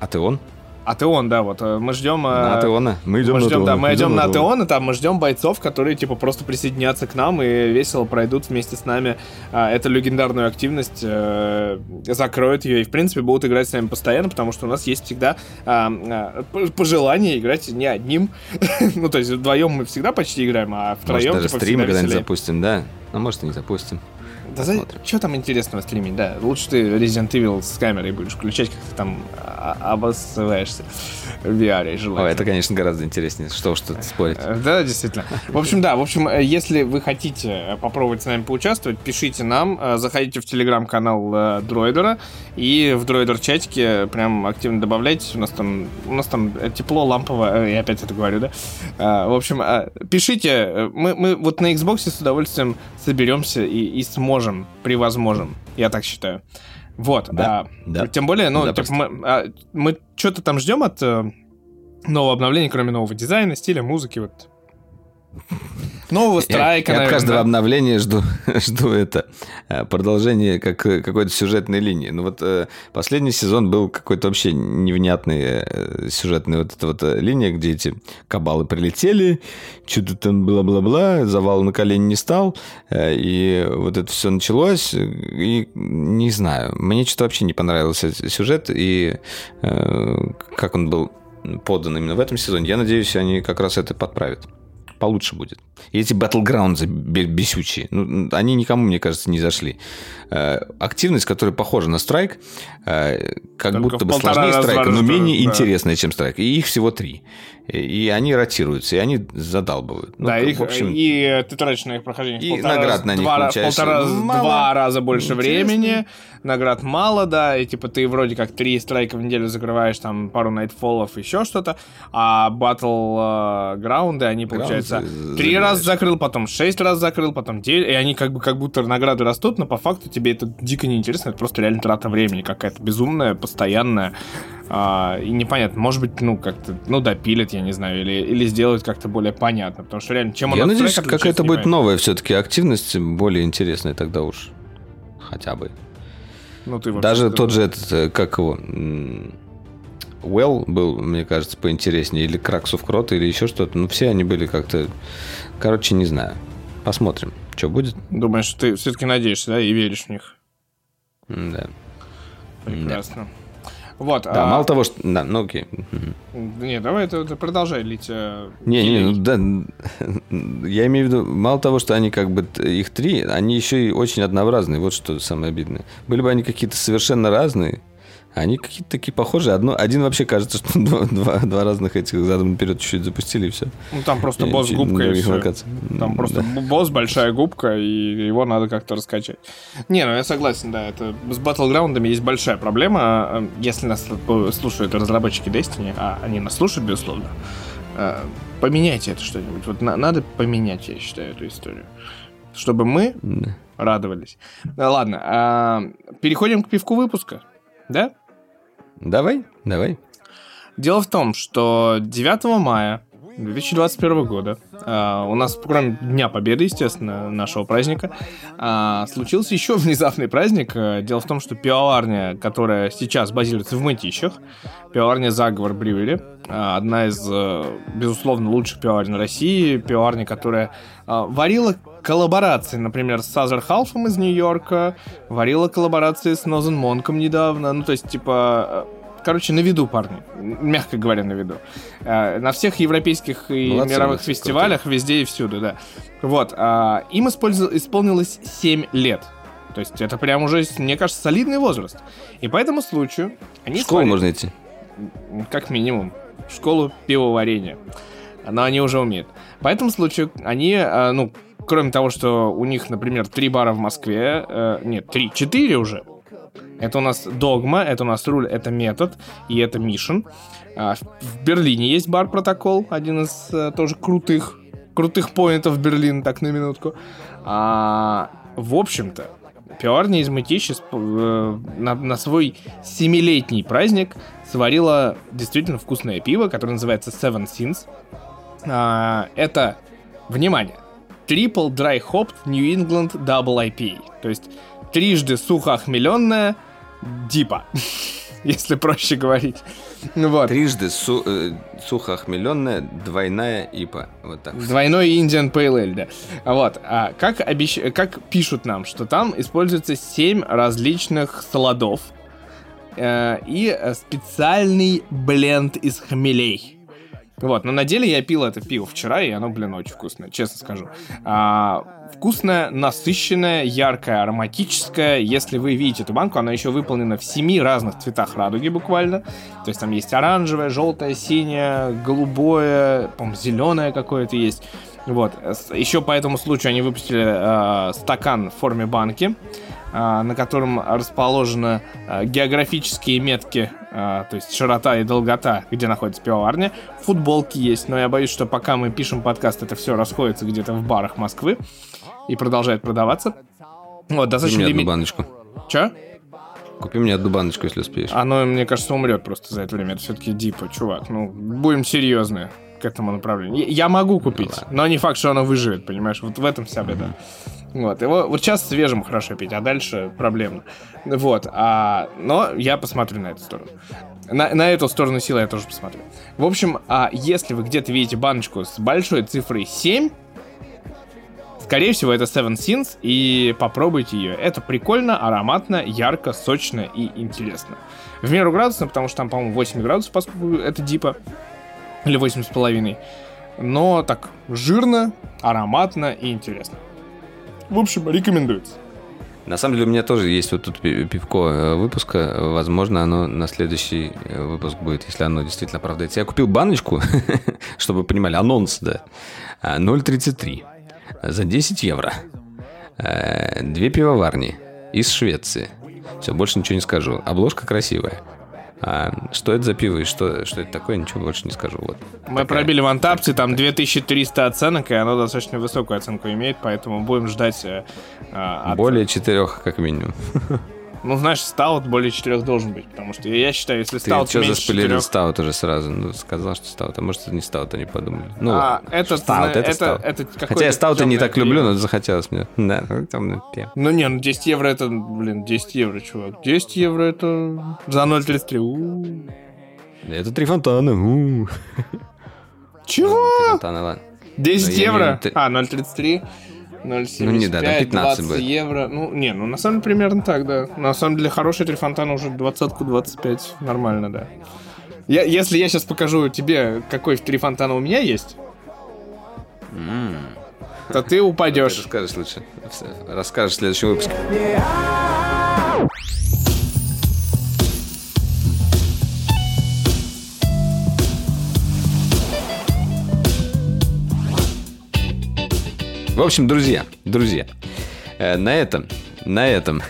А ты он? А ты он, да, вот, э, мы ждем... На э, Атеона. Мы идем мы на ждем, да, Атеона. мы идем на Атеона. Атеон, и там мы ждем бойцов, которые, типа, просто присоединятся к нам и весело пройдут вместе с нами а, эту легендарную активность, э, закроют ее и, в принципе, будут играть с нами постоянно, потому что у нас есть всегда а, а, пожелание играть не одним. [LAUGHS] ну, то есть вдвоем мы всегда почти играем, а Может, втроем, даже типа, стрим когда-нибудь запустим, да? А может, и не запустим. Да за... что там интересного стримить, да. Лучше ты Resident Evil с камерой будешь включать, как ты там а, обоссываешься в VR, желательно. О, это, конечно, гораздо интереснее, что уж тут спорить. Э, да, действительно. В общем, да, в общем, э, если вы хотите э, попробовать с нами поучаствовать, пишите нам, заходите в телеграм-канал Дроидера и в Дроидер-чатике прям активно добавляйтесь. У нас там, у нас там тепло, лампово, я опять это говорю, да? В общем, пишите. Мы, мы вот на Xbox с удовольствием соберемся и, и сможем, превозможем. Я так считаю. Вот. Да, а, да. Тем более, ну, да, типа, мы, а, мы что-то там ждем от э, нового обновления, кроме нового дизайна, стиля, музыки, вот Нового страйка, я, я каждого обновления жду, [LAUGHS] жду это э, продолжение как э, какой-то сюжетной линии. Ну вот э, последний сезон был какой-то вообще невнятный сюжетный. Вот эта вот линия, где эти кабалы прилетели, что-то там бла-бла-бла, завал на колени не стал, и вот это все началось, и не знаю, мне что-то вообще не понравился сюжет, и как он был подан именно в этом сезоне, я надеюсь, они как раз это подправят получше будет. И эти Battlegrounds бесючие, ну, они никому, мне кажется, не зашли. Э, активность, которая похожа на страйк, э, как Только будто бы сложнее страйка, но менее да. интересная, чем страйк. И их всего три. И они ротируются, и они задалбывают. Ну, да, их, в общем, и ты тратишь на их прохождение и полтора, наград на них два, получаешь полтора, мало, два раза больше интересно. времени, наград мало, да, и типа ты вроде как три страйка в неделю закрываешь, там пару найтфоллов, еще что-то, а Battle Ground, они, получается, три раза закрыл, потом шесть раз закрыл, потом девять, и они как бы как будто награды растут, но по факту тебе это дико неинтересно, это просто реально трата времени какая-то безумная, постоянная, а, и непонятно, может быть, ну, как-то, ну, допилят, я не знаю, или, или сделают как-то более понятно, потому что реально, чем он Я надеюсь, какая-то будет новая все-таки активность, более интересная тогда уж, хотя бы. Ну, ты Даже тот же этот, э, как его, Well был, мне кажется, поинтереснее, или Краксов Крот, или еще что-то. Ну, все они были как-то... Короче, не знаю. Посмотрим, что будет. Думаешь, ты все-таки надеешься, да, и веришь в них? Да. Прекрасно. Да. Вот. Да, а... мало того, что... Да, ну окей. Не, давай это, это продолжай лить. Э, не, не, ну да. Я имею в виду, мало того, что они как бы их три, они еще и очень однообразные. Вот что самое обидное. Были бы они какие-то совершенно разные, они какие-то такие похожие. Одно, один вообще кажется, что [LAUGHS] два, два, два разных этих задом наперед чуть-чуть запустили и все. Ну там просто босс губка и все. Там просто да. босс, большая губка, и его надо как-то раскачать. Не, ну я согласен, да, это с батлграундами есть большая проблема. Если нас слушают разработчики Destiny, а они нас слушают, безусловно, э, поменяйте это что-нибудь. Вот на, надо поменять, я считаю, эту историю. Чтобы мы да. радовались. Ладно, переходим к пивку выпуска. Да? Давай, давай. Дело в том, что 9 мая 2021 года Uh, у нас, кроме Дня Победы, естественно, нашего праздника, uh, случился еще [LAUGHS] внезапный праздник. Uh, дело в том, что пивоварня, которая сейчас базируется в Мытищах, пивоварня Заговор Брюери, одна из, безусловно, лучших пивоварен России, пивоварня, которая варила коллаборации, например, с Сазер Халфом из Нью-Йорка, варила коллаборации с Нозен Монком недавно, ну, то есть, типа, короче, на виду, парни. Мягко говоря, на виду. Э, на всех европейских и молодцы, мировых молодцы, фестивалях, круто. везде и всюду, да. Вот. Э, им исполнилось 7 лет. То есть это прям уже, мне кажется, солидный возраст. И по этому случаю они... В школу сварили, можно идти? Как минимум. В школу пивоварения. Но они уже умеют. По этому случаю они, э, ну, кроме того, что у них, например, три бара в Москве, э, нет, три, четыре уже, это у нас Догма, это у нас Руль, это Метод и это Мишен. А, в Берлине есть бар Протокол, один из а, тоже крутых, крутых поинтов Берлина, так на минутку. А, в общем-то, пиварня из Мытищи э, на, на свой семилетний праздник сварила действительно вкусное пиво, которое называется Seven Sins. А, это, внимание, Triple Dry Hopped New England Double IPA. То есть трижды сухоохмеленная дипа, [LAUGHS] если проще говорить. Вот. Трижды су- э, сухоохмеленная двойная ипа. Вот так. Двойной Indian Pale Ale, да. Вот. А как, обещ... как пишут нам, что там используется 7 различных сладов э, и специальный бленд из хмелей. Вот, но на деле я пил это пиво вчера, и оно, блин, очень вкусное, честно скажу. А, вкусное, насыщенное, яркое, ароматическое. Если вы видите эту банку, она еще выполнена в семи разных цветах радуги буквально. То есть там есть оранжевое, желтое, синее, голубое, по зеленое какое-то есть. Вот. Еще по этому случаю они выпустили э, стакан в форме банки, на котором расположены э, географические метки, э, то есть широта и долгота, где находится пивоварня. Футболки есть, но я боюсь, что пока мы пишем подкаст, это все расходится где-то в барах Москвы и продолжает продаваться. Вот, достаточно Купи мне одну баночку. Че? Купи мне одну баночку, если успеешь. Оно, мне кажется, умрет просто за это время. Это все-таки дипа, чувак. Ну, будем серьезные к этому направлению. Я могу купить, но не факт, что оно выживет, понимаешь? Вот в этом вся беда. Вот, его вот сейчас свежим хорошо пить, а дальше проблемно. Вот, а, но я посмотрю на эту сторону. На, на эту сторону силы я тоже посмотрю. В общем, а если вы где-то видите баночку с большой цифрой 7, скорее всего, это Seven Sins, и попробуйте ее. Это прикольно, ароматно, ярко, сочно и интересно. В меру градусно, потому что там, по-моему, 8 градусов, поскольку это дипа. Или 8,5. Но так жирно, ароматно и интересно. В общем, рекомендуется. На самом деле у меня тоже есть вот тут пивко э, выпуска. Возможно, оно на следующий э, выпуск будет, если оно действительно оправдается. Я купил баночку, [LAUGHS] чтобы вы понимали, анонс, да. 0,33 за 10 евро. Э, две пивоварни из Швеции. Все, больше ничего не скажу. Обложка красивая. А что это за пиво и что, что это такое, ничего больше не скажу. Вот. Мы Такая... пробили в Антапте, там 2300 оценок, и оно достаточно высокую оценку имеет, поэтому будем ждать... Э, от... Более четырех, как минимум. [LAUGHS] Ну, знаешь, стаут более четырех должен быть, потому что я считаю, если стаут Ты что заспойлерил стаут уже сразу? Ну, сказал, что стаут, а может, это не стаут, они подумали. Ну, а, это, стаут, это, это, стаут. это Хотя я стауты не так люблю, но захотелось мне. Да, ну, темный пиво. Ну, не, ну 10 евро это, блин, 10 евро, чувак. 10 евро это за 0,33. Это три фонтана. У-у-у. Чего? Фонтана, ладно. 10 евро? А, 0,33. 0,75, ну, не, да, 15 20 будет. евро. Ну, не, ну на самом деле примерно так, да. На самом деле хороший три фонтана уже 20-25. Нормально, да. Я, если я сейчас покажу тебе, какой три фонтана у меня есть, mm. то [LAUGHS] ты упадешь. Расскажешь лучше. Расскажешь в следующем выпуске. В общем, друзья, друзья, э, на этом, на этом,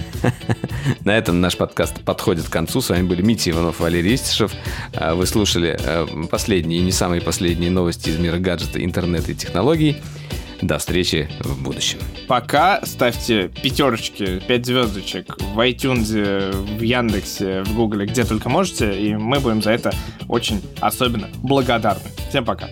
[LAUGHS] на этом наш подкаст подходит к концу. С вами были Митя Иванов, Валерий Истишев. Э, вы слушали э, последние и не самые последние новости из мира гаджета, интернета и технологий. До встречи в будущем. Пока ставьте пятерочки, пять звездочек в iTunes, в Яндексе, в Гугле, где только можете, и мы будем за это очень особенно благодарны. Всем пока.